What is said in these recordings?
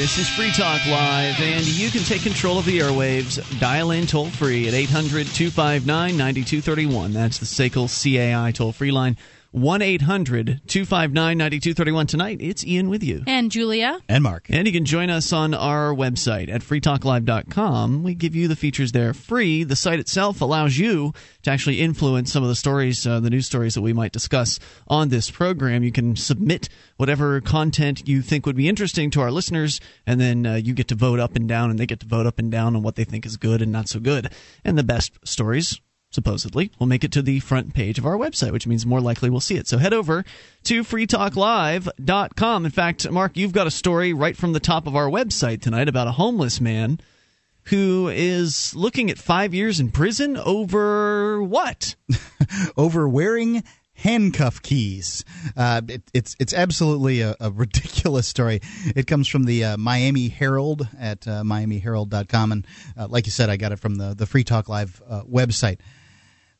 This is Free Talk Live, and you can take control of the airwaves. Dial in toll free at 800 259 9231. That's the SACL CAI toll free line. 1 800 259 9231. Tonight, it's Ian with you. And Julia. And Mark. And you can join us on our website at freetalklive.com. We give you the features there free. The site itself allows you to actually influence some of the stories, uh, the news stories that we might discuss on this program. You can submit whatever content you think would be interesting to our listeners, and then uh, you get to vote up and down, and they get to vote up and down on what they think is good and not so good. And the best stories supposedly, will make it to the front page of our website, which means more likely we'll see it. So head over to freetalklive.com. In fact, Mark, you've got a story right from the top of our website tonight about a homeless man who is looking at five years in prison over what? over wearing handcuff keys. Uh, it, it's it's absolutely a, a, ridiculous story. It comes from the uh, Miami Herald at uh, miamiherald.com, and uh, like you said, I got it from the the Free Talk Live uh, website.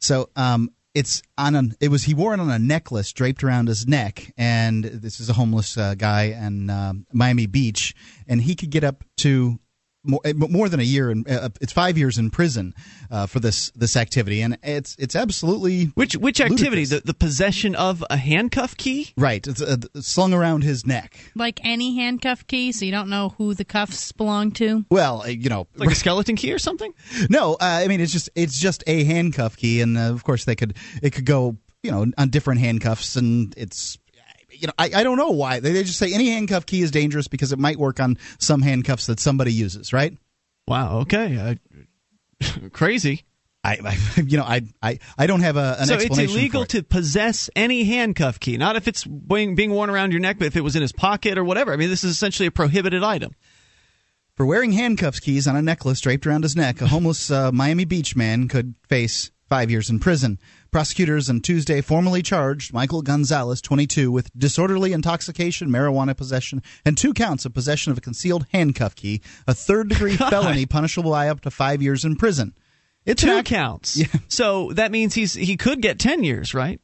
So um, it's on an it was he wore it on a necklace draped around his neck, and this is a homeless uh, guy in um, Miami Beach, and he could get up to more, eh, more than a year and uh, it's five years in prison uh, for this this activity. And it's it's absolutely which which activity? The, the possession of a handcuff key? Right. It's uh, slung around his neck. Like any handcuff key so you don't know who the cuffs belong to? Well uh, you know like a skeleton key or something? No uh, I mean it's just it's just a handcuff key and uh, of course they could it could go you know on different handcuffs and it's you know, I, I don't know why. They, they just say any handcuff key is dangerous because it might work on some handcuffs that somebody uses, right? Wow. Okay. Uh, crazy. I, I, you know, I, I, I don't have a, an so explanation. it's illegal it. to possess any handcuff key, not if it's being, being worn around your neck, but if it was in his pocket or whatever. I mean, this is essentially a prohibited item. For wearing handcuffs keys on a necklace draped around his neck, a homeless uh, Miami Beach man could face five years in prison. Prosecutors on Tuesday formally charged Michael Gonzalez, 22, with disorderly intoxication, marijuana possession, and two counts of possession of a concealed handcuff key, a third degree felony punishable by up to five years in prison. It's two act- counts. Yeah. So that means he's he could get 10 years, right?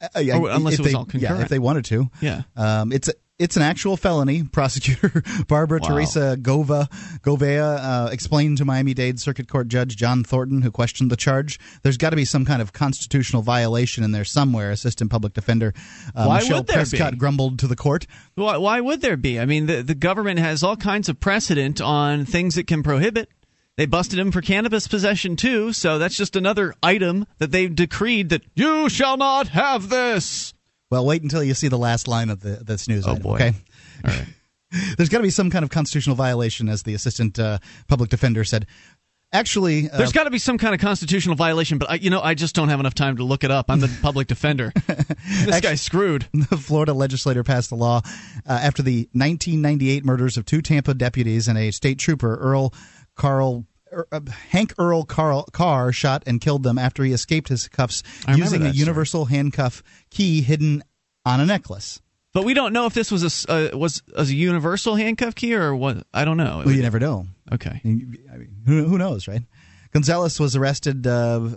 Uh, yeah, or, unless it was they, all concurrent. Yeah, if they wanted to. Yeah. Um, it's it's an actual felony. Prosecutor Barbara wow. Teresa Gova Govea uh, explained to Miami Dade Circuit Court Judge John Thornton, who questioned the charge. There's got to be some kind of constitutional violation in there somewhere. Assistant Public Defender uh, why Michelle would there Prescott be? grumbled to the court. Why, why would there be? I mean, the the government has all kinds of precedent on things it can prohibit. They busted him for cannabis possession too, so that's just another item that they've decreed that you shall not have this. Well, wait until you see the last line of the this news. Oh item, boy! Okay. All right. There's got to be some kind of constitutional violation, as the assistant uh, public defender said. Actually, uh, there's got to be some kind of constitutional violation, but I, you know, I just don't have enough time to look it up. I'm the public defender. this Actually, guy's screwed. The Florida legislator passed a law uh, after the 1998 murders of two Tampa deputies and a state trooper, Earl Carl uh, Hank Earl Carl Carr shot and killed them after he escaped his cuffs using a universal story. handcuff key hidden on a necklace. But we don't know if this was a uh, was a universal handcuff key or what. I don't know. Well, you never know. Okay. I mean, who, who knows, right? Gonzalez was arrested uh,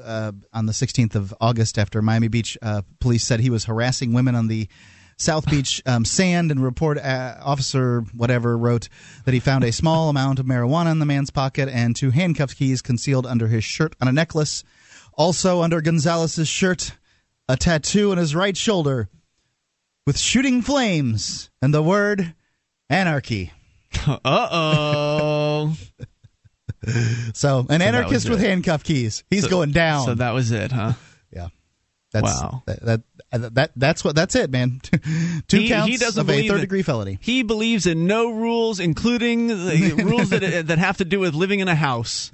uh, on the 16th of August after Miami Beach uh, police said he was harassing women on the South Beach um, sand, and report uh, officer whatever wrote that he found a small amount of marijuana in the man's pocket and two handcuff keys concealed under his shirt on a necklace. Also under Gonzalez's shirt, a tattoo on his right shoulder with shooting flames and the word anarchy. Uh oh. so an So anarchist with handcuff keys. He's So- going down. So that was it, huh? yeah. That's, Wow. That, that that that's what that's it, man. Two He- counts he doesn't of a third degree felony. He believes in no rules, including the rules that that have to do with living in a house.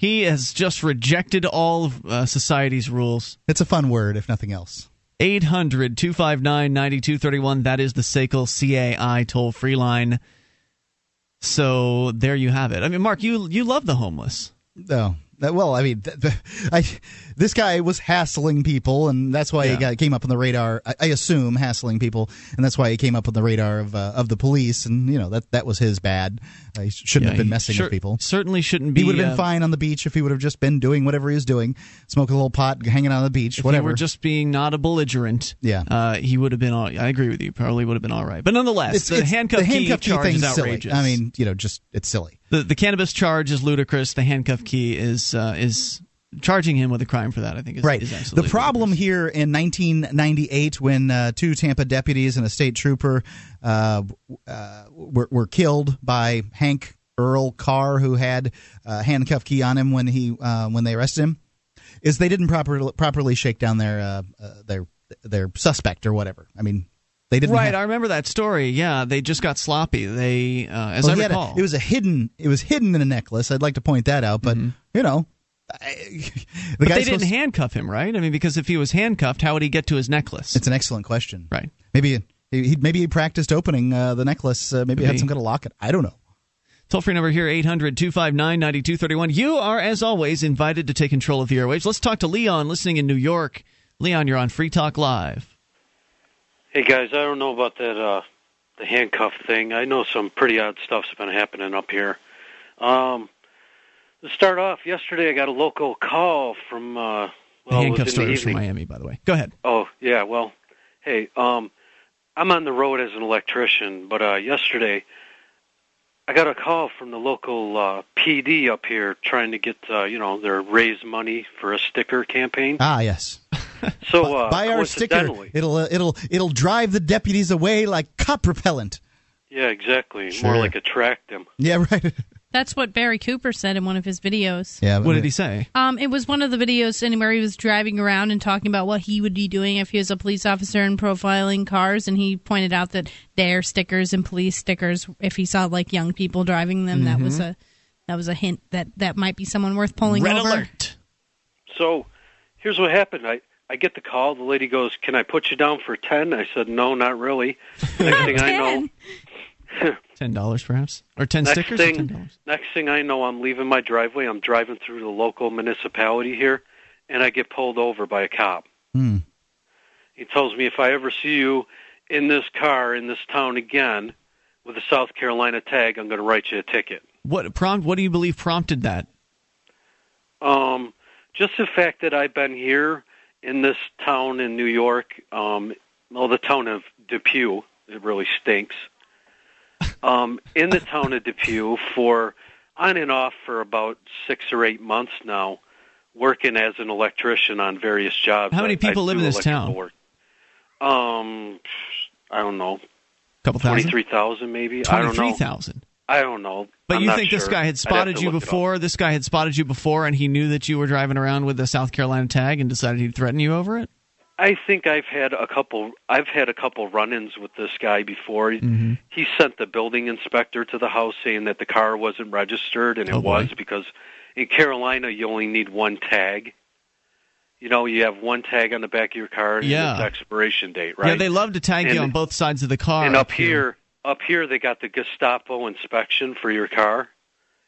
He has just rejected all of uh, society's rules. It's a fun word, if nothing else. 800 259 9231. That is the SACL CAI toll free line. So there you have it. I mean, Mark, you you love the homeless. No, That- Well, I mean, th- th- I, this guy was hassling people, and that's why Yeah. he got, came up on the radar. I, I assume hassling people, and that's why he came up on the radar of uh, of the police. And you know that that was his bad. Uh, he shouldn't Yeah, have been messing cer- with people. Certainly shouldn't be. He would have been uh, fine on the beach if he would have just been doing whatever he was doing, smoking a little pot, hanging out on the beach, If whatever. he were just being not a belligerent, Yeah. uh, he would have been. All, I agree with you. Probably would have been all right. But nonetheless, it's, the it's- handcuff the handcuff key key thing's silly. outrageous. I mean, you know, just it's silly. The the cannabis charge is ludicrous. The handcuff key is uh, is charging him with a crime for that. I think is right. Is the problem here in 1998, when uh, two Tampa deputies and a state trooper uh, uh, were, were killed by Hank Earl Carr, who had a handcuff key on him when he uh, when they arrested him, is they didn't properly properly shake down their uh, uh, their their suspect or whatever. I mean, they didn't. Right, have- I remember that story. Yeah, they just got sloppy. They, uh, as Well, I had a- recall, it was a hidden. It was hidden in a necklace. I'd like to point that out, but you know, I, the but they didn't supposed- handcuff him, right? I mean, because if he was handcuffed, how would he get to his necklace? It's an excellent question. right. Maybe he he- maybe he practiced opening uh, the necklace. Uh, maybe he had some kind of locket. I don't know. Toll free number here, 800 259 9231. You are, as always, invited to take control of the airwaves. Let's talk to Leon, listening in New York. Leon, you're on Free Talk Live. Hey guys, I don't know about that uh the handcuff thing. I know some pretty odd stuff's been happening up here. Um to start off, yesterday I got a local call from uh The well, it handcuff the story from. Miami, by the way. Go ahead. Oh, yeah, well, hey, um I'm on the road as an electrician, but uh yesterday I got a call from the local uh PD up here trying to get uh, you know, their raise money for a sticker campaign. Ah, yes. So uh Buy our sticker. It'll uh, it'll it'll drive the deputies away like cop repellent. Yeah, exactly. Sure. More like attract them. Yeah, right. That's what Barry Cooper said in one of his videos. yeah. What did he say? Um, it was one of the videos in where he was driving around and talking about what he would be doing if he was a police officer and profiling cars. And he pointed out that their stickers and police stickers, if he saw like young people driving them, that was a that was a hint that that might be someone worth pulling Red over. alert. So here's what happened. I I get the call. The lady goes, "Can I put you down for 10? I said, "No, not really." Next thing I know, Ten dollars, perhaps, or ten next stickers. or $10? next thing I know, I'm leaving my driveway. I'm driving through the local municipality here, and I get pulled over by a cop. Hmm. He tells me if I ever see you in this car in this town again with a South Carolina tag, I'm going to write you a ticket. What prompt? What do you believe prompted that? Um, just the fact that I've been here in this town in New York, um, well, the town of Depew, it really stinks. Um, in the town of Depew for on and off for about six or eight months now, working as an electrician on various jobs. How many I- people I live in this town? Work. Um, I don't know, couple thousand. twenty-three thousand maybe. I don't know. thousand. I don't know. But I'm you think this guy had spotted you it before? This guy had spotted you before, and he knew that you were driving around with the South Carolina tag, and decided he'd threaten you over it. I think I've had a couple. I've had a couple run-ins with this guy before. Mhm. He sent the building inspector to the house saying that the car wasn't registered, and it Oh, boy. was because in Carolina you only need one tag. You know, you have one tag on the back of your car and Yeah. its expiration date, right? Yeah, they love to tag you on both sides of the car. and up here, up here they got the Gestapo inspection for your car.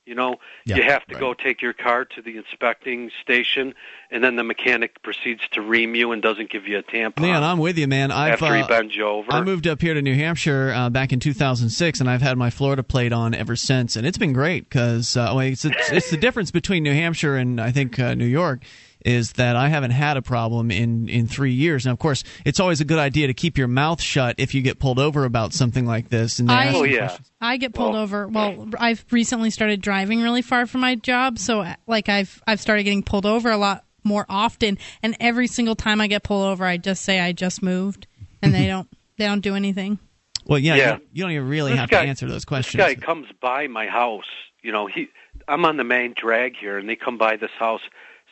You know, Yeah, you have to right. go take your car to the inspecting station, and then the mechanic proceeds to ream you and doesn't give you a tampon Leon, I'm with you, man. I've after he uh, bends you over. I moved up here to New Hampshire uh, back in 2006, and I've had my Florida plate on ever since, and it's been great because uh, well, it's, it's it's the difference between New Hampshire and I think uh, New York is that I haven't had a problem in in three years. Now, of course, it's always a good idea to keep your mouth shut if you get pulled over about something like this. And I- Oh yeah. questions. I get pulled Well- over. Well, I've recently started driving really far from my job, so like I've I've started getting pulled over a lot more often. And every single time I get pulled over, I just say I just moved, and they don't they don't do anything. Well, yeah, Yeah. You, you don't even really This have guy- to answer those questions. This guy comes by my house. You know, he. I'm on the main drag here, and they come by this house.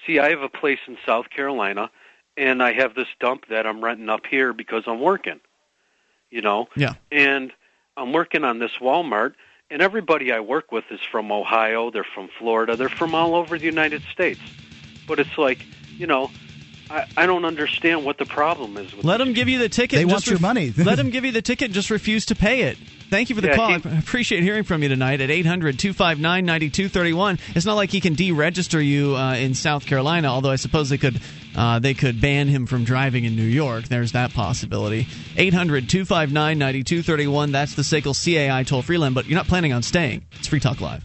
See, I have a place in South Carolina, and I have this dump that I'm renting up here because I'm working. You know, yeah. and I'm working on this Walmart, and everybody I work with is from Ohio, they're from Florida, they're from all over the United States. But it's like, you know, I, I don't understand what the problem is with Let these them give you the ticket. They and want just your money. let them give you the ticket. and Just refuse to pay it. Thank you for the Yeah, call. he- I appreciate hearing from you tonight at 800 259 9231. It's not like he can deregister you uh, in South Carolina, although I suppose they could uh, they could ban him from driving in New York. There's that possibility. 800 259 9231. That's the SACL CAI toll free line, but you're not planning on staying. It's Free Talk Live.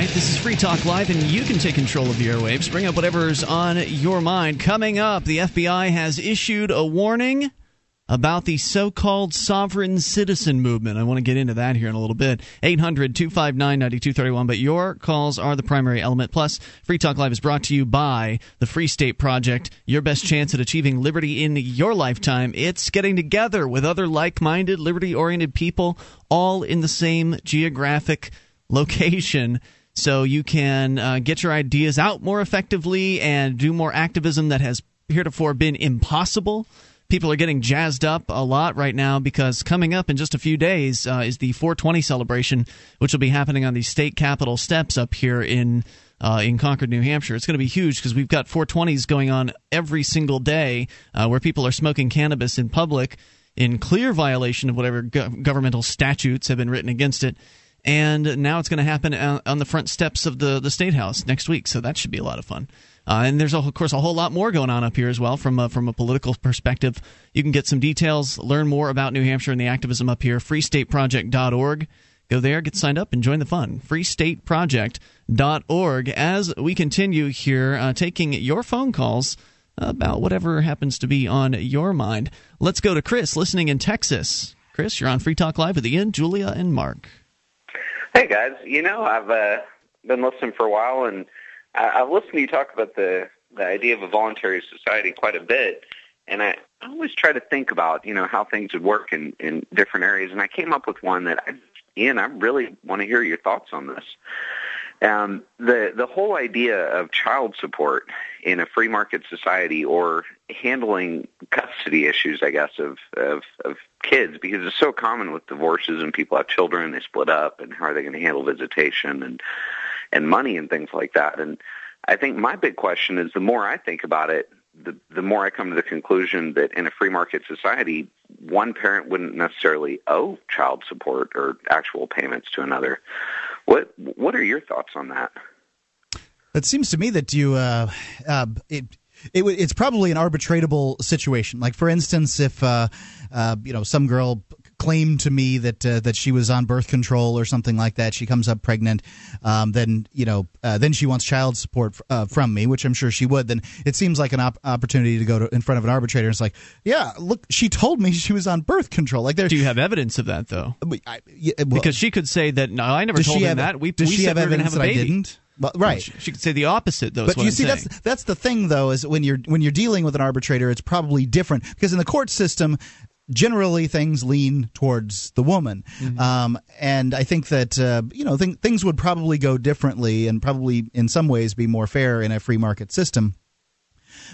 right, this is Free Talk Live, and you can take control of the airwaves. Bring up whatever's on your mind. Coming up, the FBI has issued a warning about the so called sovereign citizen movement. I want to get into that here in a little bit. 800 259 9231. But your calls are the primary element. Plus, Free Talk Live is brought to you by the Free State Project. Your best chance at achieving liberty in your lifetime. It's getting together with other like minded, liberty oriented people, all in the same geographic location so you can uh, get your ideas out more effectively and do more activism that has heretofore been impossible. People are getting jazzed up a lot right now because coming up in just a few days uh, is the 420 celebration, which will be happening on the state capitol steps up here in uh, in Concord, New Hampshire. It's going to be huge because we've got 420s going on every single day uh, where people are smoking cannabis in public in clear violation of whatever go- governmental statutes have been written against it and now it's going to happen on the front steps of the the state house next week. So that should be a lot of fun. Uh, and there's of course a whole lot more going on up here as well from a, from a political perspective. You can get some details, learn more about New Hampshire and the activism up here. FreeStateProject.org. Go there, get signed up, and join the fun. FreeStateProject.org. As we continue here, uh, taking your phone calls about whatever happens to be on your mind. Let's go to Chris, listening in Texas. Chris, you're on Free Talk Live with Ian, Julia, and Mark. Hey guys, you know I've uh, been listening for a while, and I, I've listened to you talk about the the idea of a voluntary society quite a bit, and I, I always try to think about you know how things would work in in different areas, and I came up with one that I, Ian, I really want to hear your thoughts on this. Um, the the whole idea of child support in a free market society or handling custody issues, I guess, of, of of kids because it's so common with divorces and people have children, they split up, and how are they going to handle visitation and and money and things like that. And I think my big question is the more I think about it, the the more I come to the conclusion that in a free market society, one parent wouldn't necessarily owe child support or actual payments to another. What what are your thoughts on that? It seems to me that you uh, uh, it. It, it's probably an arbitratable situation. Like, for instance, if uh, uh, you know some girl claimed to me that uh, that she was on birth control or something like that, she comes up pregnant, um, then you know uh, then she wants child support f- uh, from me, which I'm sure she would. Then it seems like an op- opportunity to go to, in front of an arbitrator. and It's like, yeah, look, she told me she was on birth control. Like, there, Do you have evidence of that though? I, yeah, well, Because she could say that no, I never told him have that. We, does we she have evidence have a that I didn't? Well, right. She, she could say the opposite though. But you I'm see, saying. that's that's the thing, though, is when you're when you're dealing with an arbitrator, it's probably different because in the court system, generally things lean towards the woman, Mm-hmm. um, and I think that uh, you know th- things would probably go differently and probably in some ways be more fair in a free market system.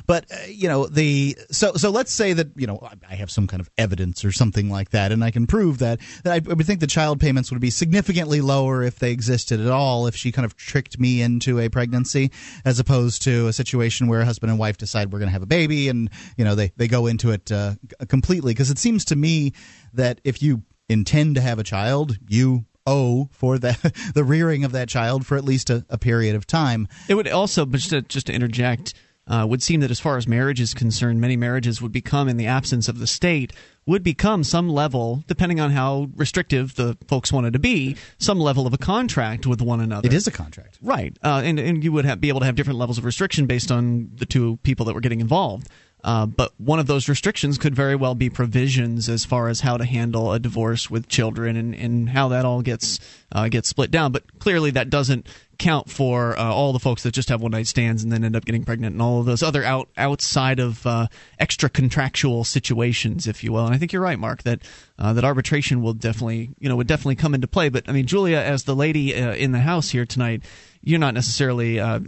But uh, you know the so so let's say that you know I- have some kind of evidence or something like that, and I can prove that. That I, I would think the child payments would be significantly lower if they existed at all. If she kind of tricked me into a pregnancy, as opposed to a situation where a husband and wife decide we're going to have a baby, and you know they they go into it uh, completely. Because it seems to me that if you intend to have a child, you owe for the the rearing of that child for at least a, a period of time. It would also, but just to, just to interject, uh, would seem that as far as marriage is concerned, many marriages would become, in the absence of the state, would become some level, depending on how restrictive the folks wanted to be, some level of a contract with one another. It is a contract. Right, uh, and and you would have, be able to have different levels of restriction based on the two people that were getting involved. Uh, but one of those restrictions could very well be provisions as far as how to handle a divorce with children and, and how that all gets uh, gets split down. But clearly, that doesn't count for uh, all the folks that just have one night stands and then end up getting pregnant and all of those other out outside of uh, extra contractual situations, if you will. And I think you're right, Mark, that uh, that arbitration will definitely you know would definitely come into play. But I mean, Julia, as the lady uh, in the house here tonight, you're not necessarily uh,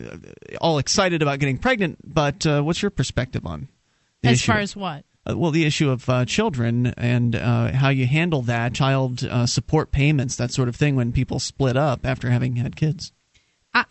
all excited about getting pregnant. But what's your perspective on? As far as what? well, the issue of uh, children and uh, how you handle that, child uh, support payments, that sort of thing, when people split up after having had kids. I,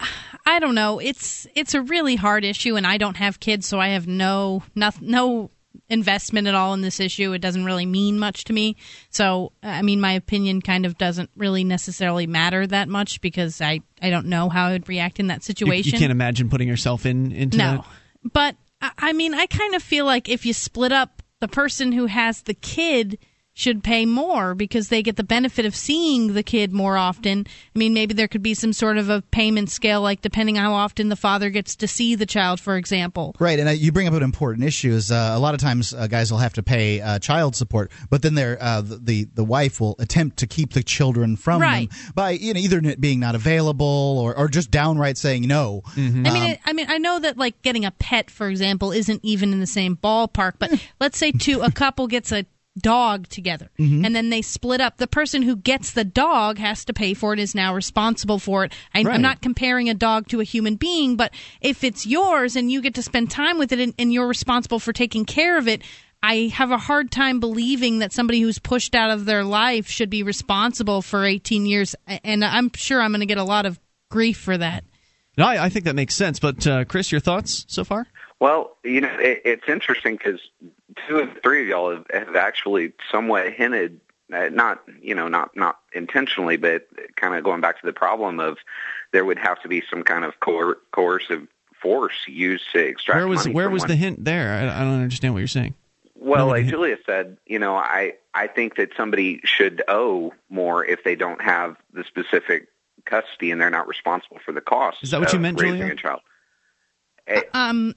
I don't know. It's it's a really hard issue, and I don't have kids, so I have no no, no investment at all in this issue. It doesn't really mean much to me. So, I mean, my opinion kind of doesn't really necessarily matter that much because I, I don't know how I would react in that situation. You, you can't imagine putting yourself in into no. that. But I mean, I kind of feel like if you split up, the person who has the kid should pay more because they get the benefit of seeing the kid more often. I mean, maybe there could be some sort of a payment scale, like depending how often the father gets to see the child, for example. Right, and uh, you bring up an important issue. Is uh, a lot of times uh, guys will have to pay uh, child support, but then they're, uh, the the wife will attempt to keep the children from right. them by you know either being not available or, or just downright saying no. Mm-hmm. I mean, um, I mean, I know that like getting a pet, for example, isn't even in the same ballpark. But let's say two a couple gets a dog together mm-hmm. and then they split up the person who gets the dog has to pay for it is now responsible for it I, am not comparing a dog to a human being but if it's yours and you get to spend time with it and, and you're responsible for taking care of it I have a hard time believing that somebody who's pushed out of their life should be responsible for 18 years and I'm sure I'm going to get a lot of grief for that. No, I, I think that makes sense. But uh, Chris, your thoughts so far? Well, you know, it, it's interesting because two of three of y'all have, have actually somewhat hinted, uh, not you know, not not intentionally, but kind of going back to the problem of there would have to be some kind of coer- coercive force used to extract. Where was money where was one. the hint there? I, I, don't understand what you're saying. Well, like Julia said, you know, I I think that somebody should owe more if they don't have the specific custody and they're not responsible for the cost. Is that what you meant, raising Julia? A child. Um,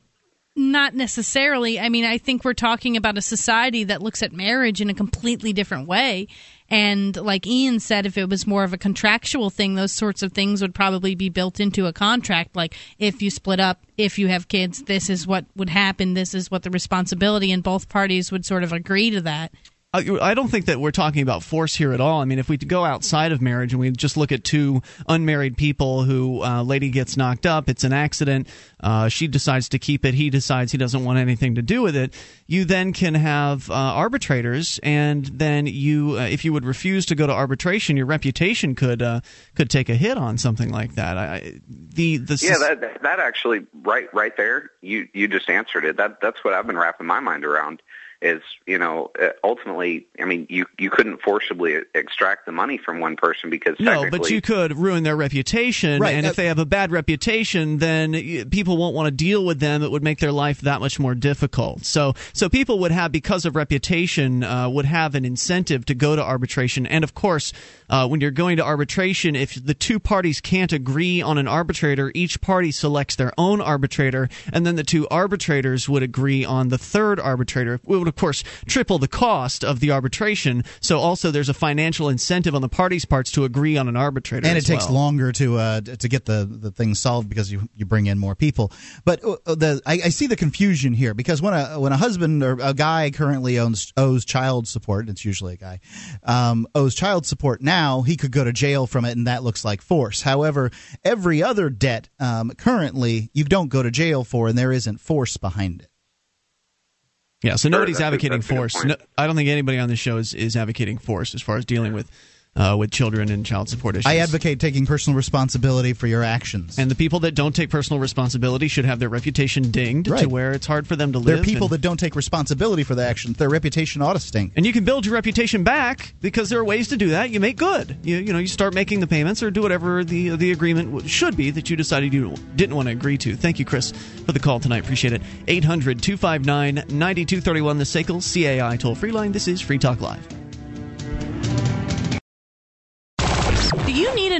not necessarily. I mean, I think we're talking about a society that looks at marriage in a completely different way. And like Ian said, if it was more of a contractual thing, those sorts of things would probably be built into a contract. Like if you split up, if you have kids, this is what would happen, this is what the responsibility, and both parties would sort of agree to that. I don't think that we're talking about force here at all. I mean, if we go outside of marriage and we just look at two unmarried people who uh, lady gets knocked up, it's an accident. Uh, she decides to keep it. He decides he doesn't want anything to do with it. You then can have uh, arbitrators, and then you, uh, if you would refuse to go to arbitration, your reputation could uh, could take a hit on something like that. I, the the yeah, that that actually right right there. You you just answered it. That that's what I've been wrapping my mind around is you know uh, ultimately i mean you you couldn't forcibly extract the money from one person because no but you could ruin their reputation right. and if they have a bad reputation then people won't want to deal with them. It would make their life that much more difficult. So so people would have because of reputation uh, would have an incentive to go to arbitration. And of course uh, when you're going to arbitration if the two parties can't agree on an arbitrator each party selects their own arbitrator and then the two arbitrators would agree on the third arbitrator. It would of course triple the cost of the arbitration. So also there's a financial incentive on the parties' parts to agree on an arbitrator. And it takes well. longer to uh, to get the, the thing solved because you, you bring in more people. But uh, the I, I, see the confusion here because when a when a husband or a guy currently owns owes child support, it's usually a guy um, owes child support now, he could go to jail from it, and that looks like force. However, every other debt um, currently you don't go to jail for, and there isn't force behind it. Yeah, so nobody's advocating force. No, I don't think anybody on this show is, is advocating force as far as dealing with uh, with children and child support issues. I advocate taking personal responsibility for your actions. And the people that don't take personal responsibility should have their reputation dinged right. to where it's hard for them to live. There are people and, that don't take responsibility for their actions. Their reputation ought to stink. And you can build your reputation back because there are ways to do that. You make good. You, you know, you start making the payments or do whatever the the agreement should be that you decided you didn't want to agree to. Thank you, Chris, for the call tonight. Appreciate it. 800 259 9231, the SACL CAI toll free line. This is Free Talk Live.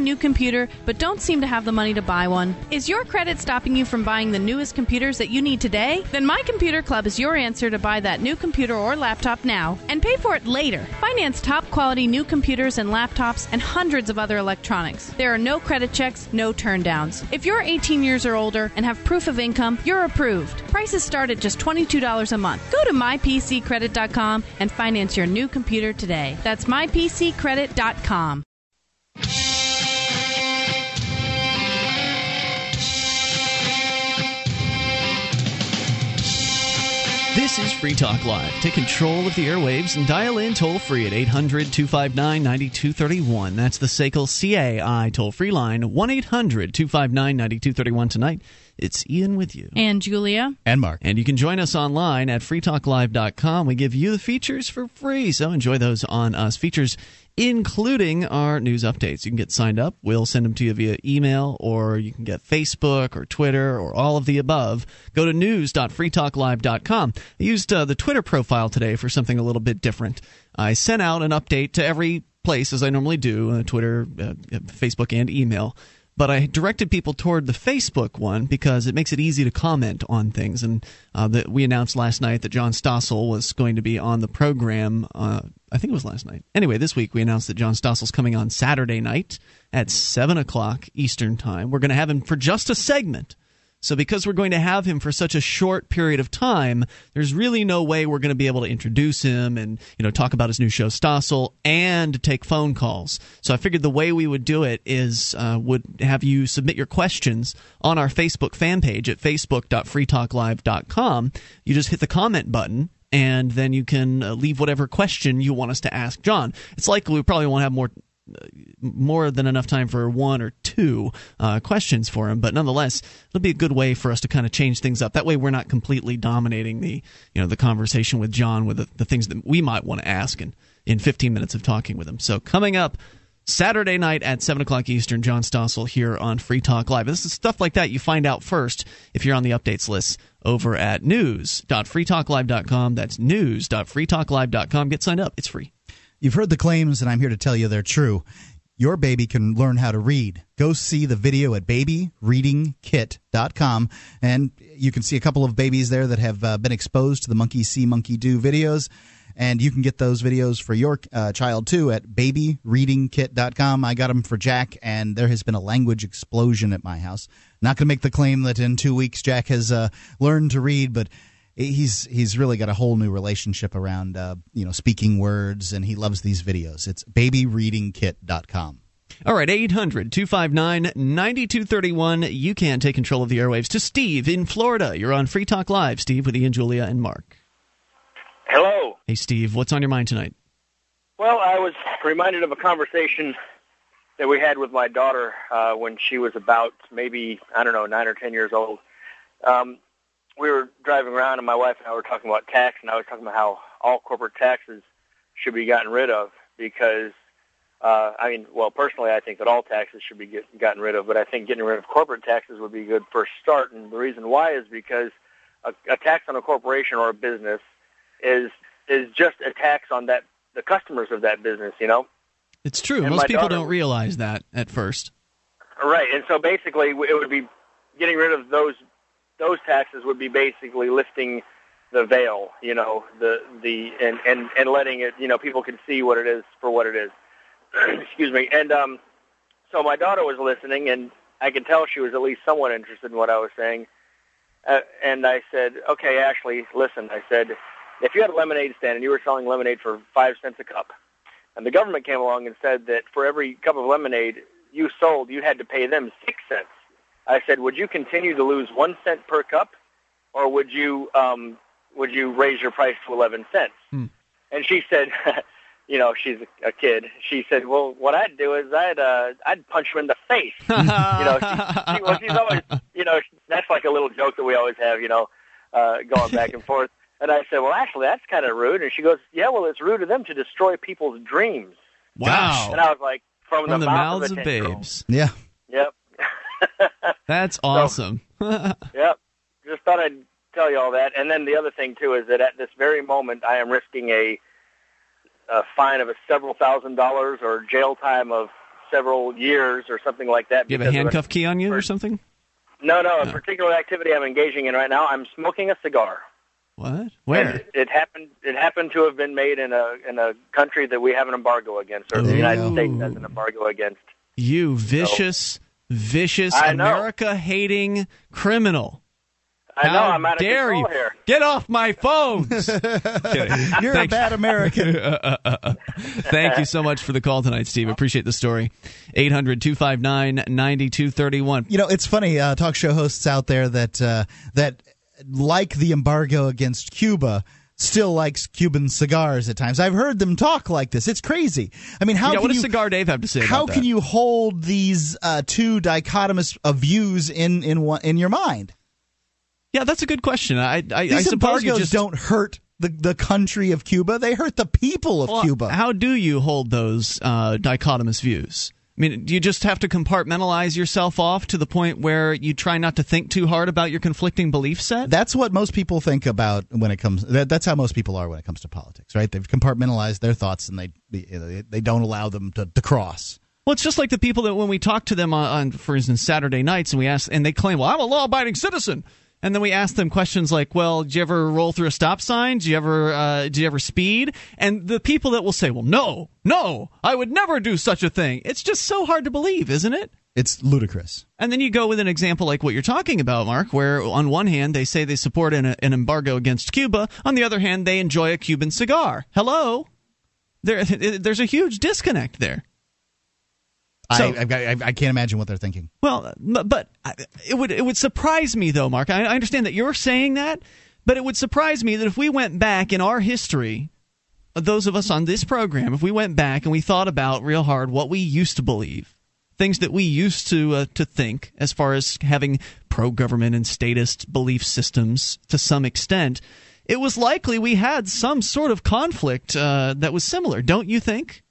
New computer but don't seem to have the money to buy one? Is your credit stopping you from buying the newest computers that you need today? Then My Computer Club is your answer to buy that new computer or laptop now and pay for it later. Finance top quality new computers and laptops and hundreds of other electronics. There are no credit checks, no turndowns. If you're 18 years or older and have proof of income, you're approved. Prices start at just $22 a month. Go to mypccredit.com and finance your new computer today. That's mypccredit.com. This is Free Talk Live. Take control of the airwaves and dial in toll free at 800 259 9231. That's the SACL CAI toll free line, 1 800 259 9231 tonight. It's Ian with you. And Julia. And Mark. And you can join us online at freetalklive.com. We give you the features for free, so enjoy those on us. Features including our news updates. You can get signed up. We'll send them to you via email, or you can get Facebook or Twitter or all of the above. Go to news.freetalklive.com. I used uh, the Twitter profile today for something a little bit different. I sent out an update to every place as I normally do uh, Twitter, uh, Facebook, and email but I directed people toward the Facebook one because it makes it easy to comment on things. And uh, that we announced last night that John Stossel was going to be on the program. Uh, I think it was last night. Anyway, this week we announced that John Stossel's coming on Saturday night at seven o'clock Eastern time. We're going to have him for just a segment so, because we're going to have him for such a short period of time, there's really no way we're going to be able to introduce him and you know talk about his new show Stossel and take phone calls. So, I figured the way we would do it is uh, would have you submit your questions on our Facebook fan page at facebook.freetalklive.com. You just hit the comment button and then you can uh, leave whatever question you want us to ask John. It's likely we probably won't have more more than enough time for one or two uh, questions for him, but nonetheless, it'll be a good way for us to kind of change things up. That way, we're not completely dominating the you know the conversation with John with the, the things that we might want to ask in in 15 minutes of talking with him. So coming up. Saturday night at 7 o'clock Eastern, John Stossel here on Free Talk Live. This is stuff like that you find out first if you're on the updates list over at news.freetalklive.com. That's news.freetalklive.com. Get signed up. It's free. You've heard the claims, and I'm here to tell you they're true. Your baby can learn how to read. Go see the video at babyreadingkit.com, and you can see a couple of babies there that have uh, been exposed to the Monkey See, Monkey Do videos. And you can get those videos for your uh, child too at babyreadingkit.com. I got them for Jack, and there has been a language explosion at my house. Not going to make the claim that in two weeks Jack has uh, learned to read, but he's he's really got a whole new relationship around uh, you know speaking words and he loves these videos. It's babyreadingkit.com all right 800-259-9231 you can take control of the airwaves to steve in florida. You're on free talk live steve with ian julia and mark. Hello. Hey steve what's on your mind tonight? Well i was reminded of a conversation that we had with my daughter uh, when she was about maybe i don't know nine or ten years old. Um, we were driving around, and my wife and I were talking about tax, and I was talking about how all corporate taxes should be gotten rid of because, uh, I mean, well, personally, I think that all taxes should be get, gotten rid of, but I think getting rid of corporate taxes would be a good first start. And the reason why is because a, a tax on a corporation or a business is is just a tax on that the customers of that business. You know, it's true. And Most people daughter, don't realize that at first. Right, and so basically, it would be getting rid of those those taxes would be basically lifting the veil, you know, the the and and and letting it, you know, people can see what it is for what it is. Excuse me. And um, so my daughter was listening, and I could tell she was at least somewhat interested in what I was saying. Uh, and I said, "Okay, Ashley, listen." I said, "If you had a lemonade stand and you were selling lemonade for five cents a cup, and the government came along and said that for every cup of lemonade you sold, you had to pay them six cents." I said, would you continue to lose one cent per cup, or would you um, would you raise your price to eleven cents? Hmm. And she said, you know, she's a kid. She said, well, what I'd do is I'd uh, I'd punch him in the face. you know, she, she, well, she's always, you know, that's like a little joke that we always have, you know, uh, going back and forth. And I said, well, actually, that's kind of rude. And she goes, yeah, well, it's rude of them to destroy people's dreams. Wow. And I was like, from, from the, the mouths of, of babes. Yeah. Yep. That's awesome. So, yep. Just thought I'd tell you all that. And then the other thing too is that at this very moment, I am risking a, a fine of a several thousand dollars or jail time of several years or something like that. Do you have a handcuff key on you or something? No, no, a No. particular activity I'm engaging in right now. I'm smoking a cigar. What? Where? It, it happened. It happened to have been made in a in a country that we have an embargo against, or the United. States has an embargo against. You vicious, vicious America hating criminal. I know How I'm out of dare control you. here. Get off my phones. Kidding. You're a bad American. Thank you so much for the call tonight, Steve. Appreciate the story. 800 259 9231. You know, it's funny. Uh, talk show hosts out there that uh, that like the embargo against Cuba still likes Cuban cigars at times. I've heard them talk like this. It's crazy. I mean, how Yeah, can what does you Cigar Dave have to say how can you hold these uh, two dichotomous uh, views in in one, in your mind? Yeah, that's a good question. I, I, I These suppose you just don't hurt the the country of Cuba. They hurt the people of Well, Cuba. How do you hold those uh, dichotomous views? I mean, do you just have to compartmentalize yourself off to the point where you try not to think too hard about your conflicting belief set? That's what most people think about when it comes. That, that's how most people are when it comes to politics, right? They've compartmentalized their thoughts and they they, they don't allow them to, to cross. Well, it's just like the people that when we talk to them on, on, for instance, Saturday nights, and we ask, and they claim, "Well, I'm a law-abiding citizen," and then we ask them questions like, "Well, do you ever roll through a stop sign? Do you ever, uh, did you ever speed?" And the people that will say, "Well, no, no, I would never do such a thing," it's just so hard to believe, isn't it? It's ludicrous. And then you go with an example like what you're talking about, Mark, where on one hand they say they support an, an embargo against Cuba, on the other hand they enjoy a Cuban cigar. Hello, there, there's a huge disconnect there. So- I, I, I I can't imagine what they're thinking. Well, but, but it would it would surprise me though, Mark. I, I understand that you're saying that, but it would surprise me that if we went back in our history, uh, those of us on this program, if we went back and we thought about real hard what we used to believe, things that we used to uh, to think as far as having pro government and statist belief systems to some extent, it was likely we had some sort of conflict uh, that was similar. Don't you think?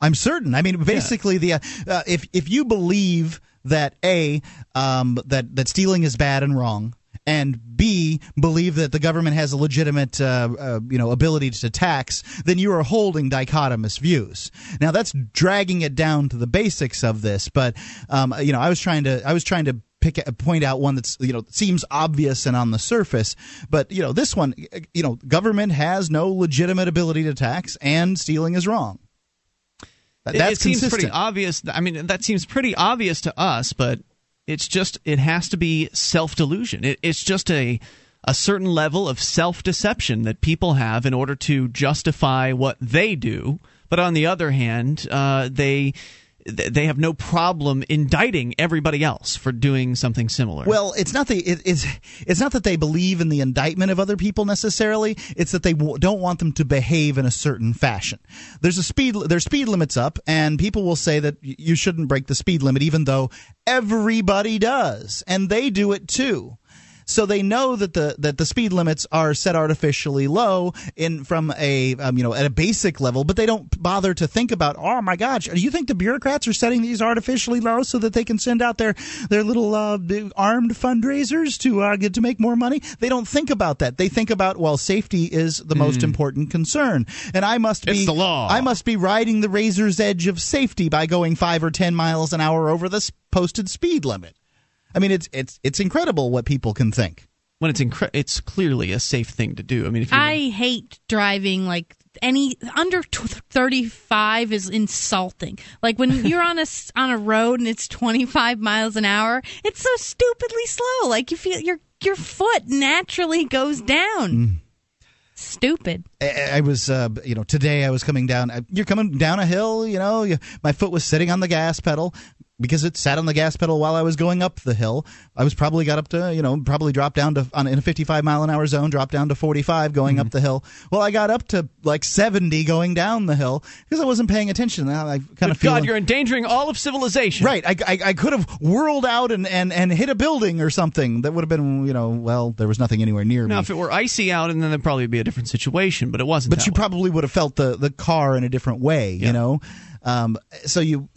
I'm certain. I mean, basically, the uh, uh, if if you believe that a um, that that stealing is bad and wrong, and b believe that the government has a legitimate uh, uh, you know ability to tax, then you are holding dichotomous views. Now that's dragging it down to the basics of this, but um, you know, I was trying to I was trying to pick point out one that's you know seems obvious and on the surface but you know this one you know government has no legitimate ability to tax and stealing is wrong That- It- that's it seems pretty obvious. I mean, that seems pretty obvious to us, but it's just it has to be self delusion. It, it's just a a certain level of self deception that people have in order to justify what they do. But on the other hand, uh, they they have no problem indicting everybody else for doing something similar. Well, it's not the it, it's it's not that they believe in the indictment of other people necessarily. It's that they w- don't want them to behave in a certain fashion. There's a speed there's speed limits up, and people will say that you shouldn't break the speed limit, even though everybody does, and they do it too. So they know that the that the speed limits are set artificially low in from a um, you know at a basic level, but they don't bother to think about oh my gosh, do you think the bureaucrats are setting these artificially low so that they can send out their their little uh, armed fundraisers to uh, get to make more money? They don't think about that. They think about well, safety is the most important concern, and I must be It's the law. I must be riding the razor's edge of safety by going five or ten miles an hour over the posted speed limit. I mean, it's it's it's incredible what people can think. when it's incre- it's clearly a safe thing to do. I mean, if you I hate driving like any under t- 35 is insulting. Like when you're on a s- on a road and it's 25 miles an hour, it's so stupidly slow. Like you feel your your foot naturally goes down. Stupid. I, I was, uh, you know, today I was coming down. You're coming down a hill, you know. You, my foot was sitting on the gas pedal because it sat on the gas pedal while I was going up the hill. I was probably got up to, you know, probably dropped down to on in a 55 mile an hour zone, dropped down to 45 going up the hill. Well, I got up to like 70 going down the hill because I wasn't paying attention. Now I kind of feel God, you're endangering all of civilization. Right, I, I, I could have whirled out and, and, and hit a building or something. That would have been, you know, well, there was nothing anywhere near Now, me. if it were icy out, and then there'd probably be a different situation, but it wasn't. but you way. probably would have felt the, the car in a different way, Yeah. you know. Um, so you,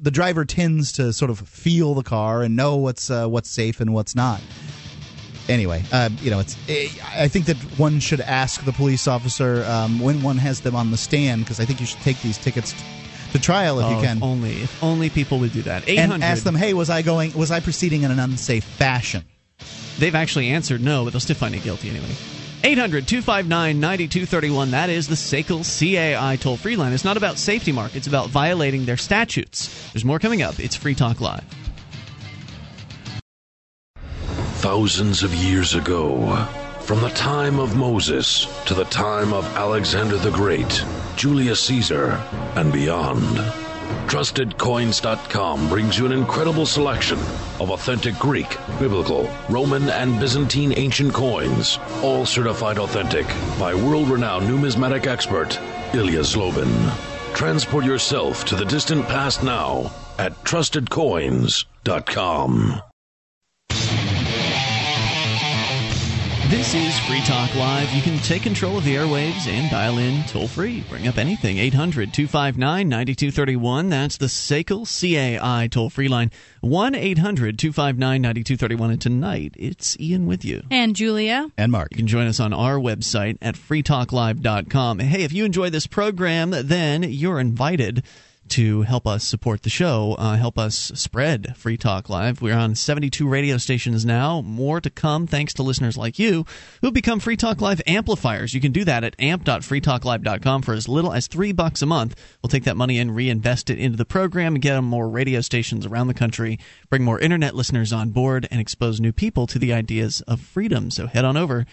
the driver tends to sort of feel the car and know what's uh, what's safe and what's not. Anyway, uh, you know, it's. I think that one should ask the police officer um, when one has them on the stand because I think you should take these tickets to trial if oh, you can. If only, if only people would do that. And ask them, hey, was I going? Was I proceeding in an unsafe fashion? They've actually answered no, but they'll still find you guilty anyway. 800 259 9231. That is the SACL CAI toll free line. It's not about safety, Mark. It's about violating their statutes. There's more coming up. It's Free Talk Live. Thousands of years ago, from the time of Moses to the time of Alexander the Great, Julius Caesar, and beyond. TrustedCoins.com brings you an incredible selection of authentic Greek, Biblical, Roman, and Byzantine ancient coins, all certified authentic by world renowned numismatic expert Ilya Zlobin. Transport yourself to the distant past now at TrustedCoins.com. This is Free Talk Live. You can take control of the airwaves and dial in toll free. Bring up anything. 800 259 9231. That's the SACL CAI toll free line. 1 800 259 9231. And tonight, it's Ian with you. And Julia. And Mark. You can join us on our website at freetalklive.com. Hey, if you enjoy this program, then you're invited to help us support the show, uh, help us spread Free Talk Live. We're on 72 radio stations now. More to come thanks to listeners like you who become Free Talk Live amplifiers. You can do that at amp.freetalklive.com for as little as three bucks a month. We'll take that money and reinvest it into the program and get more radio stations around the country, bring more internet listeners on board, and expose new people to the ideas of freedom. So head on over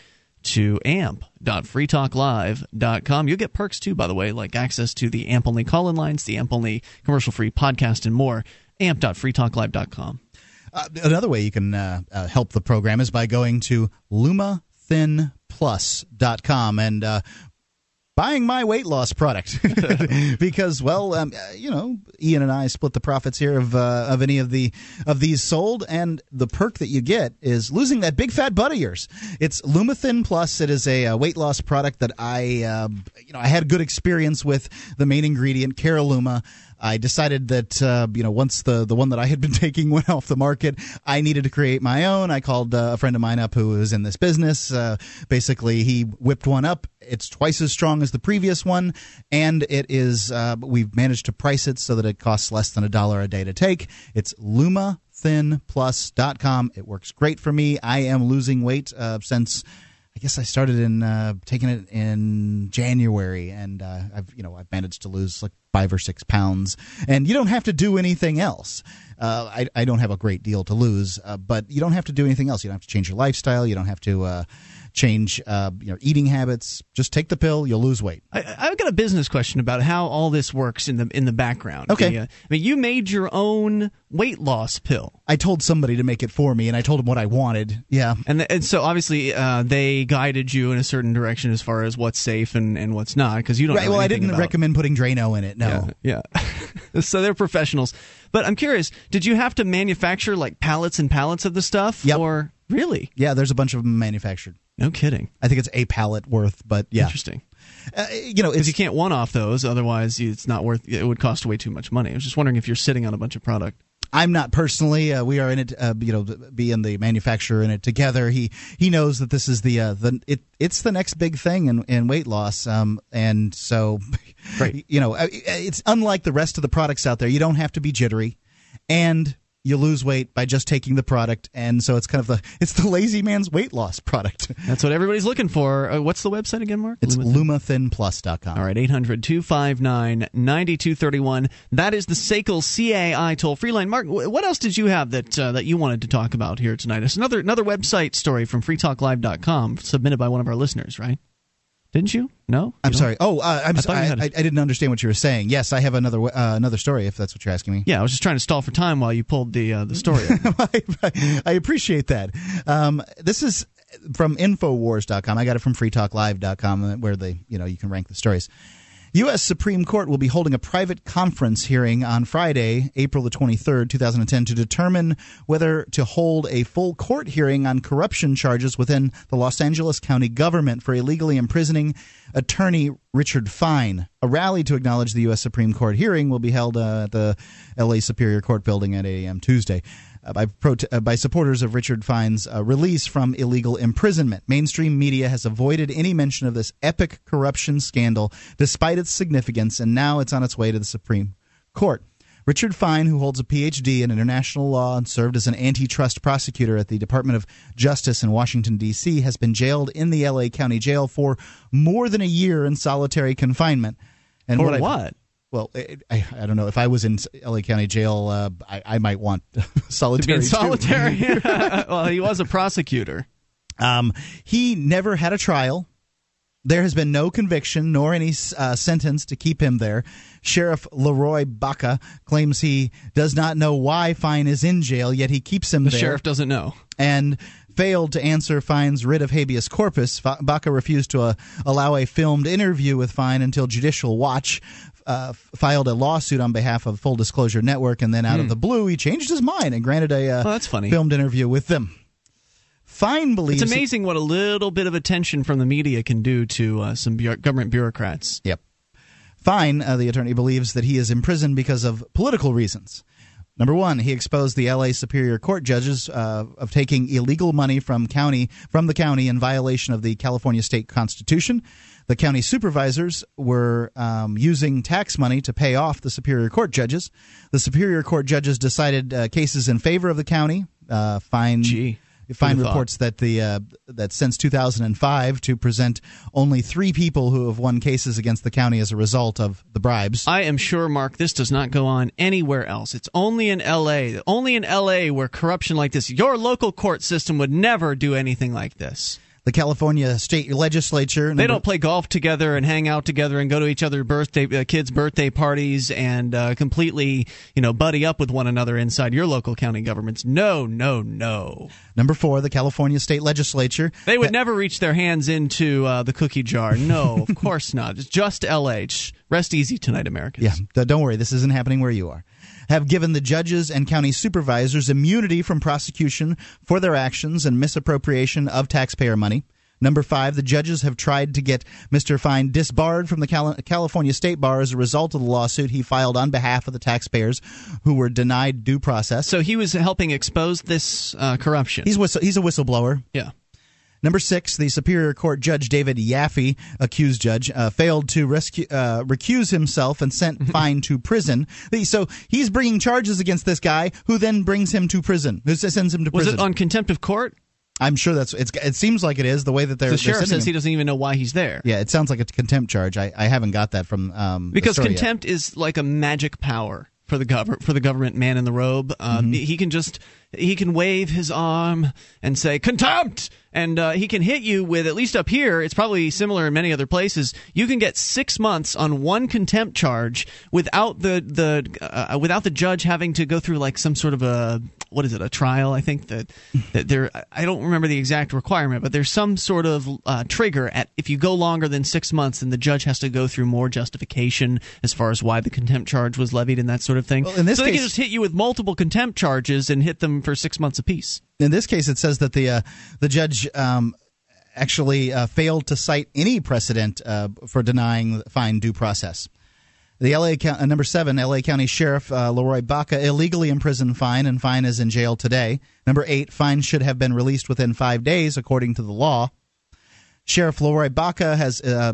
to amp.freetalklive.com. You'll get perks too, by the way, like access to the AMP only call in lines, the AMP only commercial free podcast, and more. amp.freetalklive.com. Uh, another way you can uh, uh, help the program is by going to lumathinplus.com and uh, buying my weight loss product. Because well um, uh, you know Ian and I split the profits here of uh, of any of the of these sold and the perk that you get is losing that big fat butt of yours. It's Lumathin Plus. It is a, a weight loss product that I uh, you know I had a good experience with the main ingredient Caralluma I decided that uh, you know once the the one that I had been taking went off the market, I needed to create my own. I called uh, a friend of mine up who was in this business. Uh, basically, he whipped one up. It's twice as strong as the previous one, and it is. Uh, we've managed to price it so that it costs less than a dollar a day to take. It's Luma thinplus.com. It works great for me. I am losing weight uh, since I guess I started in uh, taking it in January, and uh, I've you know I've managed to lose like five or six pounds, and you don't have to do anything else. Uh, I, I don't have a great deal to lose, uh, but you don't have to do anything else. You don't have to change your lifestyle. You don't have to uh, change uh, you know eating habits. Just take the pill, you'll lose weight. I, have got a business question about how all this works in the in the background. Okay, the, uh, I mean you made your own weight loss pill. I told somebody to make it for me, and I told them what I wanted. Yeah, and and so obviously uh, they guided you in a certain direction as far as what's safe and, and what's not because you don't. Right. well, I didn't recommend putting Drano in it. No. Yeah. yeah. so they're professionals. But I'm curious, did you have to manufacture like pallets and pallets of the stuff? Yep. Or really? Yeah, there's a bunch of them manufactured. No kidding. I think it's a pallet worth, but yeah. Interesting. Uh, you know, because you can't one off those, otherwise it's not worth. It would cost way too much money. I was just wondering if you're sitting on a bunch of product. I'm not personally. Uh, we are in it, uh, you know, being the manufacturer in it together. He he knows that this is the uh, the it it's the next big thing in, in weight loss. Um, and so, right. you know, uh, it's unlike the rest of the products out there. You don't have to be jittery, and you lose weight by just taking the product. And so it's kind of the it's the lazy man's weight loss product. That's what everybody's looking for. Uh, what's the website again mark? It's lumathinplus.com all right 800-259-9231 that is the SACL CAI toll free line. Mark what else did you have that uh, that you wanted to talk about here tonight? It's another another website story from freetalklive.com submitted by one of our listeners right? Didn't you? No. I'm sorry. Oh, uh, I'm I, so, I, I, didn't understand what you were saying. Yes, I have another uh, another story. If that's what you're asking me. Yeah, I was just trying to stall for time while you pulled the uh, the story. I, appreciate that. Um, this is from Infowars.com. I got it from FreeTalkLive.com, where they you know you can rank the stories. U.S. Supreme Court will be holding a private conference hearing on Friday, April the 23rd, 2010, to determine whether to hold a full court hearing on corruption charges within the Los Angeles County government for illegally imprisoning attorney Richard Fine. A rally to acknowledge the U.S. Supreme Court hearing will be held uh, at the L.A. Superior Court building at 8 a.m. Tuesday. Uh, by, prote- uh, by supporters of Richard Fine's uh, release from illegal imprisonment. Mainstream media has avoided any mention of this epic corruption scandal despite its significance, and now it's on its way to the Supreme court. Richard Fine, who holds a PhD in international law and served as an antitrust prosecutor at the Department of Justice in Washington, D.C., has been jailed in the L.A. County Jail for more than a year in solitary confinement. And For what? What? Well, I, I, I don't know. If I was in L.A. County Jail, uh, I, I might want solitary. Solitary. well, he was a prosecutor. Um, he never had a trial. There has been no conviction nor any uh, sentence to keep him there. Sheriff Leroy Baca claims he does not know why Fine is in jail, yet he keeps him The there The sheriff doesn't know. and failed to answer Fine's writ of habeas corpus. Baca refused to uh, allow a filmed interview with Fine until Judicial Watch uh, filed a lawsuit on behalf of Full Disclosure Network, and then out of the blue, he changed his mind and granted a uh, Hmm. Oh, that's funny. filmed interview with them. Fine believes It's amazing what a little bit of attention from the media can do to uh, some bu- government bureaucrats. Yep. Fine, uh, the attorney believes that he is imprisoned because of political reasons. Number one, he exposed the L.A. Superior Court judges uh, of taking illegal money from county from the county in violation of the California state constitution. The county supervisors were um, using tax money to pay off the Superior Court judges. The Superior Court judges decided uh, cases in favor of the county. Uh, fine. Gee. Thought? reports that the uh, that since 2005 to present only three people who have won cases against the county as a result of the bribes. I am sure, Mark, this does not go on anywhere else. It's only in L.A. Only in L.A. where corruption like this. Your local court system would never do anything like this. The California state legislature. They don't play golf together and hang out together and go to each other's birthday uh, kids' birthday parties and uh, completely, you know, buddy up with one another inside your local county governments. No, no, no. Number four, the California state legislature. They would never reach their hands into uh, the cookie jar. No, of course not. It's just LH. Rest easy tonight, Americans. Yeah, don't worry, this isn't happening where you are. Have given the judges and county supervisors immunity from prosecution for their actions and misappropriation of taxpayer money. Number five, the judges have tried to get Mr. Fine disbarred from the Cal- California State Bar as a result of the lawsuit he filed on behalf of the taxpayers who were denied due process. So he was helping expose this uh, corruption. He's whistle- he's a whistleblower. yeah. Number six, the Superior Court Judge David Yaffe, accused judge, uh, failed to rescue, uh, recuse himself and sent Fine to prison. So he's bringing charges against this guy, who then brings him to prison, who sends him to prison? Was it on contempt of court? I'm sure that's it's. It seems like it is the way that they're. The they're sheriff sending says he doesn't even know why he's there. Yeah, it sounds like a contempt charge. I, I haven't got that from um, because story yet. contempt is like a magic power for the government for the government man in the robe. Uh, Mm-hmm. He can just he can wave his arm and say contempt, and uh, he can hit you with at least up here. It's probably similar in many other places. You can get six months on one contempt charge without the the uh, without the judge having to go through like some sort of a what is it a trial? I think that that there I don't remember the exact requirement, but there's some sort of uh, trigger at if you go longer than six months, then the judge has to go through more justification as far as why the contempt charge was levied and that sort of thing. Well, in this so they can just hit you with multiple contempt charges and hit them for six months apiece. In this case, it says that the uh, the judge um, actually uh, failed to cite any precedent uh, for denying fine due process. The LA uh, number seven, LA County Sheriff uh, Leroy Baca illegally imprisoned Fine, and Fine is in jail today. Number eight, Fine should have been released within five days, according to the law. Sheriff Leroy Baca has uh,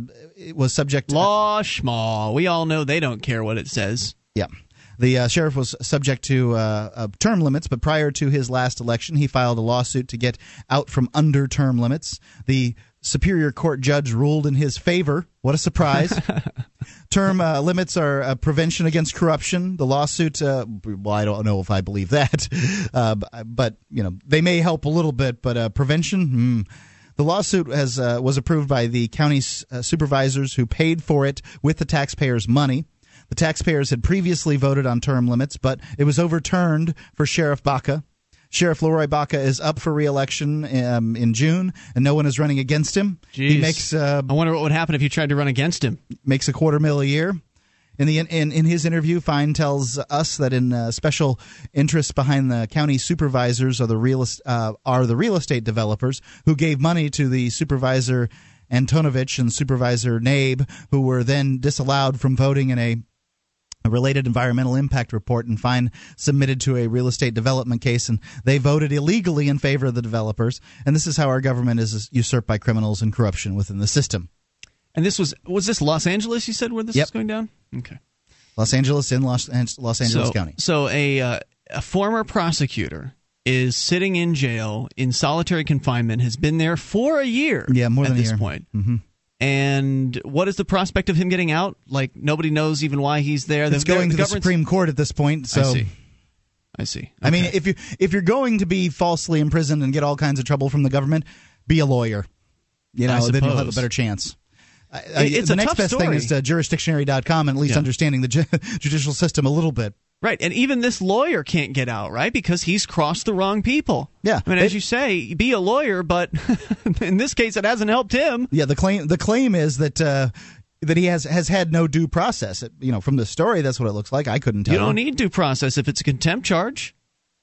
was subject to Law schmaw. We all know they don't care what it says. yeah. The uh, sheriff was subject to uh, uh, term limits, but prior to his last election, he filed a lawsuit to get out from under term limits. The Superior Court judge ruled in his favor. What a surprise! term uh, limits are uh, prevention against corruption. The lawsuit, uh, well, I don't know if I believe that, uh, but you know they may help a little bit, but uh, prevention. Hmm. The lawsuit has uh, was approved by the county uh, supervisors who paid for it with the taxpayers' money. The taxpayers had previously voted on term limits, but it was overturned for Sheriff Baca. Sheriff Leroy Baca is up for re-election um, in June, and no one is running against him. He makes uh, I wonder what would happen if you tried to run against him. makes a quarter mil a year. In the in, in his interview, Fine tells us that in uh, special interests behind the county supervisors are the real uh, are the real estate developers who gave money to the supervisor Antonovich and supervisor Knabe, who were then disallowed from voting in a a related environmental impact report and fine submitted to a real estate development case and they voted illegally in favor of the developers and this is how our government is usurped by criminals and corruption within the system And this was was this Los Angeles? You said where this Yep. is going down? Okay. Los Angeles in Los, Los Angeles so, County. So a uh, a former prosecutor is sitting in jail in solitary confinement. Has been there for a year. Yeah, more at than a this year. point. Mm-hmm. And what is the prospect of him getting out? Like nobody knows even why he's there. It's The- going the to the Supreme Court at this point. So I see. I see. I mean, if you if you're going to be falsely imprisoned and get all kinds of trouble from the government, be a lawyer. You know, then you'll have a better chance. I- I- It's the next best thing is to uh, jurisdictionary.com and at least Yeah. understanding the ju- judicial system a little bit. Right, and even this lawyer can't get out, right? Because he's crossed the wrong people. Yeah. I mean, as you say, be a lawyer, but in this case, it hasn't helped him. Yeah, the claim the claim is that uh, that he has has had no due process. It- you know, from the story, that's what it looks like. I couldn't tell. You don't need due process if it's a contempt charge.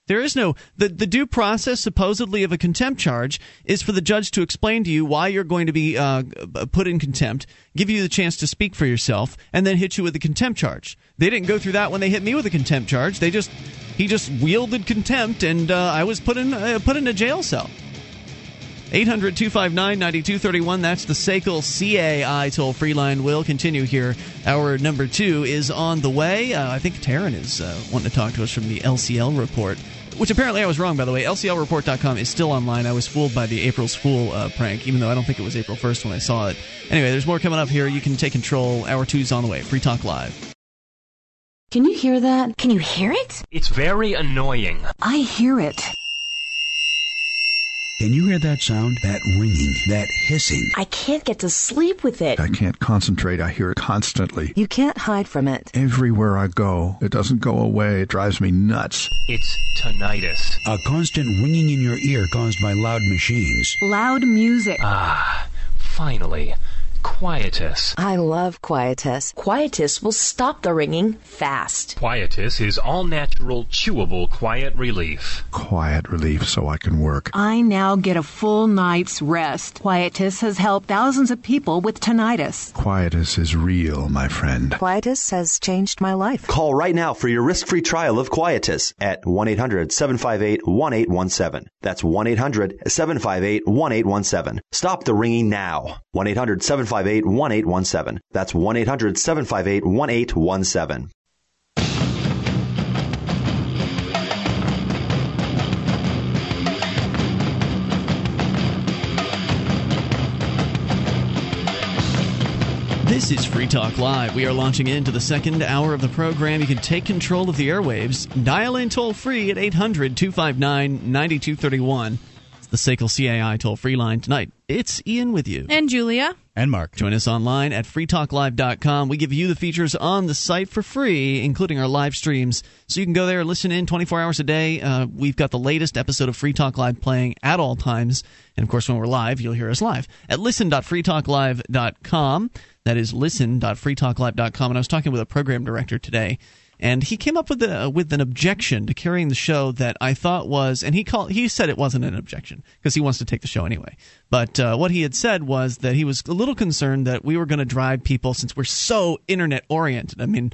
There is no the the due process supposedly of a contempt charge is for the judge to explain to you why you're going to be uh, put in contempt, give you the chance to speak for yourself, and then hit you with a contempt charge. They didn't go through that when they hit me with a contempt charge. They just he just wielded contempt, and uh, I was put in uh, put in a jail cell. 800 259 9231. That's the SACL CAI toll free line. Will continue here. Our number two is on the way. Uh, I think Taryn is uh, wanting to talk to us from the LCL report, which apparently I was wrong, by the way. LCLreport.com is still online. I was fooled by the April's Fool uh, prank, even though I don't think it was April 1st when I saw it. Anyway, there's more coming up here. You can take control. Hour two's on the way. Free Talk Live. Can you hear that? Can you hear it? It's very annoying. I hear it. Can you hear that sound? That ringing, that hissing. I can't get to sleep with it. I can't concentrate. I hear it constantly. You can't hide from it. Everywhere I go, it doesn't go away. It drives me nuts. It's tinnitus. A constant ringing in your ear caused by loud machines. Loud music. Ah, finally. Quietus. I love Quietus. Quietus will stop the ringing fast. Quietus is all natural, chewable quiet relief. Quiet relief so I can work. I now get a full night's rest. Quietus has helped thousands of people with tinnitus. Quietus is real, my friend. Quietus has changed my life. Call right now for your risk-free trial of Quietus at 1-800-758-1817. That's 1-800-758-1817. Stop the ringing now. 1-800-758-1817. That's 1-800-758-1817. This is Free Talk Live. We are launching into the second hour of the program. You can take control of the airwaves. Dial in toll free at 800 259 9231. It's the SACL CAI toll free line tonight. It's Ian with you. And Julia. And Mark. Join us online at freetalklive.com. We give you the features on the site for free, including our live streams. So you can go there and listen in 24 hours a day. Uh, we've got the latest episode of Free Talk Live playing at all times. And of course, when we're live, you'll hear us live at listen.freetalklive.com. That is listen.freetalklive.com. And I was talking with a program director today, and he came up with a, with an objection to carrying the show that I thought was, and he called he said it wasn't an objection because he wants to take the show anyway. But uh, what he had said was that he was a little concerned that we were going to drive people since we're so internet oriented. I mean,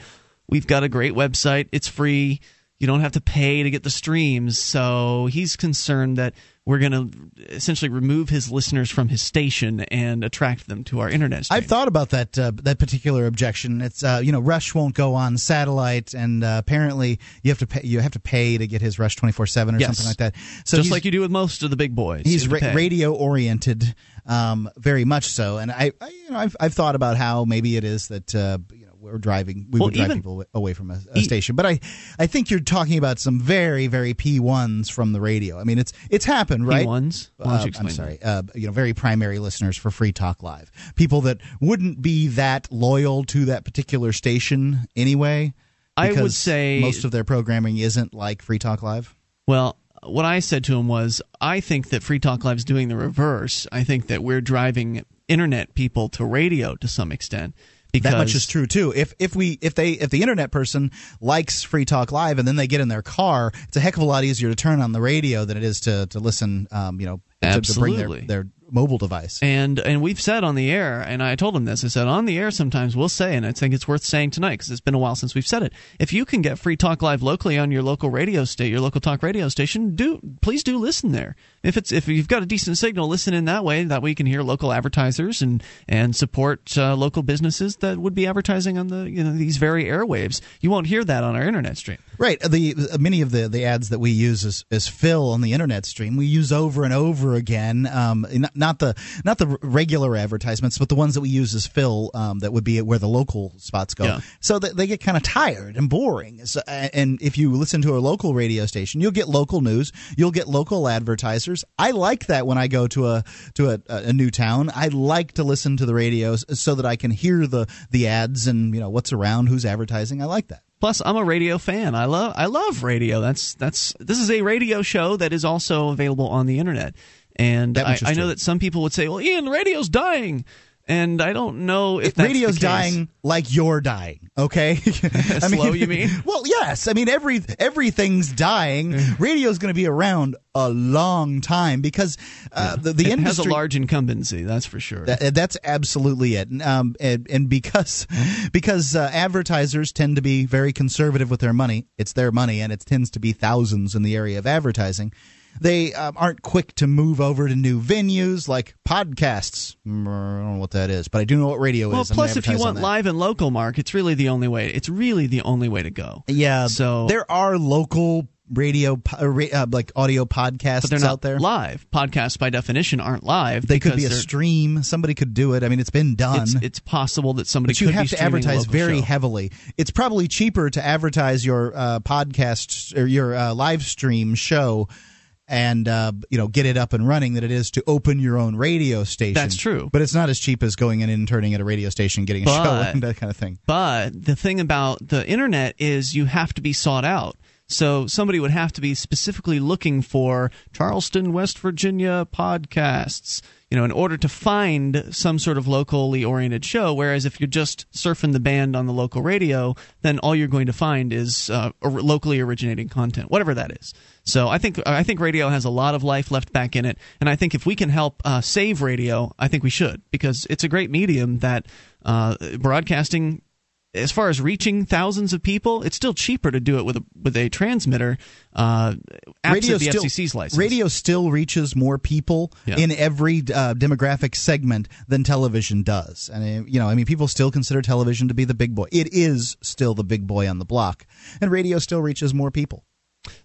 we've got a great website; it's free. You don't have to pay to get the streams. So he's concerned that we're going to essentially remove his listeners from his station and attract them to our internet. Stream. I've thought about that uh, that particular objection. It's uh, you know Rush won't go on satellite, and uh, apparently you have to pay you have to pay to get his Rush twenty four seven or Yes. something like that. So just like you do with most of the big boys. he's You have to ra- radio oriented, um, very much so. And I, I you know I've, I've thought about how maybe it is that uh, we're driving we Well, would drive even- people away from a, a E- station, but I I think you're talking about some very very P ones from the radio. I mean it's it's happened right. P1s? Why don't you Uh, I'm sorry. Uh, you know, very primary listeners for Free Talk Live. People that wouldn't be that loyal to that particular station anyway. I would say- most of their programming isn't like Free Talk Live. Well, what I said to him was, I think that Free Talk Live is doing the reverse. I think that we're driving internet people to radio to some extent. Because that much is true too. If if we if they if the internet person likes Free Talk Live and then they get in their car, it's a heck of a lot easier to turn on the radio than it is to to listen, um, you know, to, to bring their, Absolutely. their mobile device. And and we've said on the air, and I told him this. I said on the air sometimes we'll say, and I think it's worth saying tonight because it's been a while since we've said it. If you can get Free Talk Live locally on your local radio state, your local talk radio station, do please do listen there. If it's if you've got a decent signal, listen in that way. That way you can hear local advertisers and and support uh, local businesses that would be advertising on the you know these very airwaves. You won't hear that on our internet stream. Right. The uh, many of the, the ads that we use as, as fill on the internet stream we use over and over again. Um, not, not the not the regular advertisements, but the ones that we use as fill. Um, that would be where the local spots go. Yeah. So that they get kind of tired and boring. So, and if you listen to a local radio station, you'll get local news. You'll get local advertisers. I like that when I go to a to a, a new town. I like to listen to the radios so that I can hear the the ads and you know what's around, who's advertising. I like that. Plus, I'm a radio fan. I love I love radio. That's that's this is a radio show that is also available on the internet. And I, I know that some people would say, "Well, Ian, the radio's dying," and I don't know if that's radio's dying like you're dying. Okay, I Slow, you mean? Well, yes. I mean, every everything's dying. Radio's going to be around a long time because uh, the, the it industry has a large incumbency. That's for sure. That, that's absolutely it. And, Um, and, and because because uh, advertisers tend to be very conservative with their money, it's their money, and it tends to be thousands in the area of advertising. They um, aren't quick to move over to new venues like podcasts. Mm, I don't know what that is, but I do know what radio well, is. I'm plus, if you want live and local, Mark, it's really the only way. It's really the only way to go. yeah, So there are local radio, uh, uh, like audio podcasts but they're not out there. live. Podcasts, by definition, aren't live. They could be a stream. Somebody could do it. I mean, it's been done. It's, it's possible that somebody but you have to advertise very show. heavily. It's probably cheaper to advertise your uh, podcast or your uh, live stream show and uh, you know get it up and running than it is to open your own radio station. That's true. but it's not as cheap as going in and turning at a radio station, getting a show, and that kind of thing. But the thing about the internet is you have to be sought out. So somebody would have to be specifically looking for Charleston, West Virginia podcasts, you know, in order to find some sort of locally oriented show. Whereas if you're just surfing the band on the local radio, then all you're going to find is uh, locally originating content, whatever that is. So I think I think radio has a lot of life left back in it, and I think if we can help uh, save radio, I think we should because it's a great medium that uh, broadcasting as far as reaching thousands of people, it's still cheaper to do it with a with a transmitter. Uh, absent the still, FCC's license. radio still reaches more people Yeah. in every uh, demographic segment than television does. And uh, you know, I mean, people still consider television to be the big boy. It is still the big boy on the block, and radio still reaches more people.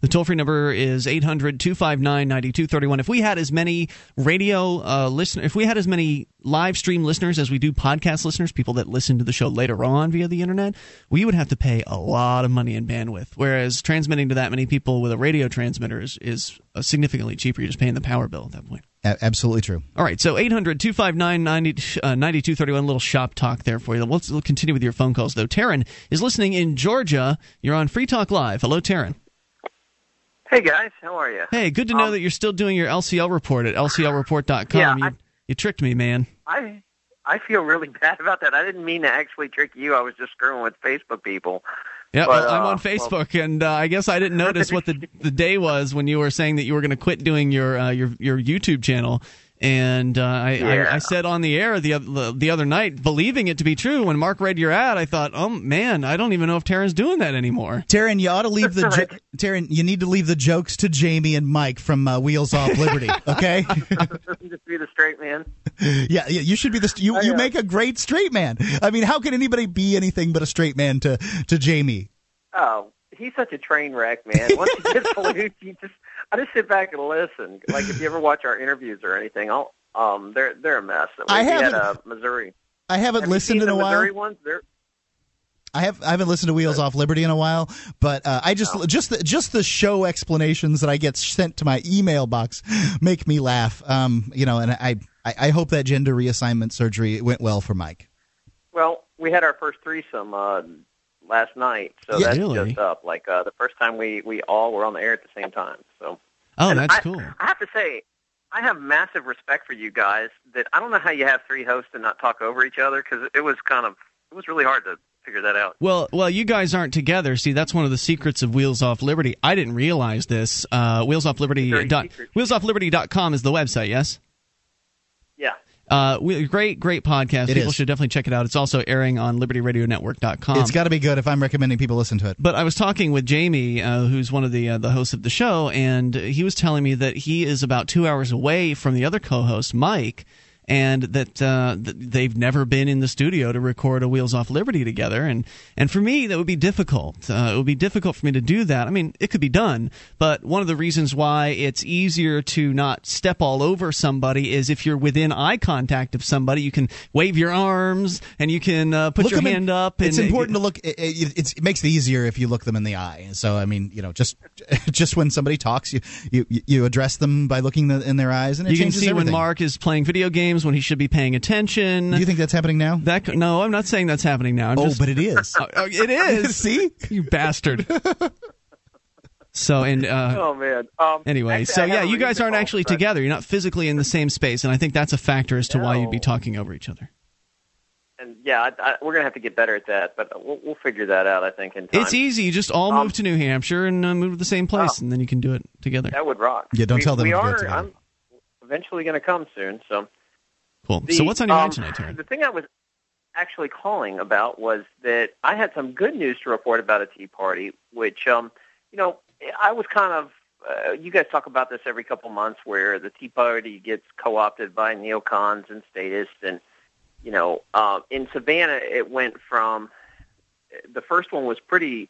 The toll free number is 800 259 9231. If we had as many radio uh, listeners, if we had as many live stream listeners as we do podcast listeners, people that listen to the show later on via the internet, we would have to pay a lot of money in bandwidth. Whereas transmitting to that many people with a radio transmitter is, is uh, significantly cheaper. You're just paying the power bill at that point. Absolutely true. All right, so 800 259 9231, little shop talk there for you. Let's we'll continue with your phone calls, though. Taryn is listening in Georgia. You're on Free Talk Live. Hello, Taryn. Hey guys, how are you? Hey, good to know that you're still doing your LCL report at lclreport.com. Yeah, you, I- you tricked me, man. I I feel really bad about that. I didn't mean to actually trick you. I was just screwing with Facebook people. Yeah, But, well, I'm uh, on Facebook, and uh, I guess I didn't notice what the the day was when you were saying that you were going to quit doing your uh, your your YouTube channel. And uh, I, Yeah. I I said on the air the other, the other night, believing it to be true. When Mark read your ad, I thought, oh man, I don't even know if Taryn's doing that anymore. Taryn, you ought to leave the jo- Taryn. You need to leave the jokes to Jamie and Mike from uh, Wheels Off Liberty. Okay? just be the straight man. yeah, yeah, you should be the you. I, You uh, make a great straight man. I mean, how can anybody be anything but a straight man to to Jamie? Oh, he's such a train wreck, man. Once he gets loose, you just I just sit back and listen. Like if you ever watch our interviews or anything, I'll um they're they're a mess. I we had haven't- uh, Missouri. I haven't Have listened in a while. Missouri ones? They're I have I haven't listened to Wheels Off Liberty in a while, but uh, I just just the, just the show explanations that I get sent to my email box make me laugh. Um, you know, and I I, I hope that gender reassignment surgery went well for Mike. well, we had our first threesome uh last night, so Yeah, that's really? just up. Like uh the first time we we all were on the air at the same time. So Oh, And that's I, cool. I have to say, I have massive respect for you guys. That I don't know how you have three hosts and not talk over each other because it was kind of it was really hard to figure that out. Well, well, you guys aren't together. See, that's one of the secrets of Wheels Off Liberty. I didn't realize this. Uh, Wheels Off Liberty. Dot, wheelsoffliberty.com is the website. Yes. Uh, we, great, great podcast. It people is. should definitely check it out. It's also airing on LibertyRadioNetwork.com. It's got to be good if I'm recommending people listen to it. But I was talking with Jamie, uh, who's one of the uh, the hosts of the show, and he was telling me that he is about two hours away from the other co-host, Mike, and that, uh, they've never been in the studio to record a Wheels Off Liberty together. And and for me, that would be difficult. Uh, it would be difficult for me to do that. I mean, it could be done, but one of the reasons why it's easier to not step all over somebody is if you're within eye contact of somebody, you can wave your arms and you can uh, put Look your 'em in- hand up. It's important to look. It, it, it's, it makes it easier if you look them in the eye. So I mean, you know, just just when somebody talks, you you, you address them by looking the, in their eyes, and it you can see when. Mark is playing video games when he should be paying attention. Do you think that's happening now? That no, I'm not saying that's happening now. I'm oh, just, but it is. Uh, it is. see, you bastard. So and uh, oh man. Um, anyway, actually, so yeah, you guys aren't actually call, together. You're not physically in the same space, and I think that's a factor as to why you'd be talking over each other. And yeah, I, I, we're gonna have to get better at that, but we'll, we'll figure that out. I think in time. It's easy. You just all Um, move to New Hampshire and uh, move to the same place, and then you can do it together. That would rock. Yeah, don't we, tell them we to do are. I'm eventually going to come soon. So Cool. the, so what's on your um, mind tonight, Terry? The thing I was actually calling about was that I had some good news to report about a Tea Party, which, um, you know, I was kind of. Uh, you guys talk about this every couple months, where the Tea Party gets co-opted by neocons and statists, and you know, uh, in Savannah, it went from the first one was pretty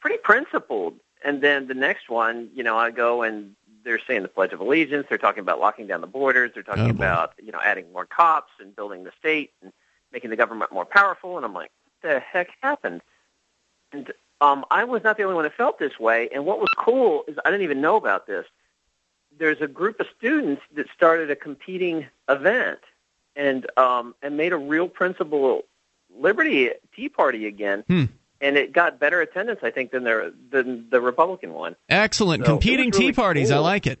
pretty principled, and then the next one, you know, I go and they're saying the Pledge of Allegiance. They're talking about locking down the borders. They're talking Oh, about you know adding more cops and building the state and making the government more powerful. And I'm like, what the heck happened? And um, I was not the only one that felt this way. And what was cool is I didn't even know about this. There's a group of students that started a competing event and um, and made a real principle Liberty Tea Party again. Hmm. And it got better attendance, I think, than the than the Republican one. Excellent. So, Competing really tea parties. I like it.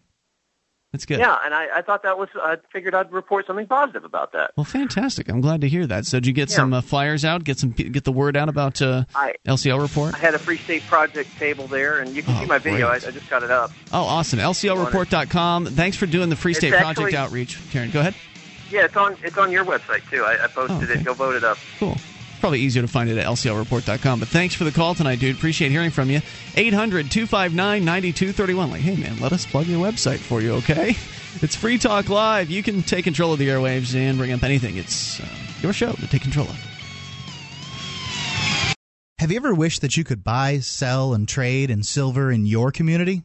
That's good. Yeah, and I, I thought that was. I figured I'd report something positive about that. Well, fantastic. I'm glad to hear that. So, did you get Yeah. some uh, flyers out? Get some get the word out about uh, I LCL report? I had a Free State Project table there, and you can Oh, see my video. I. I just got it up. Oh, awesome. LCLreport.com. Thanks for doing the Free State Project outreach. Karen, go ahead. Yeah, it's on it's on your website too. I, I posted Oh, okay. it. Go vote it up. Cool. Probably easier to find it at lclreport.com. But thanks for the call tonight, dude. Appreciate hearing from you. 800 259 9231. Like, hey, man, let us plug your website for you, okay? It's Free Talk Live. You can take control of the airwaves and bring up anything. It's uh, your show to take control of. Have you ever wished that you could buy, sell, and trade in silver in your community?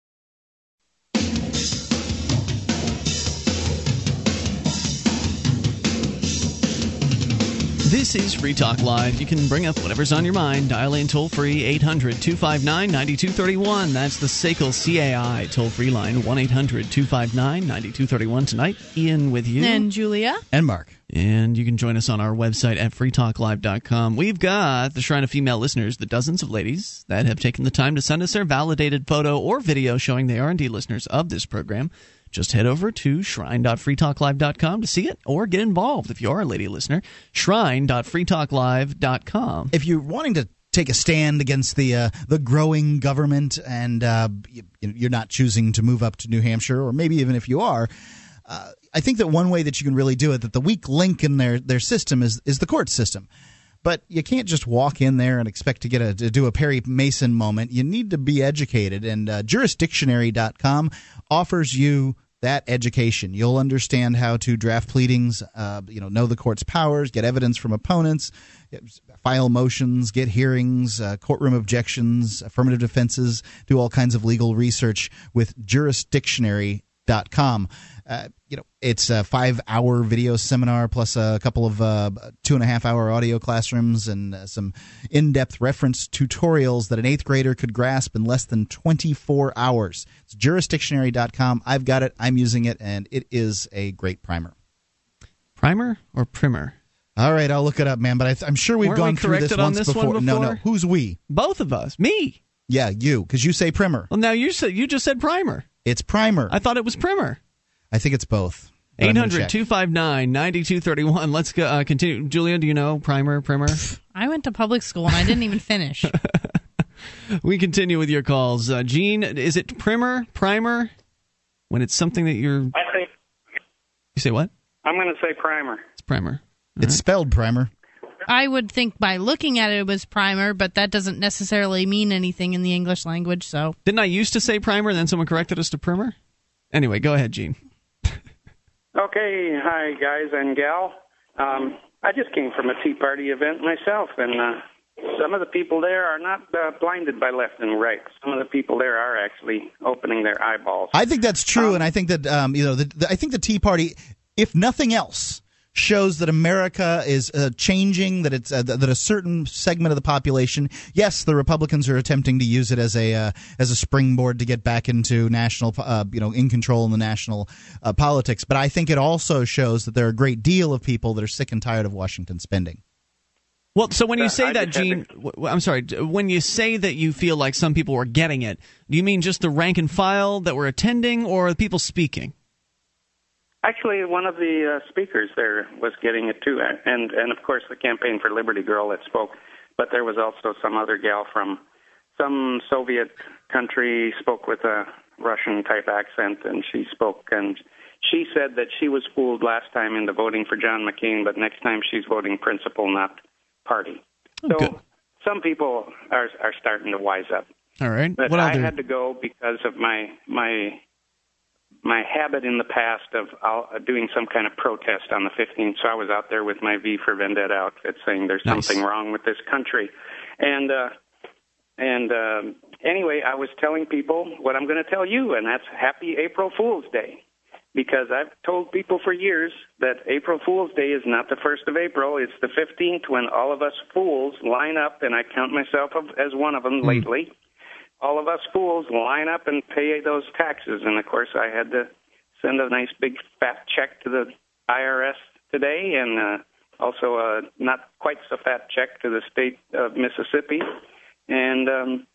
This is Free Talk Live. You can bring up whatever's on your mind. Dial in toll free 800 259 9231. That's the SACL CAI toll free line 1 800 259 9231. Tonight, Ian with you. And Julia. And Mark. And you can join us on our website at freetalklive.com. We've got the Shrine of Female Listeners, the dozens of ladies that have taken the time to send us their validated photo or video showing they are indeed listeners of this program. Just head over to shrine.freetalklive.com to see it or get involved if you are a lady listener. Shrine.freetalklive.com. if you're wanting to take a stand against the uh, the growing government and uh, you, you're not choosing to move up to New Hampshire, or maybe even if you are, uh, I think that one way that you can really do it, that the weak link in their their system is is the court system. But you can't just walk in there and expect to get a to do a Perry Mason moment. You need to be educated, and uh, jurisdictionary.com offers you that education. You'll understand how to draft pleadings, uh, you know, know the court's powers, get evidence from opponents, file motions, get hearings, uh, courtroom objections, affirmative defenses, do all kinds of legal research with Jurisdictionary com. Uh, you know, it's a five-hour video seminar plus a couple of uh, two and a half hour audio classrooms and uh, some in-depth reference tutorials that an eighth grader could grasp in less than 24 hours. It's jurisdictionary.com. I've got it. I'm using it, and it is a great primer. Primer or primer? All right, I'll look it up, man. But I th- I'm sure we've Weren't gone we through this once this before. one No, no. Who's we? Both of us. Me. Yeah, you, because you say primer. Well, now you said you just said primer. It's primer. I thought it was primer. I think it's both. but I'm gonna 800 check. 259 9231. Let's go, uh, continue. Julia, do you know primer, primer? I went to public school and I didn't even finish. we continue with your calls. Uh, Gene, is it primer, primer? When it's something that you're. I think You say what? I'm going to say primer. It's primer. It's spelled primer. I would think by looking at it, it was primer, but that doesn't necessarily mean anything in the English language. So Didn't I used to say primer, and then someone corrected us to primer? Anyway, go ahead, Gene. Okay, hi guys and gal. Um, I just came from a Tea Party event myself, and uh, some of the people there are not uh, blinded by left and right. Some of the people there are actually opening their eyeballs. I think that's true, and I think that um, you know, the, the, I think the Tea Party, if nothing else, shows that America is uh, changing. That it's uh, that a certain segment of the population. Yes, the Republicans are attempting to use it as a uh, as a springboard to get back into national, uh, you know, in control in the national uh, politics. But I think it also shows that there are a great deal of people that are sick and tired of Washington spending. Well, so when you Uh, say I that, just had Gene, w- w- I'm sorry. When you say that you feel like some people were getting it, do you mean just the rank and file that were attending, or the people speaking? Actually, one of the uh, speakers there was getting it too, and and of course the Campaign for Liberty girl that spoke. But there was also some other gal from some Soviet country spoke with a Russian type accent, and she spoke and she said that she was fooled last time into voting for John McCain, but next time she's voting principle, not party. So some people are are starting to wise up. All right. But what I had to go because of my my my habit in the past of uh, doing some kind of protest on the 15th. So I was out there with my V for Vendetta outfit, saying there's Nice. something wrong with this country, and uh, and um, anyway, I was telling people what I'm going to tell you, and that's Happy April Fool's Day. Because I've told people for years that April Fool's Day is not the 1st of April, it's the 15th when all of us fools line up, and I count myself as one of them lately all of us fools line up and pay those taxes. And of course, I had to send a nice big fat check to the IRS today, and uh, also a not quite so fat check to the state of Mississippi. And um,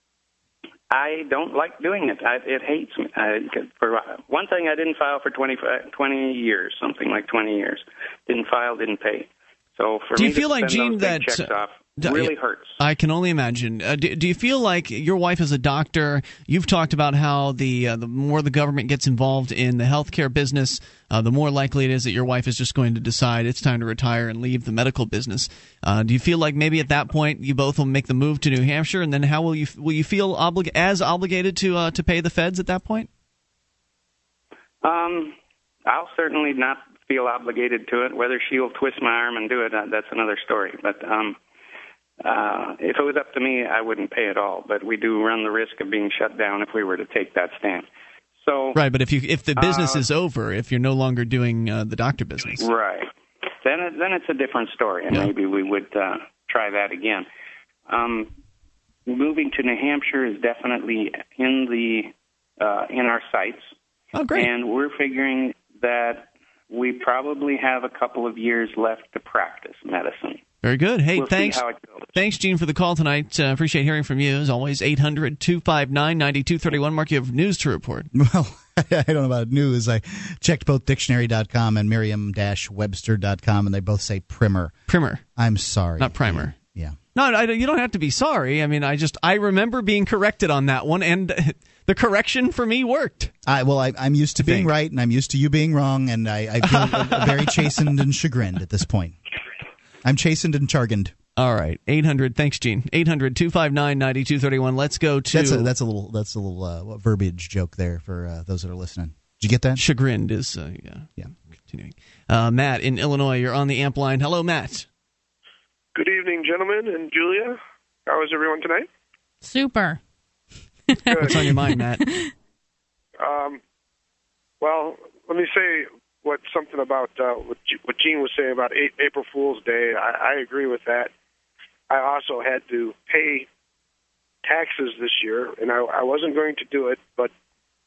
I don't like doing it. I, it hates me. I, for one thing, I didn't file for 20, 20 years, something like 20 years. Didn't file, didn't pay. So for Do you feel to like, Gene, that, checks off really hurts. I can only imagine. Uh, do, do you feel like your wife is a doctor? You've talked about how the uh, the more the government gets involved in the healthcare business, uh, the more likely it is that your wife is just going to decide it's time to retire and leave the medical business. Uh, do you feel like maybe at that point you both will make the move to New Hampshire, and then how will you will you feel oblig- as obligated to uh, to pay the feds at that point? Um, I'll certainly not feel obligated to it. Whether she'll twist my arm and do it, uh, that's another story. But um, uh, if it was up to me, I wouldn't pay at all. But we do run the risk of being shut down if we were to take that stand. So Right, but if you if the business Uh, is over, if you're no longer doing uh, the doctor business, Right. Then it, then it's a different story, and maybe we would uh, try that again. Um, moving to New Hampshire is definitely in the uh, in our sights. Oh, great! And we're figuring that we probably have a couple of years left to practice medicine. Very good. Hey, We'll thanks. how it goes. Thanks, Gene, for the call tonight. Uh, appreciate hearing from you. As always, 800 259 9231. Mark, you have news to report. Well, I don't know about news. I checked both dictionary.com and merriam-webster.com, and they both say primer. Primer. I'm sorry. Not primer. Yeah. No, I, you don't have to be sorry. I mean, I just I remember being corrected on that one, and the correction for me worked. I, well, I, I'm used to being think. right, and I'm used to you being wrong, and I, I feel very chastened and chagrined at this point. I'm chastened and chastened. All right, 800. Thanks, Gene. 800 259 9231. Let's go to. That's a that's a little that's a little uh, verbiage joke there for uh, those that are listening. Did you get that? Chagrined is uh, yeah. Yeah. Continuing. Uh, Matt in Illinois, you're on the amp line. Hello, Matt. Good evening, gentlemen and Julia. How is everyone tonight? Super. What's on your mind, Matt? Um, Well, let me say what something about uh, what, what Gene was saying about A- April Fool's Day. I, I agree with that. I also had to pay taxes this year, and I, I wasn't going to do it, but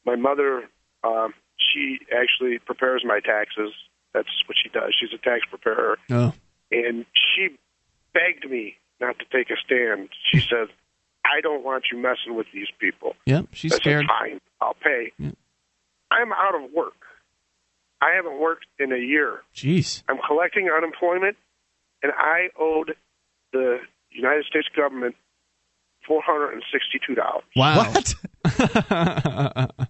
my mother, um, she actually prepares my taxes. That's what she does. She's a tax preparer, Oh. and she begged me not to take a stand. She said, "I don't want you messing with these people." Yep, she's I said, scared. Fine, I'll pay. I'm out of work. I haven't worked in a year. Jeez. I'm collecting unemployment, and I owed the United States government four hundred and sixty-two dollars. Wow. What?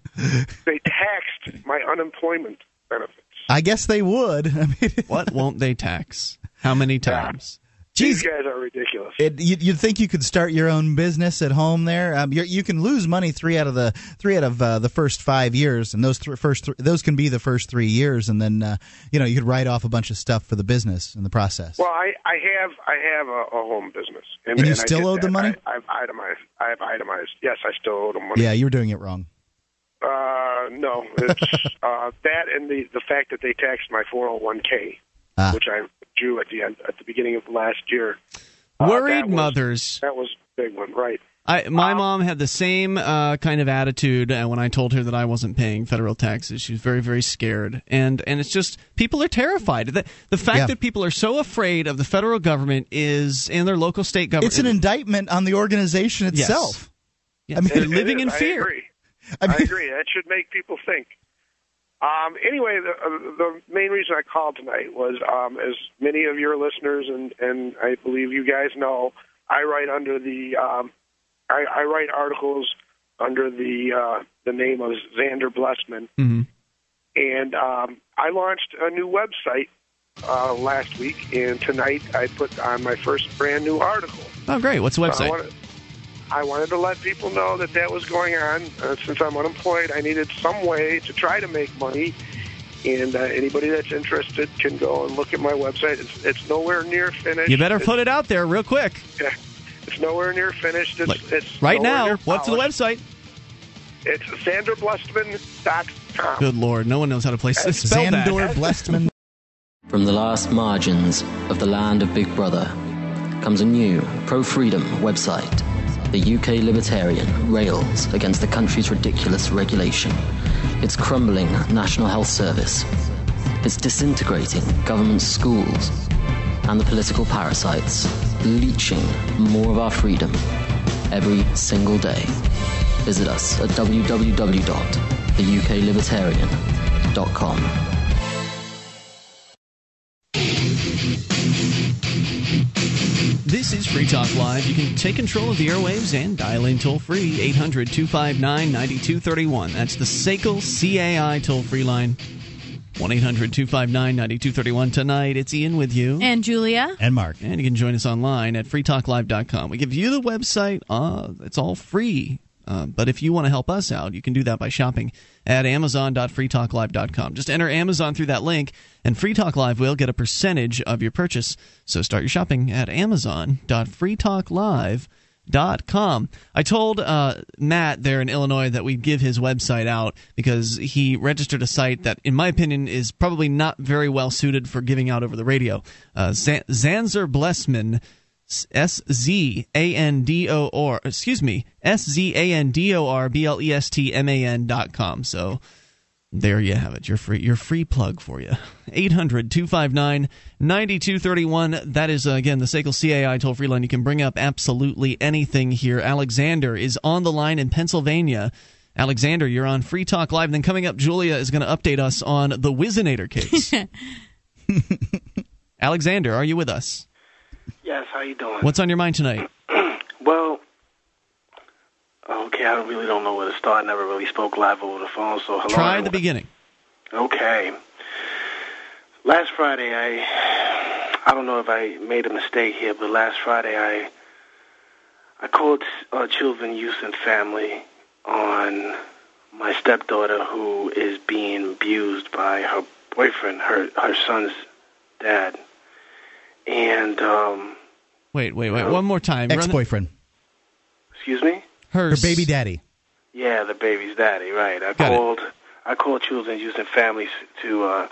They taxed my unemployment benefits. I guess they would. I mean, what won't they tax? How many times? These guys are ridiculous. It, you'd, you'd think you could start your own business at home there. Um, you can lose money three out of the three out of uh, the first five years, and those th- first th- those can be the first three years, and then uh, you know you could write off a bunch of stuff for the business in the process. Well, I, I have I have a, a home business, And you I still owe the money? I, I've itemized. I have itemized. Yes, I still owe them money. Yeah, you were doing it wrong. Uh, no, it's uh, that and the the fact that they taxed my 401k, Ah. which I drew at the end at the beginning of last year. Uh, Worried that was- mothers. That was a big one, right? I, my mom had the same uh, kind of attitude uh, when I told her that I wasn't paying federal taxes. She was very, very scared, and and it's just people are terrified. The, the fact Yeah. that people are so afraid of the federal government is in their local state government. It's an indictment on the organization itself. Yes, I mean, they're It- it living is. in I fear. I, agree. That should make people think. Um, anyway, the, uh, the main reason I called tonight was, um, as many of your listeners and, and I believe you guys know, I write under the um, I, I write articles under the uh, the name of Szandor Blestman, Mhm. and um, I launched a new website uh, last week, and tonight I put on my first brand new article. Oh, great! What's the website? wanted, I wanted to let people know that that was going on. Uh, since I'm unemployed, I needed some way to try to make money. And uh, anybody that's interested can go and look at my website. It's, it's nowhere near finished. You better It's- put it out there real quick, yeah, it's nowhere near finished. It's, it's right now. near What's the website? It's szandorblestman.com. Good lord, no one knows how to play. Spell that. Szandor Blestman. From the last margins of the land of Big Brother comes a new pro freedom website. The UK Libertarian rails against the country's ridiculous regulation, its crumbling National Health Service, its disintegrating government schools, and the political parasites leeching more of our freedom every single day. Visit us at www.theuklibertarian.com. This is Free Talk Live. You can take control of the airwaves and dial in toll free 800 259 9231. That's the SACL CAI toll free line. 1 800 259 9231. Tonight, it's Ian with you. And Julia. And Mark. And you can join us online at freetalklive.com. We give you the website, uh, it's all free. Uh, but if you want to help us out, you can do that by shopping at amazon.freetalklive.com. Just enter Amazon through that link, and Free Talk Live will get a percentage of your purchase. So start your shopping at amazon.freetalklive.com. I told uh, Matt there in Illinois that we'd give his website out because he registered a site that, in my opinion, is probably not very well suited for giving out over the radio. Uh, Zan- Zanzer Blessman. S Z A N D O R excuse me S Z A N D O R B L E S T M A N dot com. So there you have it. Your free your free plug for you. 800-259-9231. That is uh, again the SACL CAI toll free line. You can bring up absolutely anything here. Alexander is on the line in Pennsylvania. Alexander, you're on Free Talk Live. And then coming up, Julia is going to update us on the Whizzinator case. Alexander, are you with us? Yes, how you doing? What's on your mind tonight? Well, okay, I really don't know where to start. I never really spoke live over the phone, so hello. Try the beginning. Okay. Last Friday, I I don't know if I made a mistake here, but last Friday I I called uh, Children, Youth, and Family on my stepdaughter who is being abused by her boyfriend, her her son's dad, and um, Wait, wait, wait. One more time. Run Ex-boyfriend. excuse me. Her baby daddy. Yeah, the baby's daddy, right. I Got it. called I called Children's Youth and Families to uh,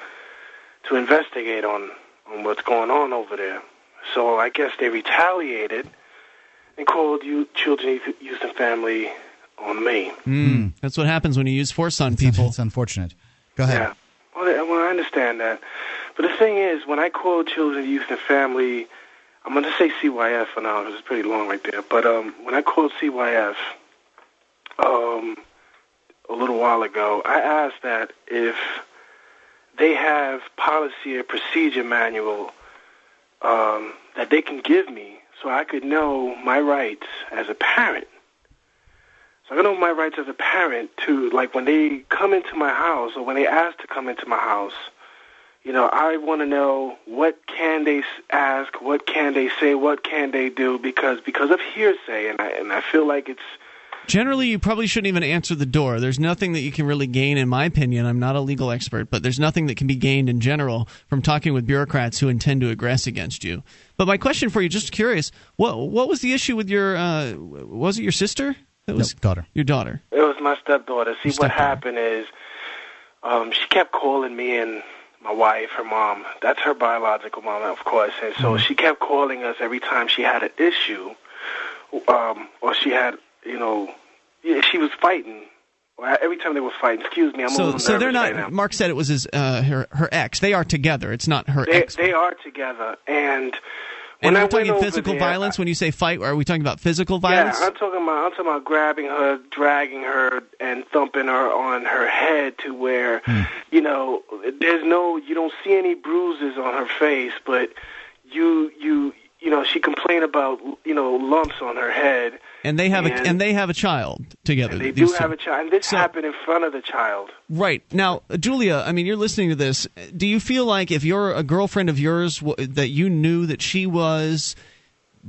to investigate on on what's going on over there. So I guess they retaliated and called you Children's Youth and Family on me. Mm, that's what happens when you use force on people. It's unfortunate. Go ahead. Yeah. Well, I- well, I understand that. But the thing is, when I called Children, Youth, and Family, I'm going to say CYF for now because it's pretty long right there. But um, when I called CYF um, a little while ago, I asked that if they have policy or procedure manual um, that they can give me so I could know my rights as a parent. So I know my rights as a parent to like when they come into my house or when they ask to come into my house. You know, I want to know what can they ask, what can they say, what can they do because because of hearsay, and I and I feel like it's Generally, you probably shouldn't even answer the door. There's nothing that you can really gain, in my opinion. I'm not a legal expert, but there's nothing that can be gained in general from talking with bureaucrats who intend to aggress against you. But my question for you, just curious, what what was the issue with your? Uh, was it your sister? That was daughter. Your daughter. It was my stepdaughter. See, Your what happened is, um, she kept calling me and my wife, her mom. That's her biological mom, of course. And so Mm-hmm. she kept calling us every time she had an issue, um, or she had, you know, yeah, she was fighting. Every time they were fighting, excuse me, I'm So, so they're not. right. Mark said it was his uh, her her ex. They are together. It's not her They, ex. they are together, And when are I we talking physical there, violence when you say fight? Are we talking about physical violence? Yeah, I'm talking about I'm talking about grabbing her, dragging her, and thumping her on her head to where, Hmm. you know, there's no, you don't see any bruises on her face, but you, you, you know, she complained about, you know, lumps on her head. And they have a And- and they have a child together. They do two. have a child, and this happened in front of the child. Right now, Julia. I mean, you're listening to this. Do you feel like if you're a girlfriend of yours that you knew that she was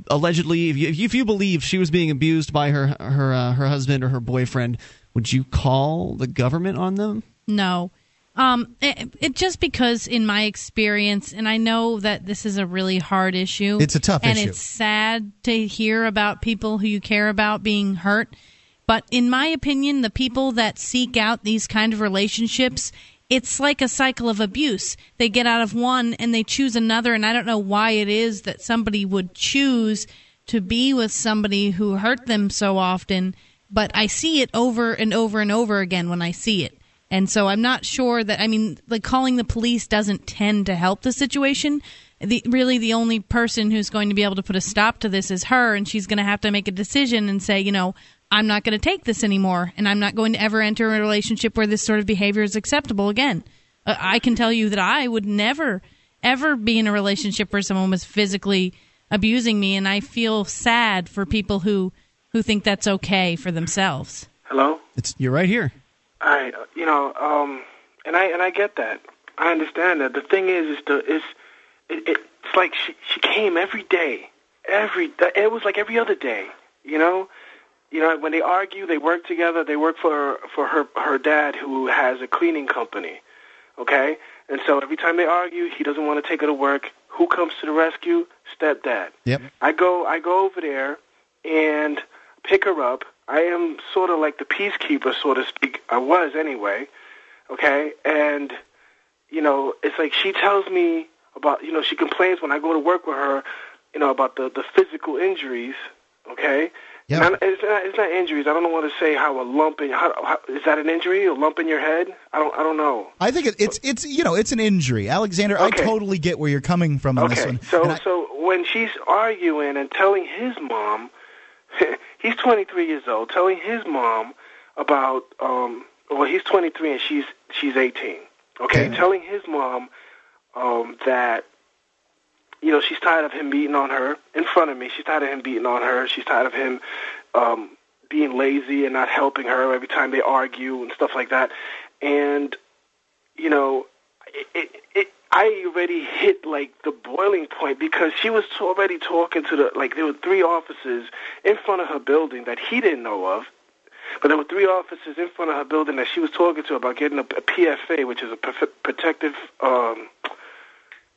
allegedly, if you, if you believe she was being abused by her her uh, her husband or her boyfriend, would you call the government on them? No. Um, it, it just because in my experience, and I know that this is a really hard issue. It's a tough and issue. it's sad to hear about people who you care about being hurt. But in my opinion, the people that seek out these kind of relationships, it's like a cycle of abuse. They get out of one and they choose another, and I don't know why it is that somebody would choose to be with somebody who hurt them so often. But I see it over and over and over again when I see it. And so I'm not sure that I mean like calling the police doesn't tend to help the situation. The really the only person who's going to be able to put a stop to this is her and she's going to have to make a decision and say, you know, I'm not going to take this anymore and I'm not going to ever enter a relationship where this sort of behavior is acceptable again. Uh, I can tell you that I would never ever be in a relationship where someone was physically abusing me and I feel sad for people who who think that's okay for themselves. Hello. It's you're right here. I, you know, um, and I and I get that. I understand that. The thing is, is the is it, it's like she she came every day, every it was like every other day. You know, you know when they argue, they work together. They work for for her her dad who has a cleaning company. Okay, and so every time they argue, he doesn't want to take her to work. Who comes to the rescue? Stepdad. Yep. I go I go over there and pick her up. I am sort of like the peacekeeper, so to speak. I was anyway. Okay, and you know, it's like she tells me about you know she complains when I go to work with her, you know about the the physical injuries. Okay. Yeah. Not, it's not. It's not injuries. I don't want to say how a lump in. How, how is that an injury? A lump in your head? I don't. I don't know. I think it, it's it's you know it's an injury, Alexander. I totally get where you're coming from on this Okay, one. so I- so when she's arguing and telling his mom, he's 23 years old, telling his mom about um well he's 23 and she's she's 18. Okay, Okay. telling his mom um that you know she's tired of him beating on her in front of me. She's tired of him beating on her. She's tired of him um being lazy and not helping her every time they argue and stuff like that. And you know, it, it, it, I already hit like the boiling point because she was already talking to the like there were three officers in front of her building that he didn't know of, but there were three officers in front of her building that she was talking to about getting a, a PFA, which is a protective um,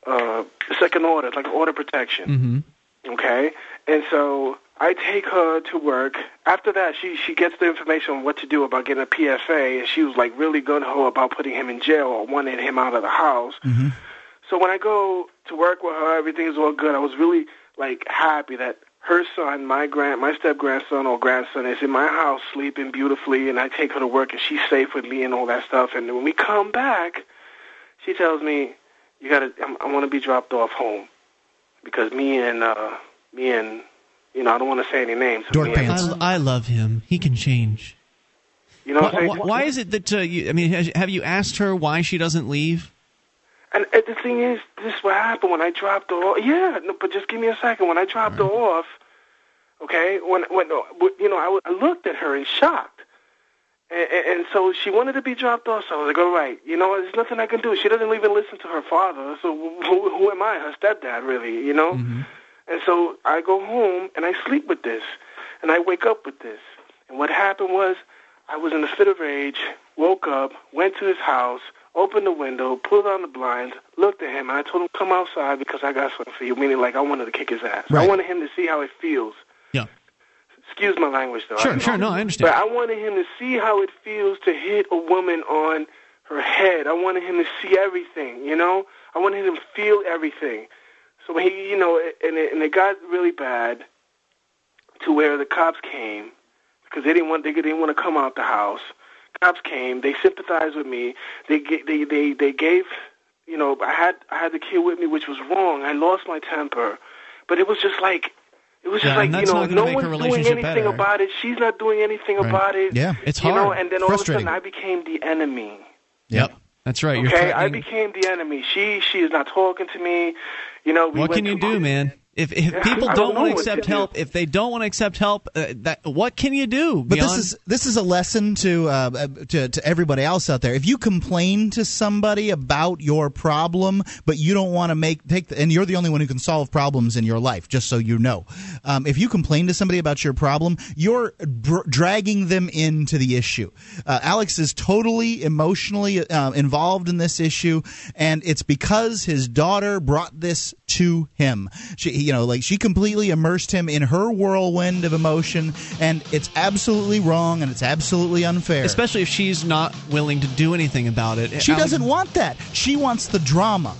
uh, second order, like order protection. Mm-hmm. Okay, and so I take her to work. After that, she she gets the information on what to do about getting a PFA, and she was like really gun ho about putting him in jail or wanting him out of the house. Mm-hmm. So when I go to work with her, everything's all good. I was really like happy that her son, my grand, my step grandson or grandson, is in my house sleeping beautifully, and I take her to work, and she's safe with me and all that stuff. And when we come back, she tells me, "You gotta, I'm, I want to be dropped off home because me and uh, me and you know, I don't want to say any names. but me and- I, I love him. He can change. You know what why, I'm why, why is it that uh, you? I mean, has, have you asked her why she doesn't leave? And uh, the thing is, this is what happened when I dropped her off. Yeah, no, but just give me a second. When I dropped her off, okay, when when uh, you know, I, w- I looked at her in shock, and, and, and so she wanted to be dropped off. So I was like, all right, you know, there's nothing I can do. She doesn't even listen to her father. So who, who am I? Her stepdad, really? You know. And so I go home and I sleep with this, and I wake up with this. And what happened was, I was in a fit of rage. Woke up, went to his house, opened the window, pulled down the blinds, looked at him, and I told him, "Come outside because I got something for you." Meaning, like I wanted to kick his ass. I wanted him to see how it feels. Yeah. Excuse my language, though. Sure, sure, no, I understand. But I wanted him to see how it feels to hit a woman on her head. I wanted him to see everything. You know, I wanted him to feel everything. So when he, you know, and it, and it got really bad to where the cops came because they didn't want they didn't want to come out the house. Cops came. They sympathized with me. They they they they gave, you know, I had I had the kid with me, which was wrong. I lost my temper, but it was just like. It was just Yeah, and like you know, no one's doing anything better. about it. She's not doing anything Right. about it. Yeah, it's You know, hard. and then all of a sudden, I became the enemy. Yep. That's right. You're Okay, I became the enemy. She she is not talking to me. You know, we what can you to- do, man? If if Yeah, people don't don't want to accept do. help, if they don't want to accept help, uh, that what can you do? But beyond- this is this is a lesson to, uh, uh, to to everybody else out there. If you complain to somebody about your problem, but you don't want to make take, the, and you're the only one who can solve problems in your life, just so you know. Um, if you complain to somebody about your problem, you're dr- dragging them into the issue. Uh, Alex is totally emotionally uh, involved in this issue, and it's because his daughter brought this to him. She, you know, like she completely immersed him in her whirlwind of emotion, and it's absolutely wrong and it's absolutely unfair. especially if she's not willing to do anything about it. she Alex- doesn't want that. She wants the drama.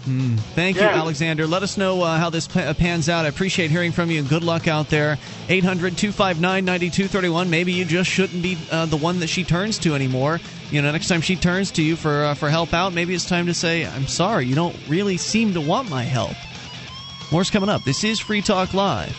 Thank you, Alexander. Let us know uh, how this pa- pans out. I appreciate hearing from you and good luck out there. 800 259 9231. Maybe you just shouldn't be uh, the one that she turns to anymore. You know, next time she turns to you for, uh, for help out, maybe it's time to say, I'm sorry, you don't really seem to want my help. More's coming up. This is Free Talk Live.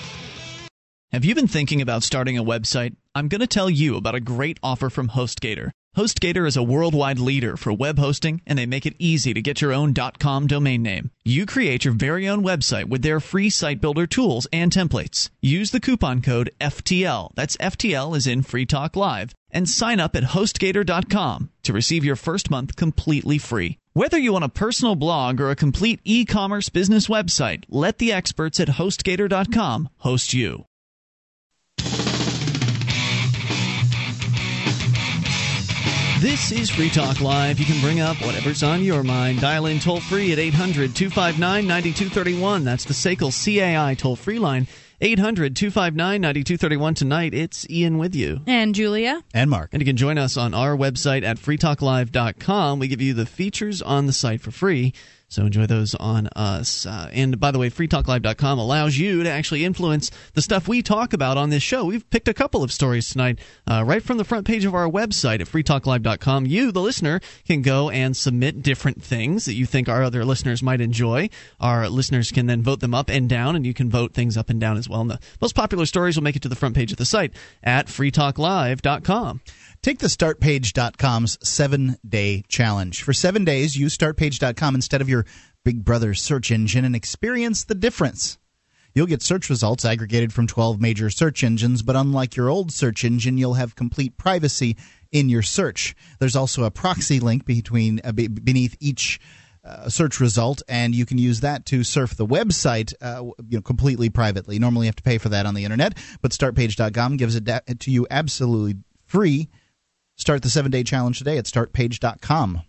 Have you been thinking about starting a website? I'm going to tell you about a great offer from HostGator. HostGator is a worldwide leader for web hosting, and they make it easy to get your own .com domain name. You create your very own website with their free site builder tools and templates. Use the coupon code FTL. That's FTL is in Free Talk Live. And sign up at HostGator.com to receive your first month completely free. Whether you want a personal blog or a complete e-commerce business website, let the experts at HostGator.com host you. This is Free Talk Live. You can bring up whatever's on your mind. Dial in toll free at 800 259 9231. That's the SACL CAI toll free line. 800 259 9231. Tonight, it's Ian with you. And Julia. And Mark. And you can join us on our website at freetalklive.com. We give you the features on the site for free. So enjoy those on us. Uh, and by the way, freetalklive.com allows you to actually influence the stuff we talk about on this show. We've picked a couple of stories tonight uh, right from the front page of our website at freetalklive.com. You, the listener, can go and submit different things that you think our other listeners might enjoy. Our listeners can then vote them up and down, and you can vote things up and down as well. And the most popular stories will make it to the front page of the site at freetalklive.com. Take the startpage.com's seven day challenge. For seven days, use startpage.com instead of your Big Brother search engine and experience the difference. You'll get search results aggregated from 12 major search engines, but unlike your old search engine, you'll have complete privacy in your search. There's also a proxy link between uh, be- beneath each uh, search result, and you can use that to surf the website uh, you know, completely privately. Normally, you have to pay for that on the internet, but StartPage.com gives it da- to you absolutely free. Start the seven day challenge today at startpage.com.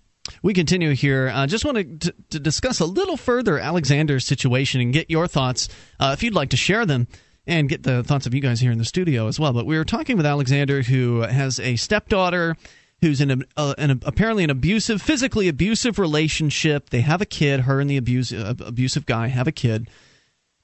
We continue here. I uh, just wanted to, to discuss a little further Alexander's situation and get your thoughts. Uh, if you'd like to share them, and get the thoughts of you guys here in the studio as well. But we were talking with Alexander, who has a stepdaughter who's in a, uh, an apparently an abusive, physically abusive relationship. They have a kid. Her and the abuse, uh, abusive guy have a kid,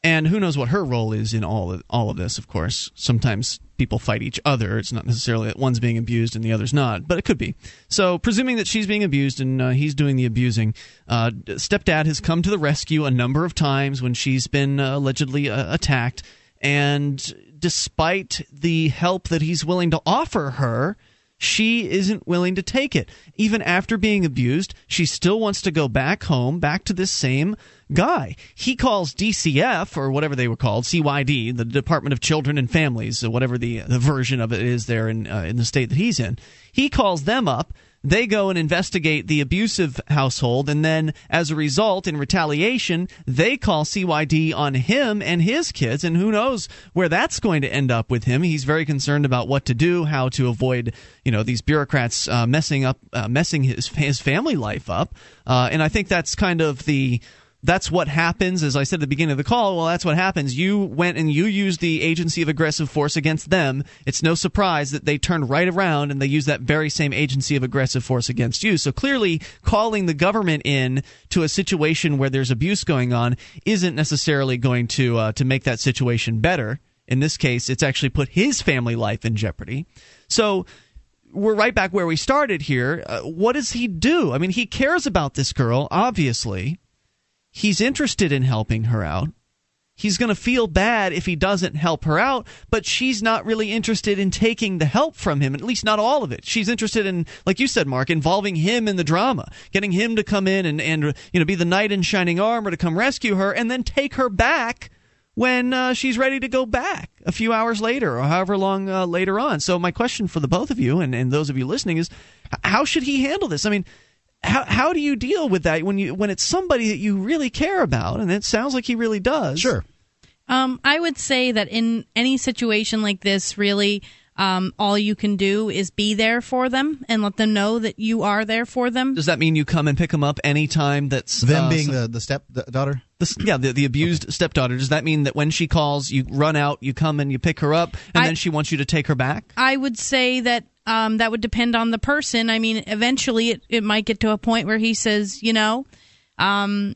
and who knows what her role is in all of, all of this? Of course, sometimes people fight each other. It's not necessarily that one's being abused and the other's not, but it could be. So, presuming that she's being abused and uh, he's doing the abusing, uh, stepdad has come to the rescue a number of times when she's been uh, allegedly uh, attacked, and despite the help that he's willing to offer her she isn't willing to take it. Even after being abused, she still wants to go back home, back to this same guy. He calls DCF, or whatever they were called, CYD, the Department of Children and Families, whatever the, the version of it is there in, uh, in the state that he's in. He calls them up they go and investigate the abusive household, and then as a result, in retaliation, they call CYD on him and his kids, and who knows where that's going to end up with him. He's very concerned about what to do, how to avoid, you know, these bureaucrats uh, messing up, uh, messing his his family life up, uh, and I think that's kind of the that's what happens. As I said at the beginning of the call, well, that's what happens. You went and you used the agency of aggressive force against them. It's no surprise that they turned right around and they use that very same agency of aggressive force against you. So clearly, calling the government in to a situation where there's abuse going on isn't necessarily going to uh, to make that situation better. In this case, it's actually put his family life in jeopardy. So we're right back where we started here. Uh, what does he do? I mean, he cares about this girl, obviously he's interested in helping her out. He's going to feel bad if he doesn't help her out, but she's not really interested in taking the help from him, at least not all of it. She's interested in, like you said, Mark, involving him in the drama, getting him to come in and, and you know, be the knight in shining armor to come rescue her and then take her back when uh, she's ready to go back a few hours later or however long uh, later on. So, my question for the both of you and, and those of you listening is how should he handle this? I mean, how how do you deal with that when you when it's somebody that you really care about and it sounds like he really does sure um, i would say that in any situation like this really um, all you can do is be there for them and let them know that you are there for them. Does that mean you come and pick them up anytime that's them uh, being the the step daughter? The, yeah, the, the abused okay. stepdaughter. Does that mean that when she calls, you run out, you come and you pick her up, and I, then she wants you to take her back? I would say that um, that would depend on the person. I mean, eventually it, it might get to a point where he says, you know, um,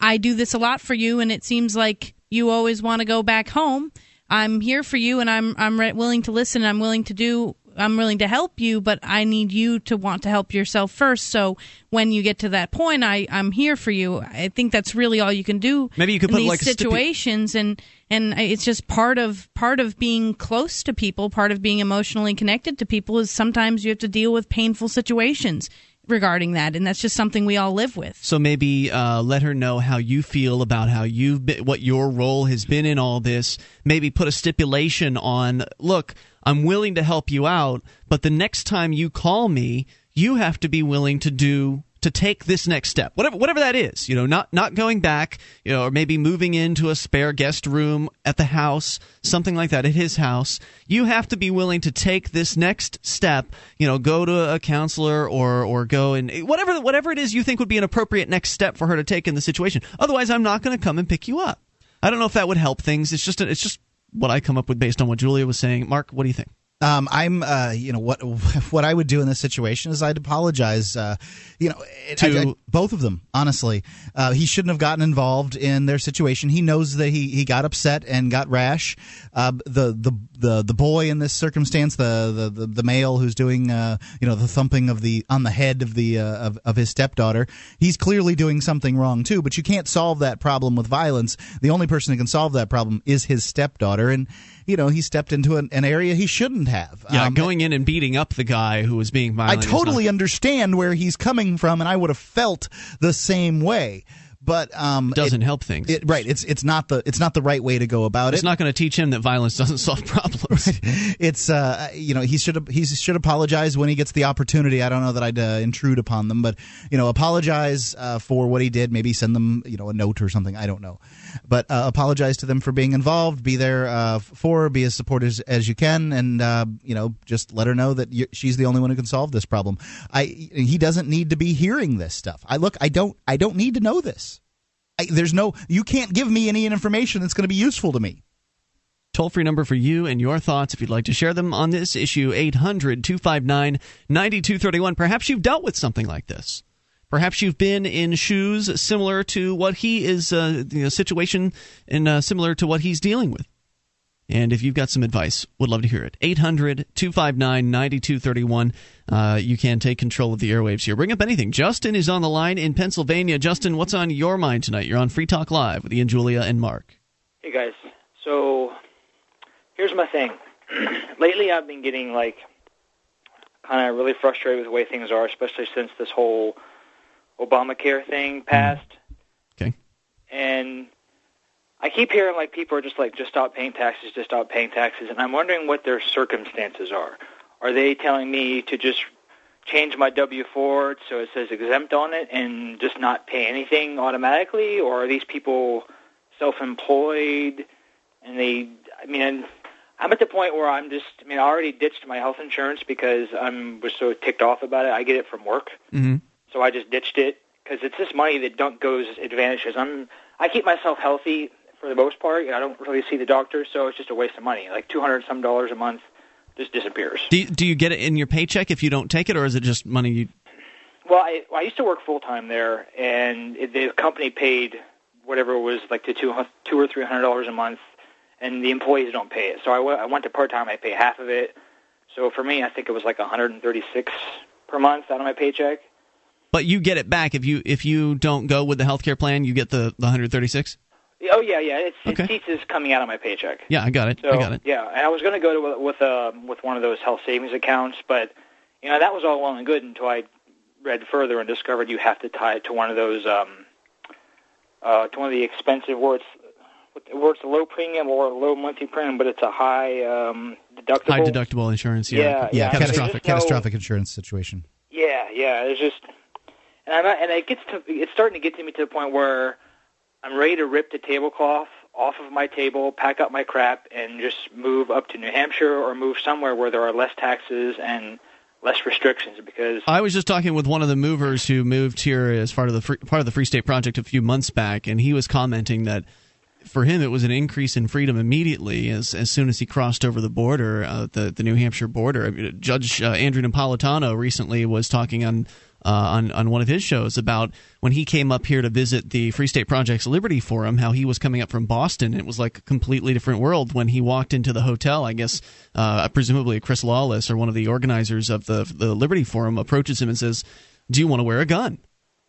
I do this a lot for you, and it seems like you always want to go back home. I'm here for you, and I'm I'm willing to listen. I'm willing to do I'm willing to help you, but I need you to want to help yourself first. So when you get to that point, I I'm here for you. I think that's really all you can do. Maybe you could in put these like situations, and and it's just part of part of being close to people, part of being emotionally connected to people is sometimes you have to deal with painful situations regarding that, and that's just something we all live with. So maybe uh, let her know how you feel about how you've been, what your role has been in all this. Maybe put a stipulation on. Look, I'm willing to help you out, but the next time you call me, you have to be willing to do to take this next step. Whatever whatever that is you know not not going back you know or maybe moving into a spare guest room at the house something like that at his house. You have to be willing to take this next step you know go to a counselor or or go and whatever whatever it is you think would be an appropriate next step for her to take in the situation. Otherwise i'm not going to come and pick you up. I don't know if that would help things. It's just it's just what I come up with based on what Julia was saying. Mark, what do you think? Um, I'm, uh, you know, what what I would do in this situation is I'd apologize. Uh, you know, to I, I, both of them. Honestly, uh, he shouldn't have gotten involved in their situation. He knows that he, he got upset and got rash. Uh, the the the the boy in this circumstance, the the the, the male who's doing, uh, you know, the thumping of the on the head of the uh, of of his stepdaughter, he's clearly doing something wrong too. But you can't solve that problem with violence. The only person who can solve that problem is his stepdaughter, and you know he stepped into an, an area he shouldn't have. Yeah, um, going in and beating up the guy who was being violent. I totally not... understand where he's coming from, and I would have felt the same way but um, doesn't it, help things. It, right. It's it's not the it's not the right way to go about it's it. It's not going to teach him that violence doesn't solve problems. Right. It's uh you know he should he should apologize when he gets the opportunity. I don't know that I'd uh, intrude upon them, but you know apologize uh, for what he did. Maybe send them you know a note or something. I don't know, but uh, apologize to them for being involved. Be there uh, for be as supportive as, you can, and uh, you know just let her know that she's the only one who can solve this problem. I he doesn't need to be hearing this stuff. I look I don't I don't need to know this. I, there's no you can't give me any information that's going to be useful to me. Toll free number for you and your thoughts if you'd like to share them on this issue 800 259 9231. Perhaps you've dealt with something like this. Perhaps you've been in shoes similar to what he is, uh, you know, situation and uh, similar to what he's dealing with. And if you've got some advice, would love to hear it. 800 259 9231. Uh, you can take control of the airwaves here. Bring up anything. Justin is on the line in Pennsylvania. Justin, what's on your mind tonight? You're on Free Talk Live with Ian, Julia, and Mark. Hey, guys. So here's my thing. Lately, I've been getting, like, kind of really frustrated with the way things are, especially since this whole Obamacare thing passed. Okay. And I keep hearing like people are just like, just stop paying taxes, just stop paying taxes, and I'm wondering what their circumstances are. Are they telling me to just change my W-4 so it says exempt on it and just not pay anything automatically, or are these people self-employed and they? I mean, I'm at the point where I'm just. I mean, I already ditched my health insurance because I'm was so ticked off about it. I get it from work. Mm-hmm. So I just ditched it because it's this money that don't goes advantages. I'm I keep myself healthy for the most part. I don't really see the doctor, so it's just a waste of money. Like two hundred some dollars a month just disappears. Do you, do you get it in your paycheck if you don't take it, or is it just money you? Well, I, I used to work full time there, and it, the company paid whatever it was like to two two or three hundred dollars a month, and the employees don't pay it. So I, w- I went to part time. I pay half of it. So for me, I think it was like one hundred and thirty six per month out of my paycheck. But you get it back if you if you don't go with the health care plan. You get the, the 136. Oh yeah, yeah. It's Okay. it coming out of my paycheck. Yeah, I got it. So I got it. yeah, and I was going to go to with uh, with one of those health savings accounts, but you know that was all well and good until I read further and discovered you have to tie it to one of those um, uh, to one of the expensive where it's where it's a low premium or a low monthly premium, but it's a high um, deductible. High deductible insurance. Yeah, Yeah, yeah. catastrophic, There's no- catastrophic insurance situation. Yeah, yeah. It's just, and I'm not, and it gets to it's starting to get to me to the point where I'm ready to rip the tablecloth off of my table, pack up my crap, and just move up to New Hampshire or move somewhere where there are less taxes and less restrictions. Because I was just talking with one of the movers who moved here as part of the free, part of the Free State Project a few months back, and he was commenting that for him it was an increase in freedom immediately as as soon as he crossed over the border, uh, the the New Hampshire border. I mean, Judge uh, Andrew Napolitano recently was talking on. Uh, on on one of his shows about when he came up here to visit the Free State Project's Liberty Forum, how he was coming up from Boston. It was like a completely different world when he walked into the hotel. I guess uh, presumably Chris Lawless or one of the organizers of the the Liberty Forum approaches him and says, "Do you want to wear a gun?"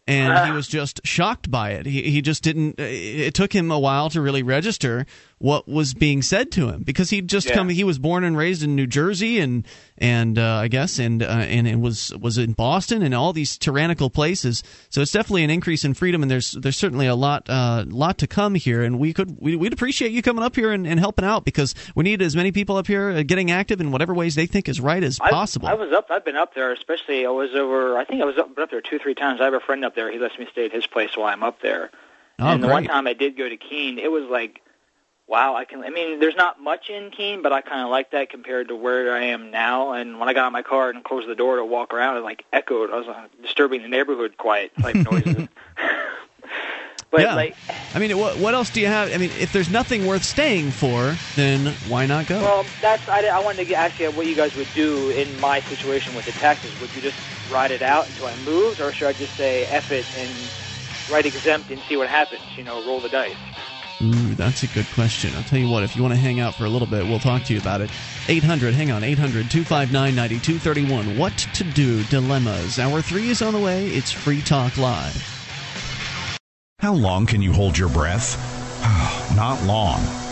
and he was just shocked by it. He he just didn't. It took him a while to really register what was being said to him because he'd just Yeah. come. He was born and raised in New Jersey, and and uh, I guess and uh, and it was was in Boston and all these tyrannical places. So it's definitely an increase in freedom, and there's there's certainly a lot uh, lot to come here. And we could we, we'd appreciate you coming up here and, and helping out because we need as many people up here uh, getting active in whatever ways they think is right as I- possible. I was up. I've been up there, especially I was over. I think I was up, up there two, three times. I have a friend up there. He lets me stay at his place while I'm up there. Oh, and the one time I did go to Keene, it was like, wow. I can. I mean, there's not much in Keene, but I kind of like that compared to where I am now. And when I got out of my car and closed the door to walk around, it like echoed. I was uh, disturbing the neighborhood quiet type noises. but yeah. like, I mean, what, what else do you have? I mean, if there's nothing worth staying for, then why not go? Well, that's I, I wanted to get, ask you what you guys would do in my situation with the taxes. Would you just ride it out until I moved, or should I just say F it and write exempt and see what happens? You know, roll the dice. That's a good question. I'll tell you what, if you want to hang out for a little bit, we'll talk to you about it. 800, hang on, 800 259 9231. What to do? Dilemmas. Hour three is on the way. It's Free Talk Live. How long can you hold your breath? Not long.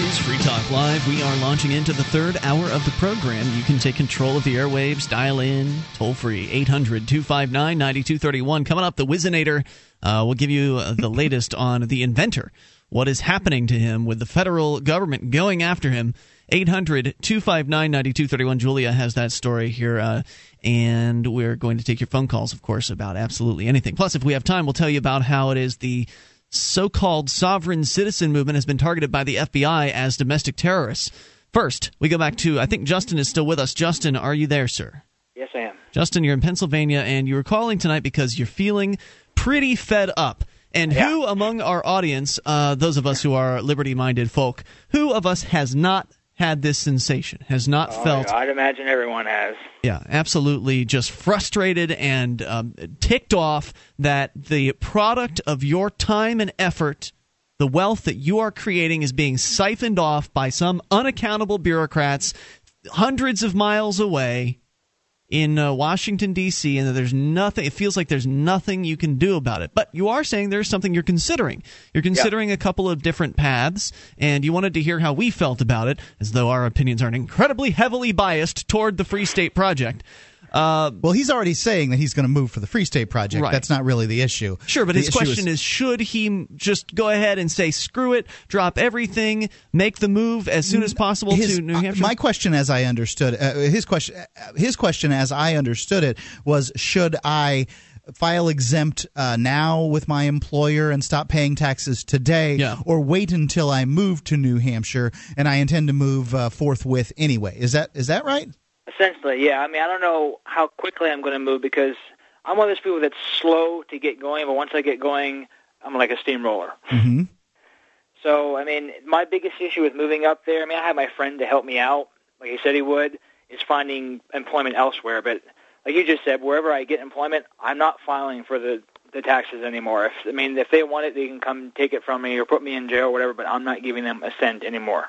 Is Free Talk Live. We are launching into the third hour of the program. You can take control of the airwaves, dial in toll free 800 259 9231. Coming up, the Whizzinator uh, will give you uh, the latest on the inventor, what is happening to him with the federal government going after him. 800 259 9231. Julia has that story here. Uh, and we're going to take your phone calls, of course, about absolutely anything. Plus, if we have time, we'll tell you about how it is the so called sovereign citizen movement has been targeted by the FBI as domestic terrorists. First, we go back to, I think Justin is still with us. Justin, are you there, sir? Yes, I am. Justin, you're in Pennsylvania, and you were calling tonight because you're feeling pretty fed up. And Yeah. who among our audience, uh, those of us who are liberty minded folk, who of us has not had this sensation, has not Oh, felt I'd imagine everyone has. yeah, absolutely. Just frustrated and um, ticked off that the product of your time and effort, the wealth that you are creating, is being siphoned off by some unaccountable bureaucrats hundreds of miles away in uh, Washington D.C. and that there's nothing. It feels like there's nothing you can do about it. But you are saying there's something you're considering. You're considering a couple of different paths, and you wanted to hear how we felt about it, as though our opinions aren't incredibly heavily biased toward the Free State Project. Uh, well, he's already saying that he's going to move for the Free State Project. Right. That's not really the issue. Sure, but The his question is, should he just go ahead and say screw it, drop everything, make the move as soon as possible His- to New uh, Hampshire? My question, as I understood uh, his question, uh, his question, as I understood it, was: Should I file exempt uh, now with my employer and stop paying taxes today, or wait until I move to New Hampshire and I intend to move uh, forthwith anyway? Is that is that right? Essentially, yeah. I mean, I don't know how quickly I'm going to move because I'm one of those people that's slow to get going, but once I get going, I'm like a steamroller. Mm-hmm. So, I mean, my biggest issue with moving up there, I mean, I have my friend to help me out, like he said he would, is finding employment elsewhere. But like you just said, wherever I get employment, I'm not filing for the the taxes anymore. If I mean, if they want it, they can come take it from me or put me in jail or whatever. But I'm not giving them a cent anymore.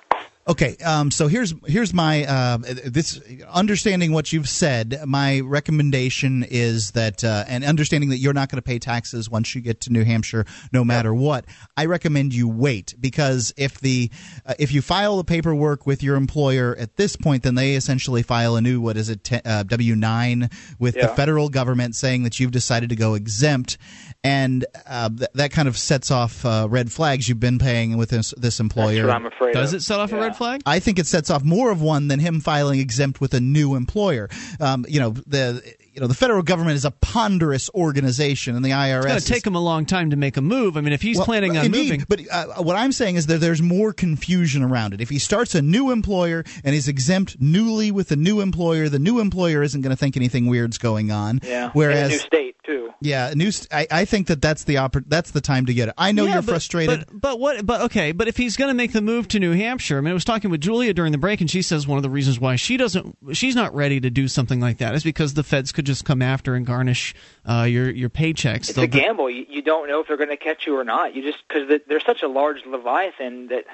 Okay, um, so here's here's my uh, this understanding what you've said. My recommendation is that, uh, and understanding that you're not going to pay taxes once you get to New Hampshire, no matter what. I recommend you wait because if the uh, if you file the paperwork with your employer at this point, then they essentially file a new what is it uh, W nine with the federal government saying that you've decided to go exempt, and uh, th- that kind of sets off uh, red flags you've been paying with this this employer. what I'm afraid Does it set off a red flag? I think it sets off more of one than him filing exempt with a new employer. Um, you know the you know the federal government is a ponderous organization, and the IRS. it's going to take him a long time to make a move. I mean, if he's well, planning on indeed, moving, But uh, what I'm saying is that there's more confusion around it. If he starts a new employer and is exempt newly with a new employer, the new employer isn't going to think anything weird's going on. Yeah. Whereas. in a new state too. yeah, new. St- I, I think that that's the oppor- that's the time to get it. I know Yeah, you're but- frustrated. But, but what? But okay. But if he's going to make the move to New Hampshire, I mean, I was talking with Julia during the break, and she says one of the reasons why she doesn't, she's not ready to do something like that is because the feds could just come after and garnish uh, your your paychecks. It's They'll- a gamble. You, you don't know if they're going to catch you or not. You just because they're such a large leviathan that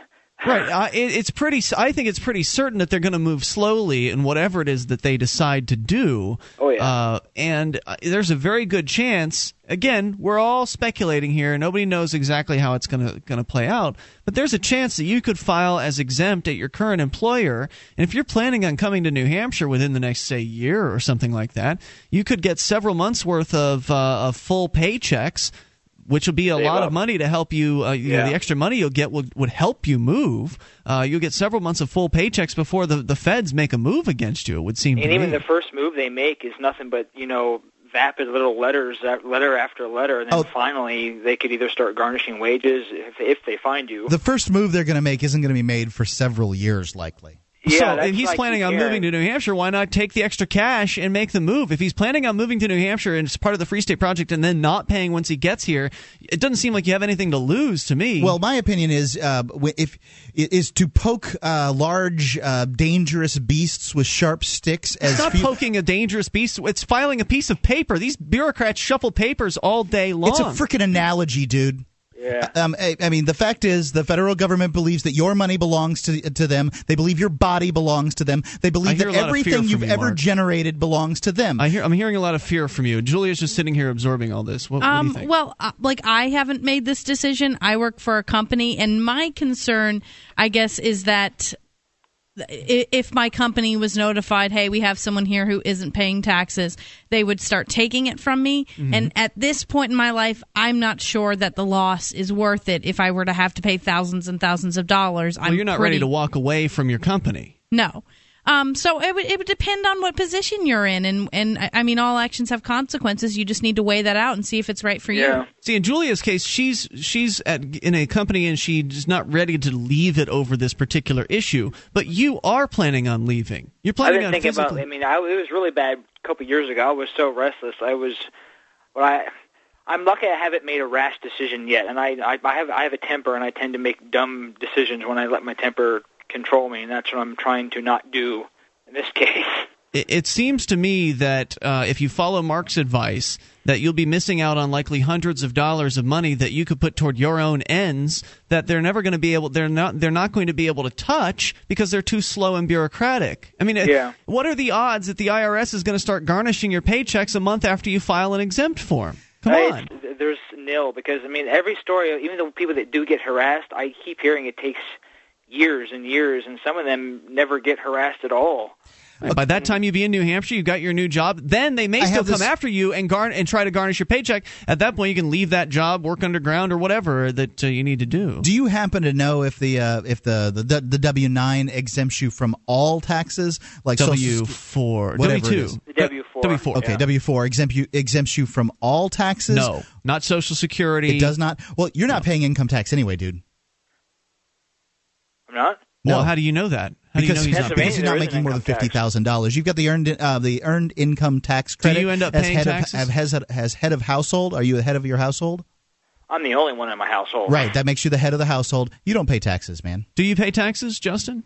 Right. Uh, it, it's pretty. I think it's pretty certain that they're going to move slowly in whatever it is that they decide to do. Oh yeah. Uh, and uh, there's a very good chance. Again, we're all speculating here. Nobody knows exactly how it's going to going to play out. But there's a chance that you could file as exempt at your current employer, and if you're planning on coming to New Hampshire within the next say year or something like that, you could get several months worth of uh, of full paychecks which will be a Save lot up. of money to help you. Uh, you know, the extra money you'll get would, would help you move. Uh, you'll get several months of full paychecks before the, the feds make a move against you. It would seem and to even me. the first move they make is nothing but you know vapid little letters, letter after letter, and then Oh. finally they could either start garnishing wages if if they find you. the first move they're going to make isn't going to be made for several years, likely. Yeah, so if he's I planning on moving to New Hampshire, why not take the extra cash and make the move? If he's planning on moving to New Hampshire and it's part of the Free State Project and then not paying once he gets here, it doesn't seem like you have anything to lose to me. Well, my opinion is uh, if is to poke uh, large, uh, dangerous beasts with sharp sticks as it's not fe- poking a dangerous beast. It's filing a piece of paper. These bureaucrats shuffle papers all day long. It's a freaking analogy, dude. Yeah. Um, I, I mean, the fact is, the federal government believes that your money belongs to to them. They believe your body belongs to them. They believe that a lot of fear everything you've you, ever Mark. generated belongs to them. I hear. I'm hearing a lot of fear from you. Julia's just sitting here absorbing all this. What, what do you Um, think? well, uh, like I haven't made this decision. I work for a company, and my concern, I guess, is that i- if my company was notified, hey, we have someone here who isn't paying taxes, they would start taking it from me. Mm-hmm. And at this point in my life, I'm not sure that the loss is worth it if I were to have to pay thousands and thousands of dollars. well, I'm you're not pretty- ready to walk away from your company. No. Um, so it would it would depend on what position you're in, and and I- I mean all actions have consequences. You just need to weigh that out and see if it's right for you. See, in Julia's case, she's she's at, in a company and she's not ready to leave it over this particular issue. But you are planning on leaving. You're I've planning on thinking physically. about. I mean, I, it was really bad a couple of years ago. I was so restless. I was, well, I, I'm lucky I haven't made a rash decision yet. And I, I, I have, I have a temper, and I tend to make dumb decisions when I let my temper control me, and that's what I'm trying to not do in this case. it, it seems to me that uh, if you follow Mark's advice, that you'll be missing out on likely hundreds of dollars of money that you could put toward your own ends that they're never going to be able they're not they're not going to be able to touch because they're too slow and bureaucratic. I mean, Yeah. what are the odds that the IRS is going to start garnishing your paychecks a month after you file an exempt form? Come on. There's nil because I mean every story, even the people that do get harassed, I keep hearing it takes years and years, and some of them never get harassed at all. And By that time, you be in New Hampshire, You've got your new job. Then they may I still come this- after you and garn and try to garnish your paycheck. At that point, you can leave that job, work underground, or whatever that uh, you need to do. Do you happen to know if the uh, if the the, the W nine exempts you from all taxes, like Social W four, whatever W two, W four. W four. Okay, W four exempt you exempts you from all taxes. No, not Social Security. it does not. Well, you're not paying income tax anyway, dude. I'm not. Well, No. how do you know that? How do you Because, know he's not because he's there not making more than fifty thousand dollars. You've got the earned uh, the earned income tax credit. Do credit. you end up as paying head taxes? Of, as, as head of household, are you the head of your household? I'm the only one in my household. Right, that makes you the head of the household. You don't pay taxes, man. Do you pay taxes, Justin?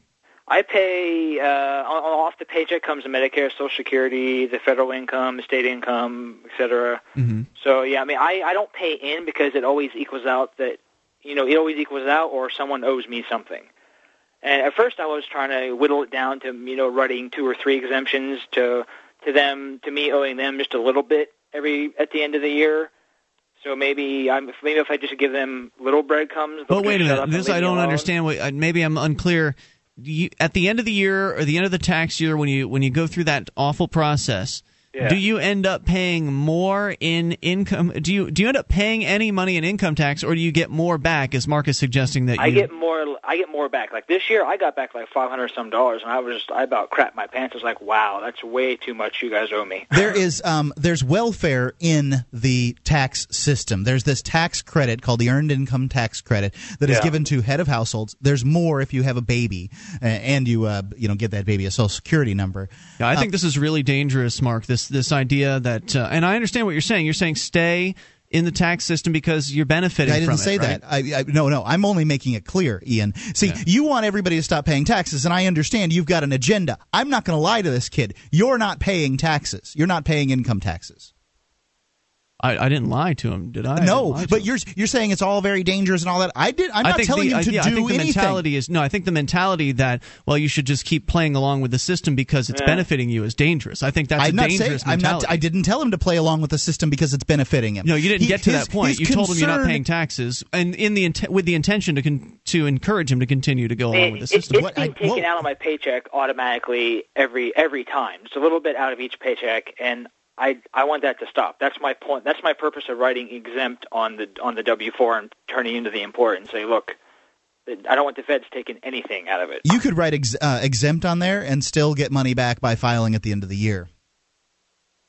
I pay uh, off the paycheck comes the Medicare, Social Security, the federal income, the state income, etc. Mm-hmm. So yeah, I mean, I I don't pay in because it always equals out that you know it always equals out or someone owes me something. And at first, I was trying to whittle it down to you know writing two or three exemptions to to them to me owing them just a little bit every at the end of the year. So maybe I'm maybe if I just give them little breadcrumbs. But wait a minute. This I don't alone. understand. What, uh, maybe I'm unclear. You, at the end of the year or the end of the tax year, when you when you go through that awful process, Yeah. do you end up paying more in income? Do you do you end up paying any money in income tax, or do you get more back? As Mark is suggesting that you I get more. I get more back. Like this year, I got back like five hundred some dollars, and I was I about crap my pants. I was like, wow, that's way too much. You guys owe me. There is um, there's welfare in the tax system. There's this tax credit called the earned income tax credit that is Yeah. given to head of households. There's more if you have a baby uh, and you uh, you know give that baby a social security number. Yeah, I Uh, think this is really dangerous, Mark. This this idea that, uh, and I understand what you're saying. You're saying stay in the tax system because you're benefiting. I didn't say it, right? that. I, I no no. I'm only making it clear, Ian. See, you want everybody to stop paying taxes, and I understand you've got an agenda. I'm not going to lie to this kid. You're not paying taxes. You're not paying income taxes. I, I didn't lie to him, did I? I no, lie to but you're you're saying it's all very dangerous and all that. I did. I'm not telling the, you to I, yeah, do I think the anything. mentality is no. I think the mentality that well, you should just keep playing along with the system because it's Yeah. benefiting you is dangerous. I think that's I'm a not saying dangerous I'm mentality. not. I didn't tell him to play along with the system because it's benefiting him. no, you didn't He- get to his- that point. his You told him you're not paying taxes, and in the with the intention to con- to encourage him to continue to go along with the it, system. it's What being I- taken whoa. out of my paycheck automatically every every time. Just a little bit out of each paycheck, and I I want that to stop. That's my point. That's my purpose of writing exempt on the on the W four and turning into the import and say, look, I don't want the feds taking anything out of it. You could write ex, uh, exempt on there and still get money back by filing at the end of the year.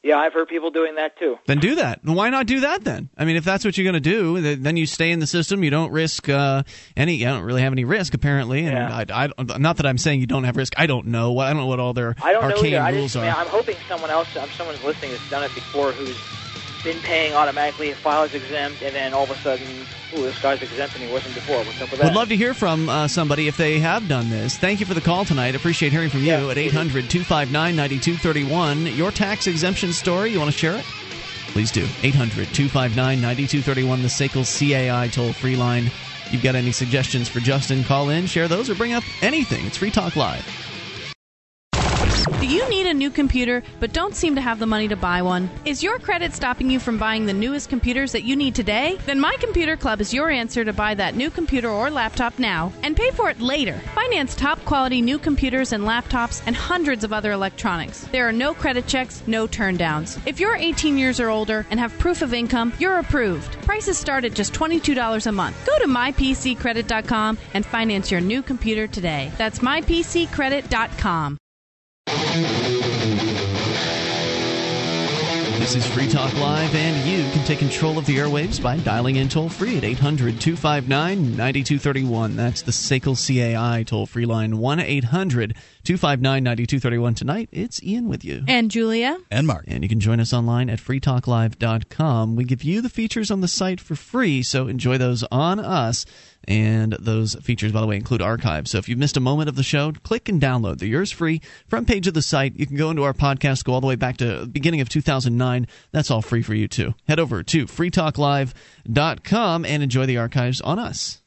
Yeah, I've heard people doing that too. Then do that. Why not do that then? I mean, if that's what you're going to do, then you stay in the system. You don't risk uh, any. You don't really have any risk apparently. And Yeah. I, I, not that I'm saying you don't have risk. I don't know. I don't know what all their I don't know arcane. I rules just, I mean, are. I'm hoping someone else, someone listening that's done it before, who's been paying automatically, files exempt, and then all of a sudden, ooh, this guy's exempt and he wasn't before. What's up with that? Would love to hear from uh, somebody if they have done this. Thank you for the call tonight. Appreciate hearing from you at 800 259 9231. Your tax exemption story, you want to share it? Please do. 800 259 9231, the SACL CAI toll free line. You've got any suggestions for Justin? Call in, share those, or bring up anything. It's Free Talk Live. Do you need a new computer but don't seem to have the money to buy one? Is your credit stopping you from buying the newest computers that you need today? Then My Computer Club is your answer to buy that new computer or laptop now and pay for it later. Finance top quality new computers and laptops and hundreds of other electronics. There are no credit checks, no turndowns. If you're 18 years or older and have proof of income, you're approved. Prices start at just $22 a month. Go to mypccredit.com and finance your new computer today. That's mypccredit.com. This is Free Talk Live, and you can take control of the airwaves by dialing in toll free at 800 259 9231. That's the SACL CAI toll free line 1 800 259 9231. Tonight, it's Ian with you. And Julia. And Mark. And you can join us online at freetalklive.com. We give you the features on the site for free, so enjoy those on us. And those features, by the way, include archives. So if you've missed a moment of the show, click and download. They're yours free. Front page of the site. You can go into our podcast, go all the way back to beginning of 2009. That's all free for you, too. Head over to freetalklive.com and enjoy the archives on us.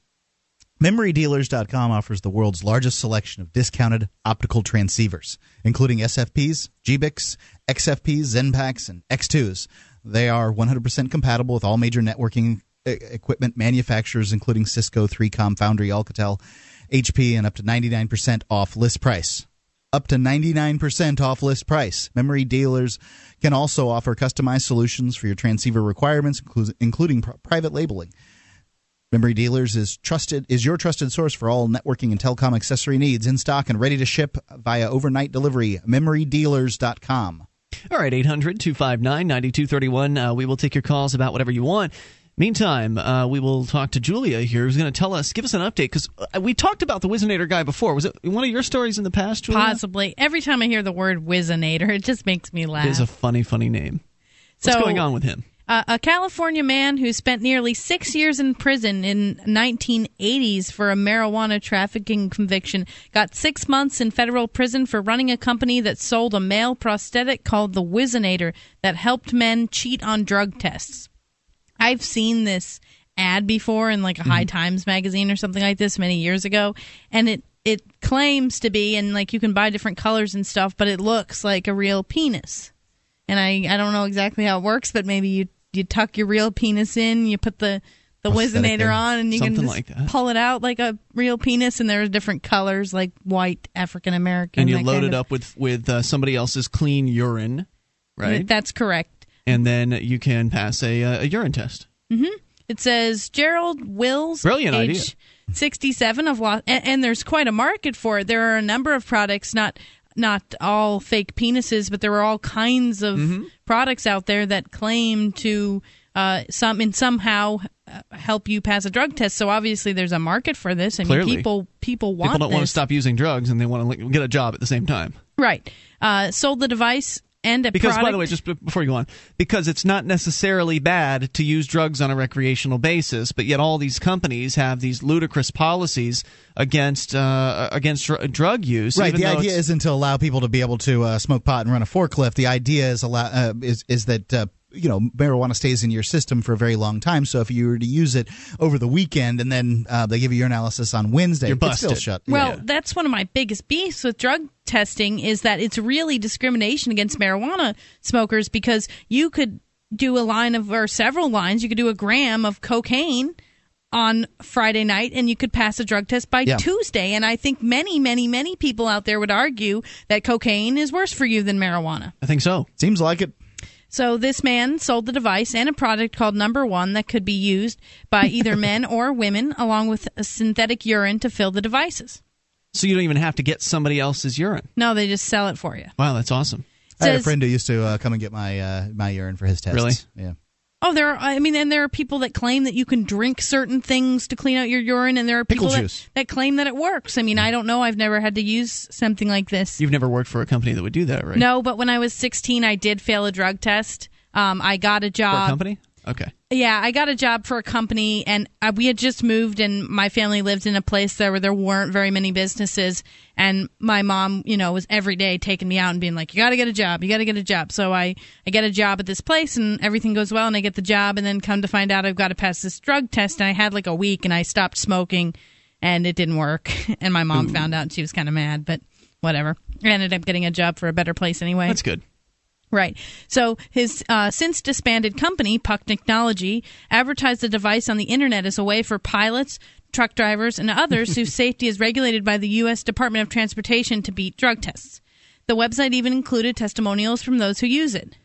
MemoryDealers.com offers the world's largest selection of discounted optical transceivers, including SFPs, GBICs, XFPs, XENPAKs, and X2s. They are 100% compatible with all major networking equipment manufacturers, including Cisco, 3Com, Foundry, Alcatel, HP, and up to 99% off list price. Up to 99% off list price. Memory dealers can also offer customized solutions for your transceiver requirements, including private labeling. Memory Dealers is trusted is your trusted source for all networking and telecom accessory needs in stock and ready to ship via overnight delivery. MemoryDealers.com. All right, 800 259 9231. Uh, We will take your calls about whatever you want. Meantime, uh, we will talk to Julia here, who's going to tell us, give us an update, because we talked about the Whizzinator guy before. Was it one of your stories in the past, Julia? Possibly. Every time I hear the word Whizzinator, it just makes me laugh. It is a funny, funny name. What's going on with him? Uh, a California man who spent nearly six years in prison in 1980s for a marijuana trafficking conviction got six months in federal prison for running a company that sold a male prosthetic called the Whizzinator that helped men cheat on drug tests. I've seen this ad before in like a High Times magazine or something like this many years ago, and it it claims to be and like you can buy different colors and stuff, but it looks like a real penis. And I I don't know exactly how it works, but maybe you you tuck your real penis in, you put the the Whizzinator on, and you can just like pull it out like a real penis, and there's different colors like white, African American, And you load it of- up with with uh, somebody else's clean urine, right? That's correct. And then you can pass a, uh, a urine test. hmm It says Gerald Wills, Brilliant age idea. 67 of Los, and, and there's quite a market for it. There are a number of products, not not all fake penises, but there are all kinds of Mm-hmm. products out there that claim to uh, some and somehow uh, help you pass a drug test. So obviously, there's a market for this. I mean, Clearly. people people want People don't want to stop using drugs, and they want to get a job at the same time. right. Uh, sold the device and a Because, product. by the way, just before you go on, because it's not necessarily bad to use drugs on a recreational basis, but yet all these companies have these ludicrous policies against uh, against dr- drug use. Right. even The idea isn't to allow people to be able to uh, smoke pot and run a forklift. The idea is allow uh, is is that. You know, marijuana stays in your system for a very long time. So if you were to use it over the weekend and then uh, they give you your analysis on Wednesday, You're it's still busted. shut. Well, Yeah. that's one of my biggest beefs with drug testing is that it's really discrimination against marijuana smokers because you could do a line of or several lines, you could do a gram of cocaine on Friday night and you could pass a drug test by Yeah. Tuesday and I think many many many people out there would argue that cocaine is worse for you than marijuana. I think so. Seems like it. So this man sold the device and a product called Number One that could be used by either men or women, along with a synthetic urine to fill the devices. so you don't even have to get somebody else's urine. No, they just sell it for you. Wow, that's awesome. I had a friend who used to uh, come and get my uh, my urine for his tests. Really? Yeah. Oh, there. Are, I mean, and there are people that claim that you can drink certain things to clean out your urine, and there are people that, that claim that it works. I mean, I don't know. I've never had to use something like this. You've never worked for a company that would do that, right? No, but when I was 16, I did fail a drug test. Um, I got a For job. a company? Okay. Yeah, I got a job for a company, and uh, we had just moved, and my family lived in a place there where there weren't very many businesses. And my mom, you know, was every day taking me out and being like, "You got to get a job. You got to get a job." So I, I get a job at this place, and everything goes well, and I get the job, and then come to find out I've got to pass this drug test, and I had like a week, and I stopped smoking, and it didn't work, and my mom Ooh. found out, and she was kind of mad, but whatever. I ended up getting a job for a better place anyway. That's good. Right. So his uh, since disbanded company, Puck Technology, advertised the device on the internet as a way for pilots, truck drivers, and others whose safety is regulated by the U.S. Department of Transportation to beat drug tests. The website even included testimonials from those who use it.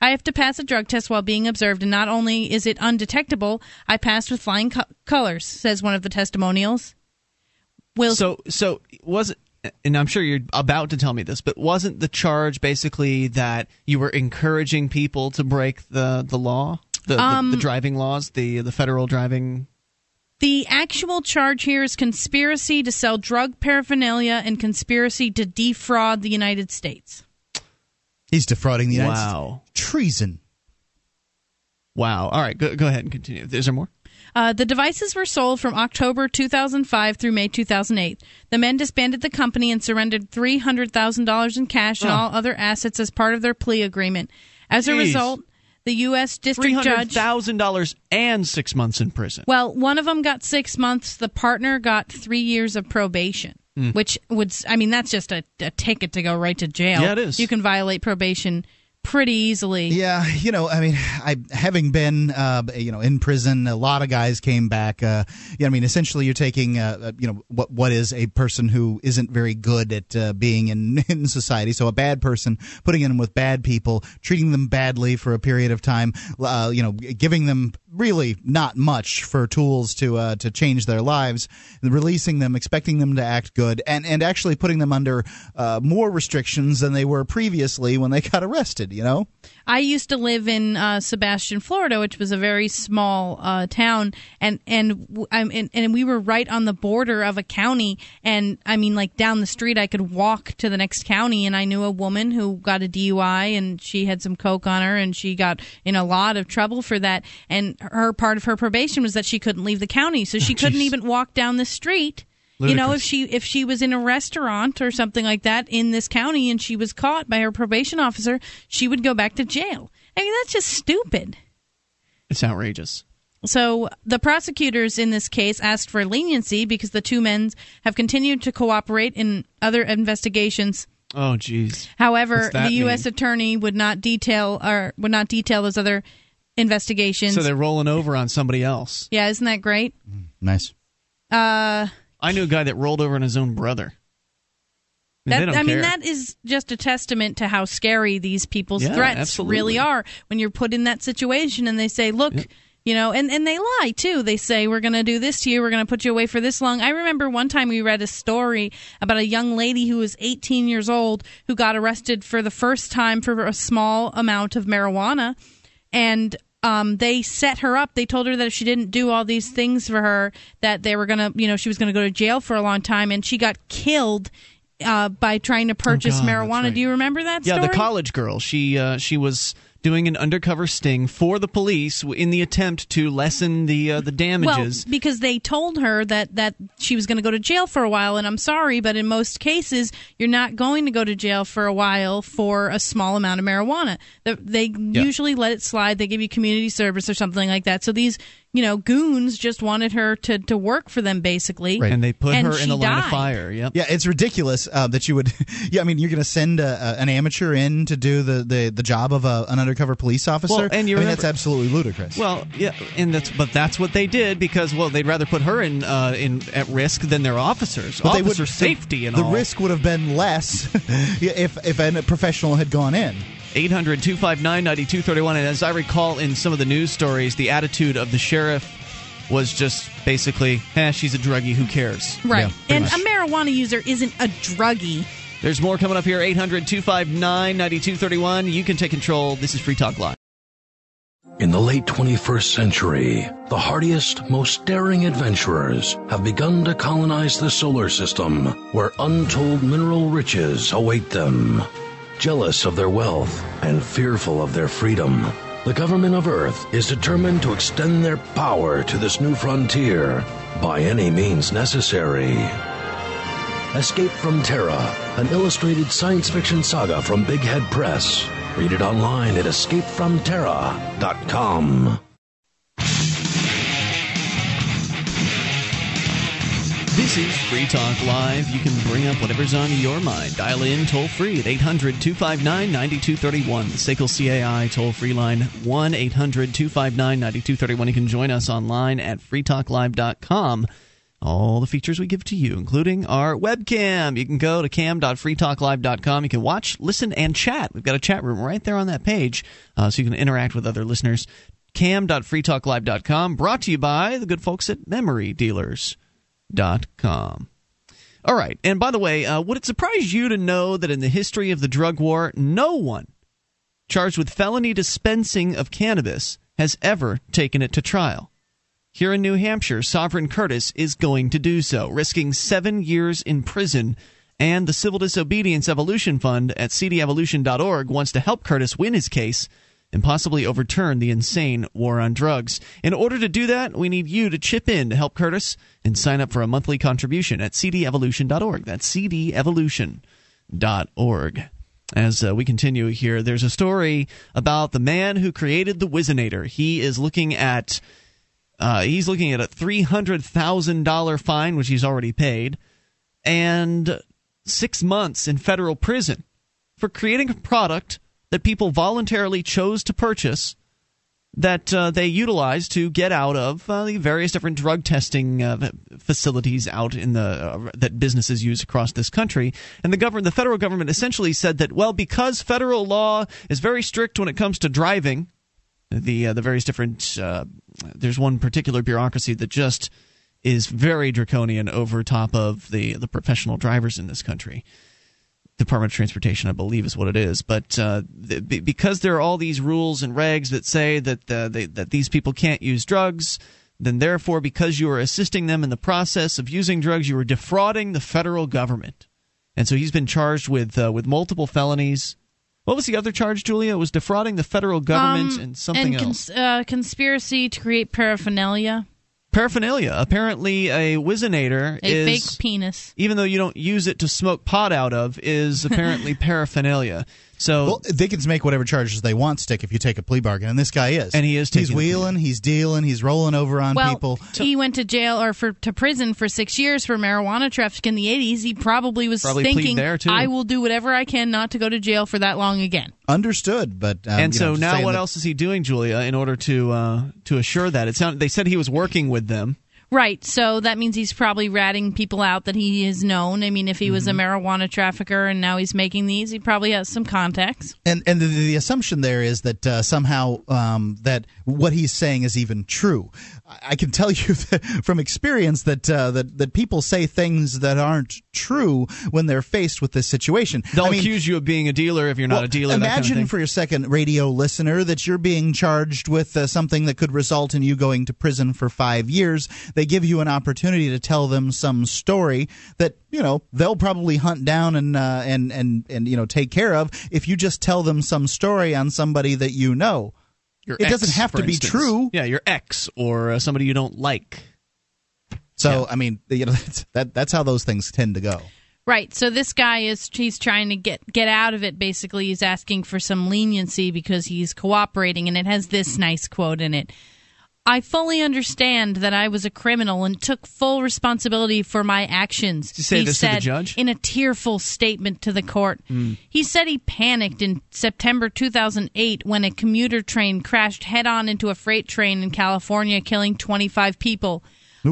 I have to pass a drug test while being observed, and not only is it undetectable, I passed with flying co- colors, says one of the testimonials. Will So so was it and I'm sure you're about to tell me this, but wasn't the charge basically that you were encouraging people to break the the law, the, the, Um, the driving laws, the the federal driving? The actual charge here is conspiracy to sell drug paraphernalia and conspiracy to defraud the United States. He's defrauding the United Wow. States. Treason. Wow. All right, go, go ahead and continue. Is there more? Uh, the devices were sold from October 2005 through May 2008. The men disbanded the company and surrendered $300,000 in cash and Oh. all other assets as part of their plea agreement. As a result, the U.S. District hundred Judge. thousand dollars and six months in prison. Well, one of them got six months. The partner got three years of probation, Hmm. which would, I mean, that's just a, a ticket to go right to jail. Yeah, it is. You can violate probation pretty easily. Yeah, you know, I mean, I having been, uh, you know, in prison, a lot of guys came back. Uh, yeah, I mean, essentially, you're taking, uh, uh, you know, what what is a person who isn't very good at uh, being in in society, so a bad person, putting them with bad people, treating them badly for a period of time, uh, you know, giving them really not much for tools to uh, to change their lives, releasing them, expecting them to act good, and and actually putting them under uh, more restrictions than they were previously when they got arrested. You know. I used to live in uh, Sebastian, Florida, which was a very small uh, town, and and, I'm, and and we were right on the border of a county, and I mean, like down the street, I could walk to the next county, and I knew a woman who got a DUI, and she had some coke on her, and she got in a lot of trouble for that, and her part of her probation was that she couldn't leave the county, so she couldn't even walk down the street. You know, if she if she was in a restaurant or something like that in this county and she was caught by her probation officer, she would go back to jail. I mean, that's just stupid. It's outrageous. So the prosecutors in this case asked for leniency because the two men have continued to cooperate in other investigations. Oh, jeez. However, the U.S. mean? attorney would not detail or would not detail those other investigations. So they're rolling over on somebody else. yeah, isn't that great? Nice. Uh, I knew a guy that rolled over on his own brother. I mean, That, don't I mean, care. that is just a testament to how scary these people's Yeah, threats absolutely. really are when you're put in that situation and they say, look, you know, and, and they lie too. They say, we're going to do this to you. We're going to put you away for this long. I remember one time we read a story about a young lady who was 18 years old who got arrested for the first time for a small amount of marijuana. And um, they set her up. They told her that if she didn't do all these things for her, that they were gonna, you know, she was gonna go to jail for a long time, and she got killed uh, by trying to purchase Oh, God, marijuana. right. Do you remember that yeah, story? the college girl. She uh, she was doing an undercover sting for the police in the attempt to lessen the uh, the damages. Well, because they told her that that she was going to go to jail for a while, and I'm sorry, but in most cases, you're not going to go to jail for a while for a small amount of marijuana. The- They usually let it slide. They give you community service or something like that. So these, you know, goons just wanted her to to work for them basically, right. And they put And her in the line of fire. Yep. Yeah, it's ridiculous uh, that you would. Yeah, I mean, you're going to send a, a, an amateur in to do the, the, the job of a, an undercover police officer. Well, and you I mean, that's absolutely ludicrous. Well, yeah, and that's but that's what they did because well, they'd rather put her in uh, in at risk than their officers. But they would- safety and the all. risk would have been less if if a professional had gone in. 800 259 9231. And as I recall in some of the news stories, the attitude of the sheriff was just basically, eh, she's a druggie, who cares? right? pretty and much. a marijuana user isn't a druggie. There's more coming up here 800 259 9231. You can take control. This is Free Talk Live. In the late 21st century, the hardiest, most daring adventurers have begun to colonize the solar system, where untold mineral riches await them. Jealous of their wealth and fearful of their freedom, the government of Earth is determined to extend their power to this new frontier by any means necessary. Escape from Terra, an illustrated science fiction saga from Big Head Press. Read it online at escapefromterra.com. This is Free Talk Live. You can bring up whatever's on your mind. Dial in toll free at 800 259 9231. The SACL CAI toll free line 1 800 259 9231. You can join us online at freetalklive.com. All the features we give to you, including our webcam. You can go to cam.freetalklive.com. You can watch, listen, and chat. We've got a chat room right there on that page uh, so you can interact with other listeners. Cam.freetalklive.com. Brought to you by the good folks at Memory Dealers com. All right. And by the way, uh, would it surprise you to know that in the history of the drug war, no one charged with felony dispensing of cannabis has ever taken it to trial? Here in New Hampshire, Sovereign Curtis is going to do so, risking seven years in prison. And the Civil Disobedience Evolution Fund at cdevolution.org wants to help Curtis win his case and possibly overturn the insane war on drugs. In order to do that, we need you to chip in to help Curtis and sign up for a monthly contribution at cdevolution.org. That's cdevolution.org. As uh, we continue here, there's a story about the man who created the Whizzinator. He is looking at uh, he's looking at a three hundred thousand dollar fine, which he's already paid, and six months in federal prison for creating a product that people voluntarily chose to purchase that uh, they utilize to get out of uh, the various different drug testing uh, facilities out in the uh, that businesses use across this country. And the government, the federal government, essentially said that well, because federal law is very strict when it comes to driving, the uh, the various different uh, there's one particular bureaucracy that just is very draconian over top of the the professional drivers in this country. Department of Transportation, I believe, is what it is. But uh, th- because there are all these rules and regs that say that uh, they, that these people can't use drugs, then therefore, because you are assisting them in the process of using drugs, you are defrauding the federal government. And so he's been charged with uh, with multiple felonies. What was the other charge, Julia? It was defrauding the federal government Um, and something and else. cons- uh, conspiracy to create paraphernalia. Paraphernalia. Apparently, a Whizzinator A is fake penis. even though you don't use it to smoke pot out of, is apparently paraphernalia. So well, they can make whatever charges they want stick if you take a plea bargain, and this guy is, And he is He's taking a wheeling, he's dealing, he's rolling over on well, people. he went to jail or for to prison for six years for marijuana traffic in the '80s. He probably was Probably thinking, there, too. "I will do whatever I can not to go to jail for that long again." Understood, but um, and so know, now, what that- else is he doing, Julia, in order to uh, to assure that? It sounded they said he was working with them. Right. So that means he's probably ratting people out that he has known. I mean, if he was Mm-hmm. a marijuana trafficker and now he's making these, he probably has some contacts. And and the, the assumption there is that uh, somehow um, that what he's saying is even true. I, can tell you from experience that uh, that that people say things that aren't true when they're faced with this situation. They'll I mean, accuse you of being a dealer if you're not well, a dealer. that kind of Imagine for your second radio listener that you're being charged with uh, something that could result in you going to prison for five years. They give you an opportunity to tell them some story that you know they'll probably hunt down and uh, and and and you know take care of if you just tell them some story on somebody that you know. Your it ex, doesn't have to be instance. true. Yeah, your ex or uh, somebody you don't like. So I mean, you know, that's, that that's how those things tend to go. Right. So this guy is he's trying to get get out of it basically. He's asking for some leniency because he's cooperating and it has this nice quote in it. I fully understand that I was a criminal and took full responsibility for my actions. Did you say he this to the said judge? in a tearful statement to the court. Mm. He said he panicked in September 2008 when a commuter train crashed head on into a freight train in California, killing 25 people.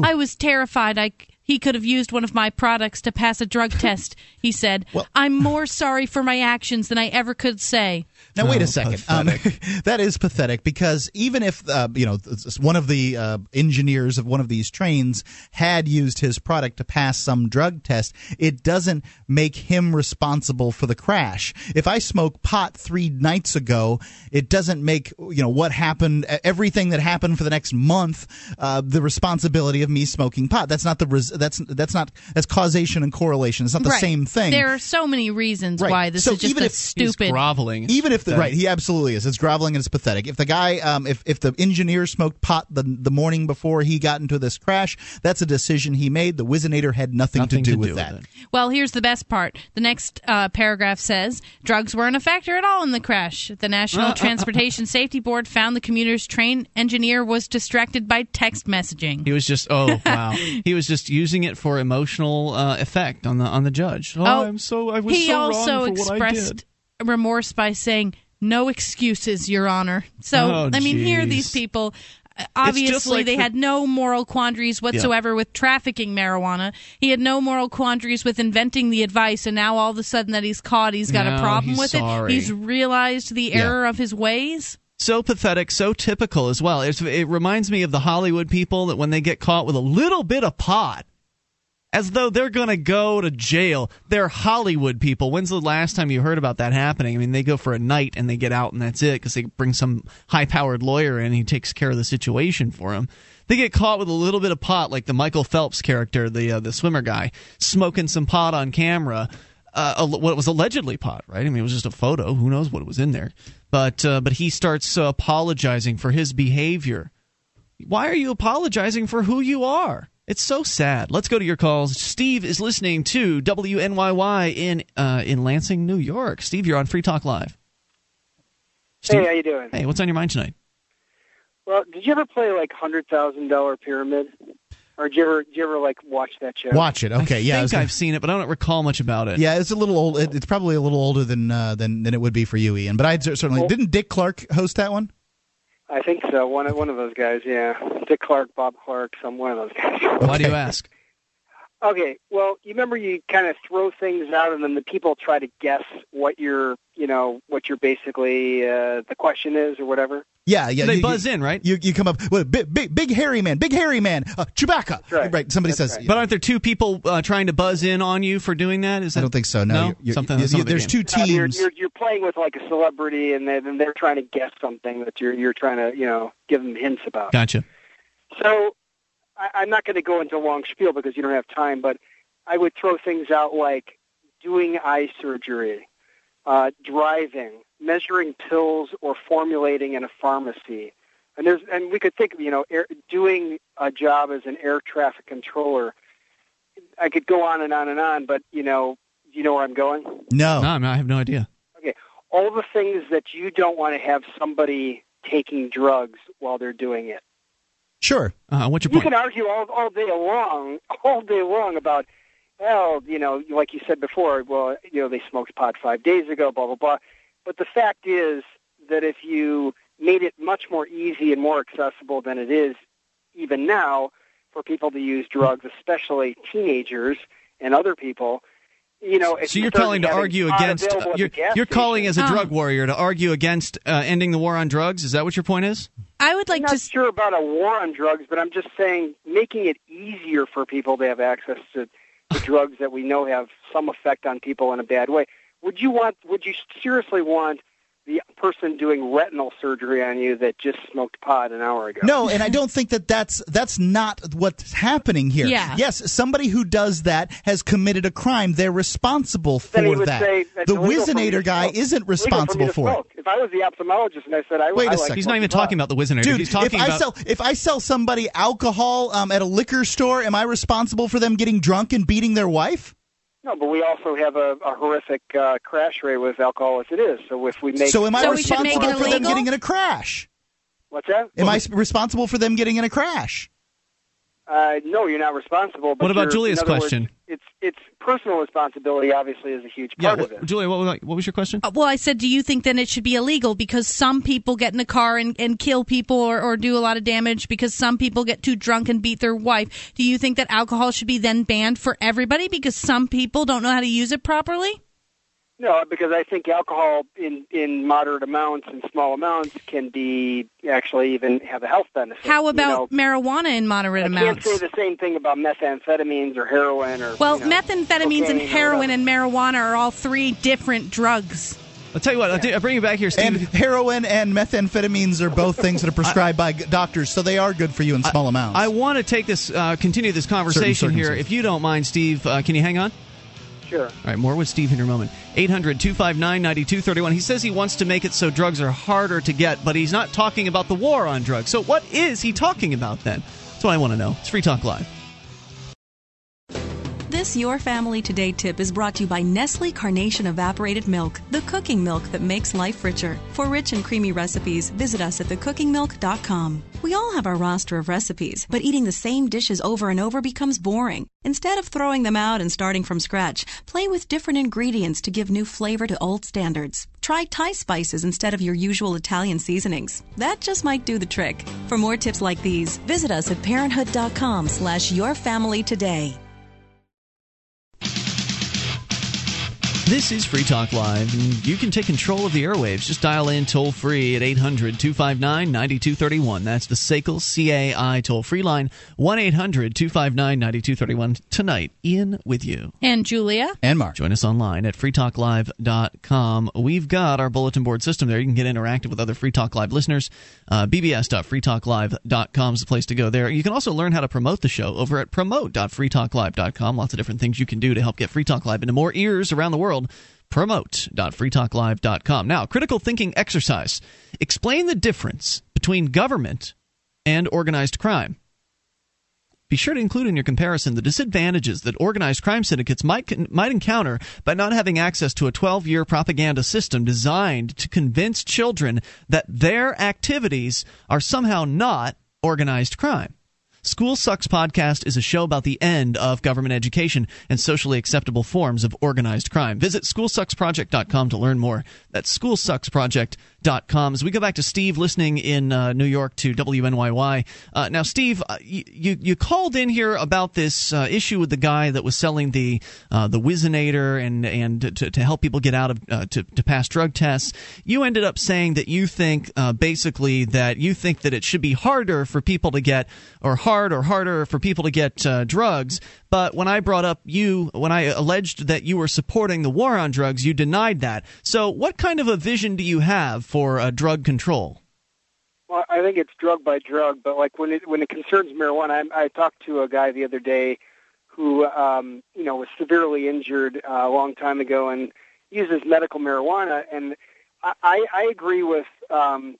I was terrified. I he could have used one of my products to pass a drug test. He said, "I'm more sorry for my actions than I ever could say." Now wait Oh, a second. Um, that is pathetic because even if uh, you know one of the uh, engineers of one of these trains had used his product to pass some drug test, it doesn't make him responsible for the crash. If I smoke pot three nights ago, it doesn't make you know what happened, everything that happened for the next month, uh, the responsibility of me smoking pot. That's not the res- that's that's not that's causation and correlation. It's not the Right. same thing. There are so many reasons Right. why this So is just even a if he's stupid. Even if the right, he absolutely is. It's groveling and it's pathetic. If the guy, um, if if the engineer smoked pot the the morning before he got into this crash, that's a decision he made. The Whizzinator had nothing, to do with that. Well, here's the best part. The next uh, paragraph says drugs weren't a factor at all in the crash. The National Transportation Safety Board found the commuter's train engineer was distracted by text messaging. He was just oh wow. he was just using it for emotional uh, effect on the on the judge. Oh, Oh, I'm so I was he so also wrong for what I did. expressed remorse by saying, "No excuses, Your Honor." So, Oh, I mean, here jeez. these people. uh, Obviously, like they the- had no moral quandaries whatsoever with trafficking marijuana. He had no moral quandaries with inventing the advice, and now all of a sudden that he's caught, he's got No, a problem with sorry. it. He's realized the Yeah. error of his ways. so pathetic, so typical as well. It's, it reminds me of the Hollywood people that when they get caught with a little bit of pot, as though they're going to go to jail. They're Hollywood people. When's the last time you heard about that happening? I mean, they go for a night and they get out and that's it because they bring some high powered lawyer in and he takes care of the situation for them. They get caught with a little bit of pot, like the Michael Phelps character, the uh, the swimmer guy, smoking some pot on camera. Uh, what was allegedly pot, right? I mean, it was just a photo. Who knows what was in there? But uh, but he starts uh, apologizing for his behavior. Why are you apologizing for who you are? It's so sad. Let's go to your calls. Steve is listening to WNYY in uh, in Lansing, New York. Steve, you're on Free Talk Live. Steve? Hey, how you doing? Hey, what's on your mind tonight? Well, did you ever play like hundred thousand dollar pyramid, or did you ever did you ever like watch that show? Watch it. Okay, I yeah. I think gonna... I've seen it, but I don't recall much about it. yeah, it's a little old. It's probably a little older than uh, than than it would be for you, Ian. But I certainly didn't. Dick Clark host that one. I think so. One of one of those guys. Yeah, Dick Clark, Bob Clark, some one of those guys. Why do you ask? Okay, well, you remember you kind of throw things out, and then the people try to guess what your, you know, what your basically uh, the question is or whatever. Yeah, yeah. They you- buzz you- in, right? You you come up with big, big big hairy man, big hairy man, uh, Chewbacca. right. Somebody says. But aren't there two people uh, trying to buzz in on you for doing that? Is that I don't think so. No, you're- you're- something. you- some you- other there's game. two Uh, you're, teams. you're you're playing with like a celebrity, and then and they're trying to guess something that you're you're trying to you know give them hints about. Gotcha. So I, I'm not going to go into a long spiel because you don't have time, but I would throw things out like doing eye surgery, uh, driving, measuring pills, or formulating in a pharmacy. And there's and we could think of you know air, doing a job as an air traffic controller. I could go on and on and on, but you know, you know where I'm going. No, no, I have no idea. Okay, all the things that you don't want to have somebody taking drugs while they're doing it. Sure. Uh, what's your You point? can argue all all day long, all day long about, well, you know, like you said before, well, you know, they smoked pot five days ago, blah blah blah. But the fact is that if you made it much more easy and more accessible than it is even now for people to use drugs, especially teenagers and other people, you know, So you're calling to argue against. uh, you're you're calling as a Um, drug warrior to argue against uh, ending the war on drugs. Is that what your point is? I would like I'm not sure about a war on drugs, but I'm just saying making it easier for people to have access to, to drugs that we know have some effect on people in a bad way. Would you want? Would you seriously want the person doing retinal surgery on you that just smoked pot an hour ago? No, and I don't think that that's that's not what's happening here. Yeah. Yes, somebody who does that has committed a crime. They're responsible Then he for would that. say the illegal for me to Whizzinator guy smoke. isn't Illegal for responsible for it. If I was the ophthalmologist and I said I, Wait I a like second. He's not even smoking talking about the Whizzinator. Dude, He's talking if I sell if I sell somebody alcohol um, at a liquor store, am I responsible for them getting drunk and beating their wife? No, but we also have a, a horrific uh, crash rate with alcohol as it is. So if we make so am I So responsible for them getting in a crash? What's that? Am I s- responsible for them getting in a crash? Uh, no, you're not responsible. But What about Julia's in other words, question? it's it's personal responsibility. Obviously, is a huge Yeah, part of it. Julia, what was, what was your question? Uh, well, I said, do you think then it should be illegal because some people get in a car and, and kill people or, or do a lot of damage because some people get too drunk and beat their wife? Do you think that alcohol should be then banned for everybody because some people don't know how to use it properly? No, because I think alcohol in in moderate amounts and small amounts can be actually even have a health benefit. How you about know. marijuana in moderate I amounts? can't say the same thing about methamphetamines or heroin or well, you know, methamphetamines and heroin and marijuana are all three different drugs. I'll tell you what. I'll, do, I'll bring you back here, Steve. And heroin and methamphetamines are both things that are prescribed by doctors, so they are good for you in small amounts. I want to take this, uh, continue this conversation here. circumstances. If you don't mind, Steve, uh, can you hang on? Sure. All right, more with Steve in a moment. 800 259 9231. He says he wants to make it so drugs are harder to get, but he's not talking about the war on drugs. So, what is he talking about then? That's what I want to know. It's Free Talk Live. This Your Family Today tip is brought to you by Nestle Carnation Evaporated Milk, the cooking milk that makes life richer. For rich and creamy recipes, visit us at thecookingmilk.com. We all have our roster of recipes, but eating the same dishes over and over becomes boring. Instead of throwing them out and starting from scratch, play with different ingredients to give new flavor to old standards. Try Thai spices instead of your usual Italian seasonings. That just might do the trick. For more tips like these, visit us at parenthood.com slash your family today. This is Free Talk Live, and you can take control of the airwaves. Just dial in toll free at 800 259 9231. That's the SACL CAI toll free line, 1 800 259 9231. Tonight, Ian with you. And Julia? And Mark. Join us online at freetalklive.com. We've got our bulletin board system there. You can get interactive with other Free Talk Live listeners. Uh, bbs.freetalklive.com is the place to go there. You can also learn how to promote the show over at promote.freetalklive.com. Lots of different things you can do to help get Free Talk Live into more ears around the world. Promote.freetalklive.com. Now, critical thinking exercise. Explain the difference between government and organized crime. Be sure to include in your comparison the disadvantages that organized crime syndicates might might encounter by not having access to a 12-year propaganda system designed to convince children that their activities are somehow not organized crime. School Sucks podcast is a show about the end of government education and socially acceptable forms of organized crime. Visit schoolsucksproject.com to learn more. That's schoolsucksproject.com. As we go back to Steve listening in uh, New York to WNYY. Uh, now, Steve, uh, you, you called in here about this uh, issue with the guy that was selling the uh, the Whizzinator and and to, to help people get out of uh, to to pass drug tests. You ended up saying that you think basically that you think that it should be harder for people to get or hard or harder for people to get drugs. But when I brought up you, when I alleged that you were supporting the war on drugs, you denied that. So, what kind of a vision do you have for uh, drug control? Well, I think it's drug by drug, but like when it when it concerns marijuana, I, I talked to a guy the other day who um, you know was severely injured uh, a long time ago and uses medical marijuana, and I, I I agree with um,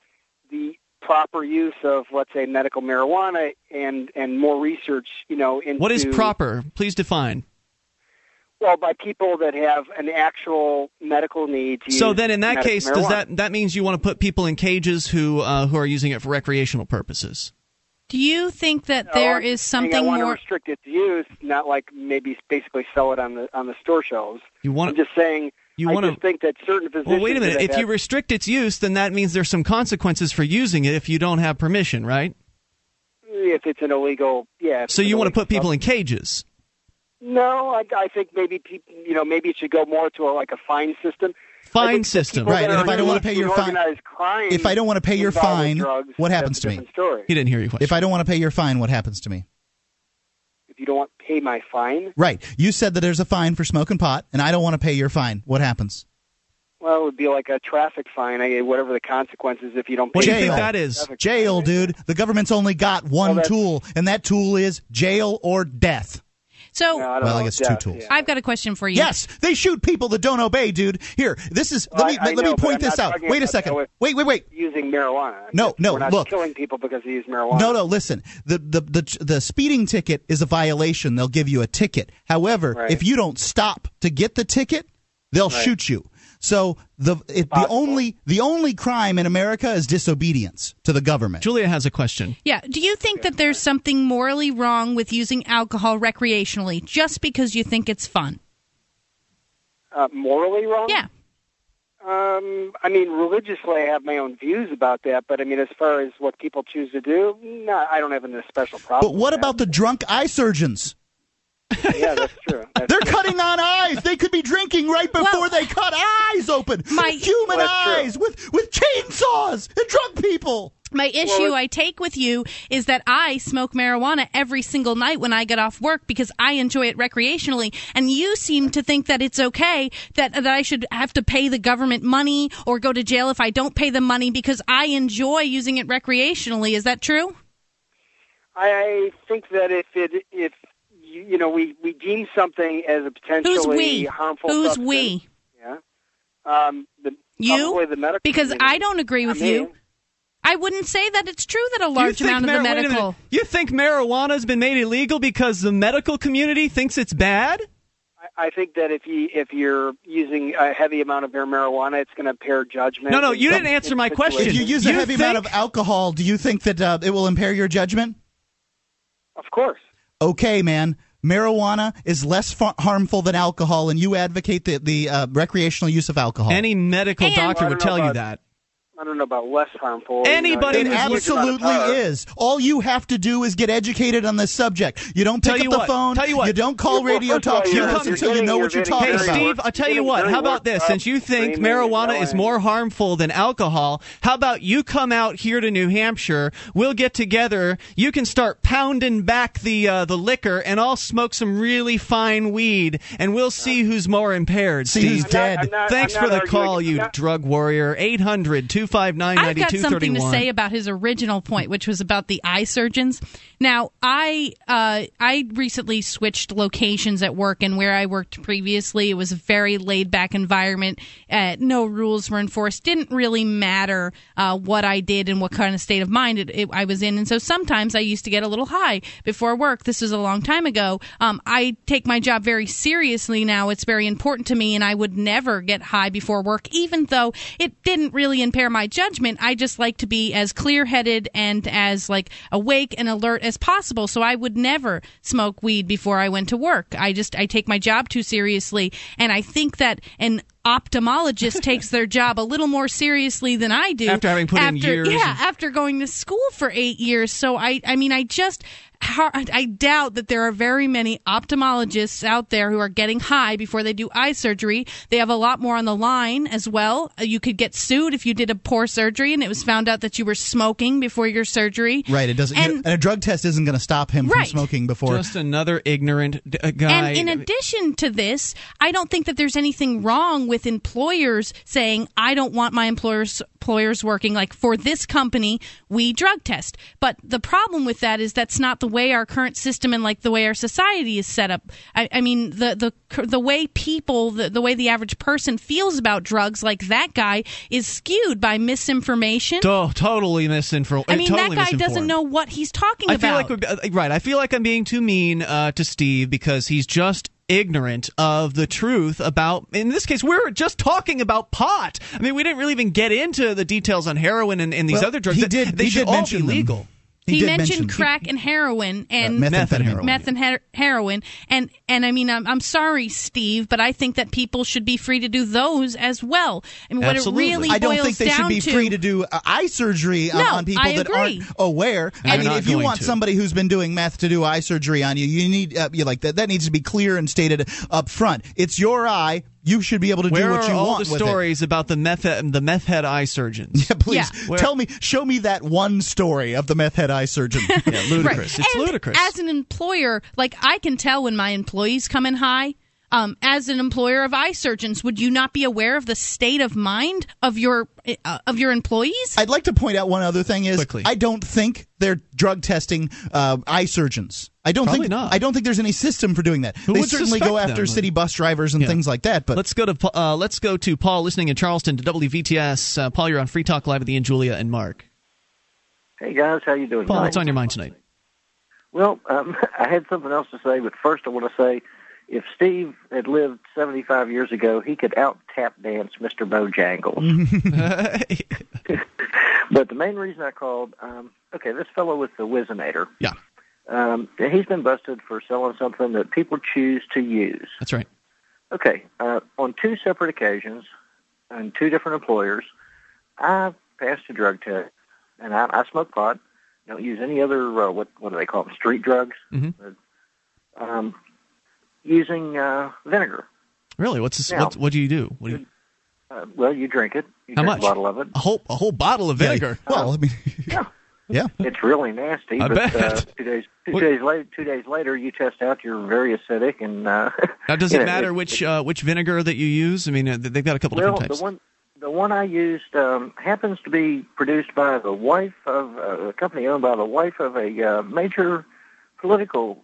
the proper use of let's say medical marijuana and and more research, you know, into What is proper? Please define. Well by people that have an actual medical need. To So use then, in that medical case, does that that means you want to put people in cages who uh, who are using it for recreational purposes? Do you think that No, there I'm is saying something I want more? to restrict its use, not like maybe basically sell it on the on the store shelves. You want I'm just saying. You wanna- just think that certain physicians. Well, wait a minute. that If you have- restrict its use, then that means there's some consequences for using it if you don't have permission, right? if it's an illegal, yeah. So you want to illegal put people in cages. No, I, I think maybe people, you know, maybe it should go more to a, like a fine system. Fine system. Right, and if I don't wanna pay your fine- If I don't want to pay your fine, drugs, what happens to me? Story. He didn't hear your question. If I don't want to pay your fine, what happens to me? If you don't want to pay my fine, Right. You said that there's a fine for smoking pot, and I don't want to pay your fine. What happens? well, it would be like a traffic fine. I, whatever the consequences if you don't. What pay do you think that is? Jail, dude. The government's only got one Well, tool, and that tool is jail or death. So No, I don't Well, I know. guess two Yeah, tools. yeah. I've got a question for you. Yes, they shoot people that don't obey, dude. Here, this is. Well, let me I- I let me know, but point this out. Wait a second. though, Wait, wait, wait. using marijuana. No, no, We're not look. killing people because they use marijuana. No, no. Listen, the, the the the speeding ticket is a violation. They'll give you a ticket. However, Right. if you don't stop to get the ticket, they'll Right. shoot you. So the it, the only the only crime in America is disobedience to the government. Julia has a question. Yeah. Do you think that there's something morally wrong with using alcohol recreationally just because you think it's fun? Uh, morally wrong? Yeah. Um, I mean, religiously, I have my own views about that, but I mean, as far as what people choose to do, no, I don't have a special problem. But what with that. about the drunk eye surgeons? Yeah, that's true. That's They're true. cutting on eyes. They could be drinking right before they cut eyes open. My- human Well, that's true. eyes with with chainsaws and drunk people. My issue I take with you is that I smoke marijuana every single night when I get off work because I enjoy it recreationally, and you seem to think that it's okay that that I should have to pay the government money or go to jail if I don't pay the money because I enjoy using it recreationally. Is that true? I think that if it if you, you know we we deem something as a potentially Who's we? harmful Who's substance, we? Yeah. Um, the, You? the medical Because community. I don't agree with I mean, you. I wouldn't say that it's true that a large think amount of the mar- wait a minute. medical. You think marijuana's been made illegal because the medical community thinks it's bad? I, I think that if you if you're using a heavy amount of marijuana, it's going to impair judgment. No, no, you didn't answer my situations. question. If you use a You heavy amount of alcohol, do you think that uh, it will impair your judgment? Of course. Okay, man. Marijuana is less fa- harmful than alcohol, and you advocate the the uh, recreational use of alcohol. Any medical And- doctor would don't tell you that. I don't know about less harmful. Anybody you know, It it's a huge amount of power. absolutely is. All you have to do is get educated on this subject. You don't pick Tell up you the what, phone. tell you what. don't call Well, radio first talk you're- shows you're until you know you're what you're getting talking Hey, very- about. Steve, I'll tell you what. How about this? Since you think marijuana is more harmful than alcohol, how about you come out here to New Hampshire? We'll get together. You can start pounding back the uh, the liquor, and I'll smoke some really fine weed, and we'll see who's more impaired. See who's Steve. I'm not- dead. I'm not- Thanks I'm for the arguing- call, you drug warrior. 800 259 I've got something to say about his original point, which was about the eye surgeons. Now, I uh, I recently switched locations at work, and where I worked previously, it was a very laid back environment. Uh, no rules were enforced. Didn't really matter uh, what I did and what kind of state of mind it, it, I was in. And so sometimes I used to get a little high before work. This was a long time ago. Um, I take my job very seriously now. It's very important to me, and I would never get high before work, even though it didn't really impair my judgment. I just like to be as clear headed and as like awake and alert as possible. So I would never smoke weed before I went to work. I just I take my job too seriously, and I think that an ophthalmologist takes their job a little more seriously than I do After having put in years Yeah, after going to school for eight years. So I I mean I just how, I doubt that there are very many ophthalmologists out there who are getting high before they do eye surgery. They have a lot more on the line as well. Uh, You could get sued if you did a poor surgery and it was found out that you were smoking before your surgery. Right. It doesn't. And- and a drug test isn't going to stop him from smoking before. Just another ignorant d- uh, guy. And in addition to this, I don't think that there's anything wrong with employers saying, I don't want my employers employers working like for this company, we drug test. But the problem with that is that's not the way our current system and like the way our society is set up. I, I mean, the the the way people, the, the way the average person feels about drugs, like that guy, is skewed by misinformation. Oh, totally misinformed. I mean, totally that guy doesn't know what he's talking I feel about. like uh, right. I feel like I'm being too mean uh, to Steve because he's just ignorant of the truth about. In this case, we're just talking about pot. I mean, we didn't really even get into the details on heroin and, and these Well, other drugs. he They- did- They he should did all mention be them. Legal. He, did mentioned mention- crack and heroin and Uh, methamphetamine. meth and her- heroin and and I mean I'm, I'm sorry Steve but I think that people should be free to do those as well I mean Absolutely. what it really I don't boils think they should down be to, free to do uh, eye surgery on, No, on people I that agree. aren't aware. And I mean, if you want to. somebody who's been doing meth to do eye surgery on you, you need uh, you like that. That needs to be clear and stated up front. It's your eye. You should be able to Where do what are you all want the with it. stories about the meth the meth head eye surgeons? Yeah, please Yeah. Where- tell me, show me that one story of the meth head eye surgeon. Yeah, Right. ludicrous. It's And ludicrous. As an employer, like I can tell when my employees come in high. Um, as an employer of eye surgeons, would you not be aware of the state of mind of your uh, of your employees? I'd like to point out one other thing is Quickly. I don't think they're drug testing uh, eye surgeons. I don't Probably think not. I don't think there's any system for doing that. Who they certainly go after them? city bus drivers and Yeah. things like that. But let's go to uh, let's go to Paul listening in Charleston to WVTS. Uh, Paul, you're on Free Talk Live with Ian, Julia, and Mark. Hey guys, how you doing? Paul, tonight? what's on your mind tonight? Well, um, I had something else to say, but first I want to say, if Steve had lived 75 years ago, he could out tap dance Mr. Bojangles. but the main reason I called, um, okay, this fellow with the Whizzinator, yeah, um, he's been busted for selling something that people choose to use. That's right. Okay, uh, on two separate occasions, and two different employers, I passed a drug test, and I, I smoke pot. Don't use any other uh, what what do they call them? Street drugs. Mhm. Um, using uh, vinegar. Really? What's this, Now- what? What do you do? What do you, Uh, well, you drink it. You How drink much? a bottle of it. a whole a whole bottle of vinegar. Well, I mean, yeah, Yeah, it's really nasty. I but bet. Uh, two days two What- days later, two days later, you test out you're very acidic, and uh, Now, does it know, matter which uh, which vinegar that you use? I mean, uh, they've got a couple well, different types. the one the one I used um, happens to be produced by the wife of uh, a company owned by the wife of a uh, major political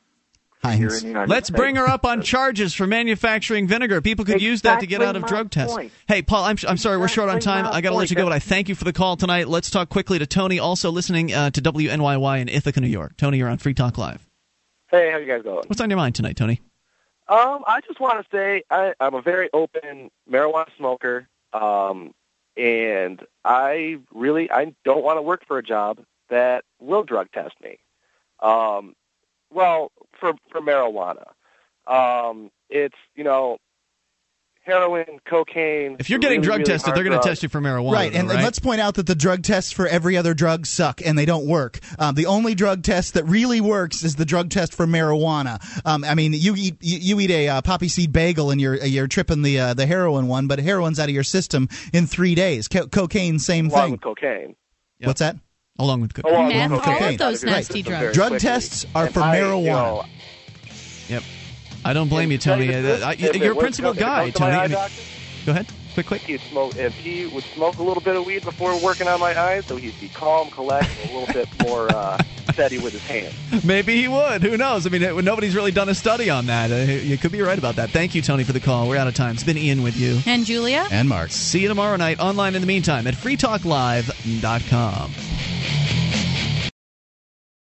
figure in the Let's States. bring her up on charges for manufacturing vinegar. People could use that to get out of my drug tests. Hey, Paul, I'm, I'm sorry, we're short on time. I got to let you go, but I thank you for the call tonight. Let's talk quickly to Tony, also listening uh, to WNYY in Ithaca, New York. Tony, you're on Free Talk Live. Hey, how you guys going? What's on your mind tonight, Tony? Um, I just want to say I, I'm a very open marijuana smoker, um, and I really I don't want to work for a job that will drug test me. Um, well, for for marijuana, um, it's you know heroin, cocaine. If you're getting really, drug really tested, they're going to test you for marijuana. Right, though, and, and let's point out that the drug tests for every other drug suck and they don't work. Um, the only drug test that really works is the drug test for marijuana. Um, I mean, you eat you, you eat a uh, poppy seed bagel and you're you're tripping the uh, the heroin one, but heroin's out of your system in three days. Co- cocaine, same along thing. with cocaine. What's that? Along with cocaine. Along with Along with cocaine. cocaine. All of those Right. nasty drugs. Drug Quickly. tests are And for I, you marijuana. know, Yep. I don't blame you, tell Tony. Uh, I, you're a principal guy, comes to Tony. Mean- go ahead. Quick, quick. He'd smoke if he would smoke a little bit of weed before working on my eyes, so he'd be calm, collect, a little bit more uh, steady with his hands. Maybe he would. Who knows? I mean, it- nobody's really done a study on that. Uh, you could be right about that. Thank you, Tony, for the call. We're out of time. It's been Ian with you. And Julia? And Mark. See you tomorrow night online in the meantime at freetalklive.com.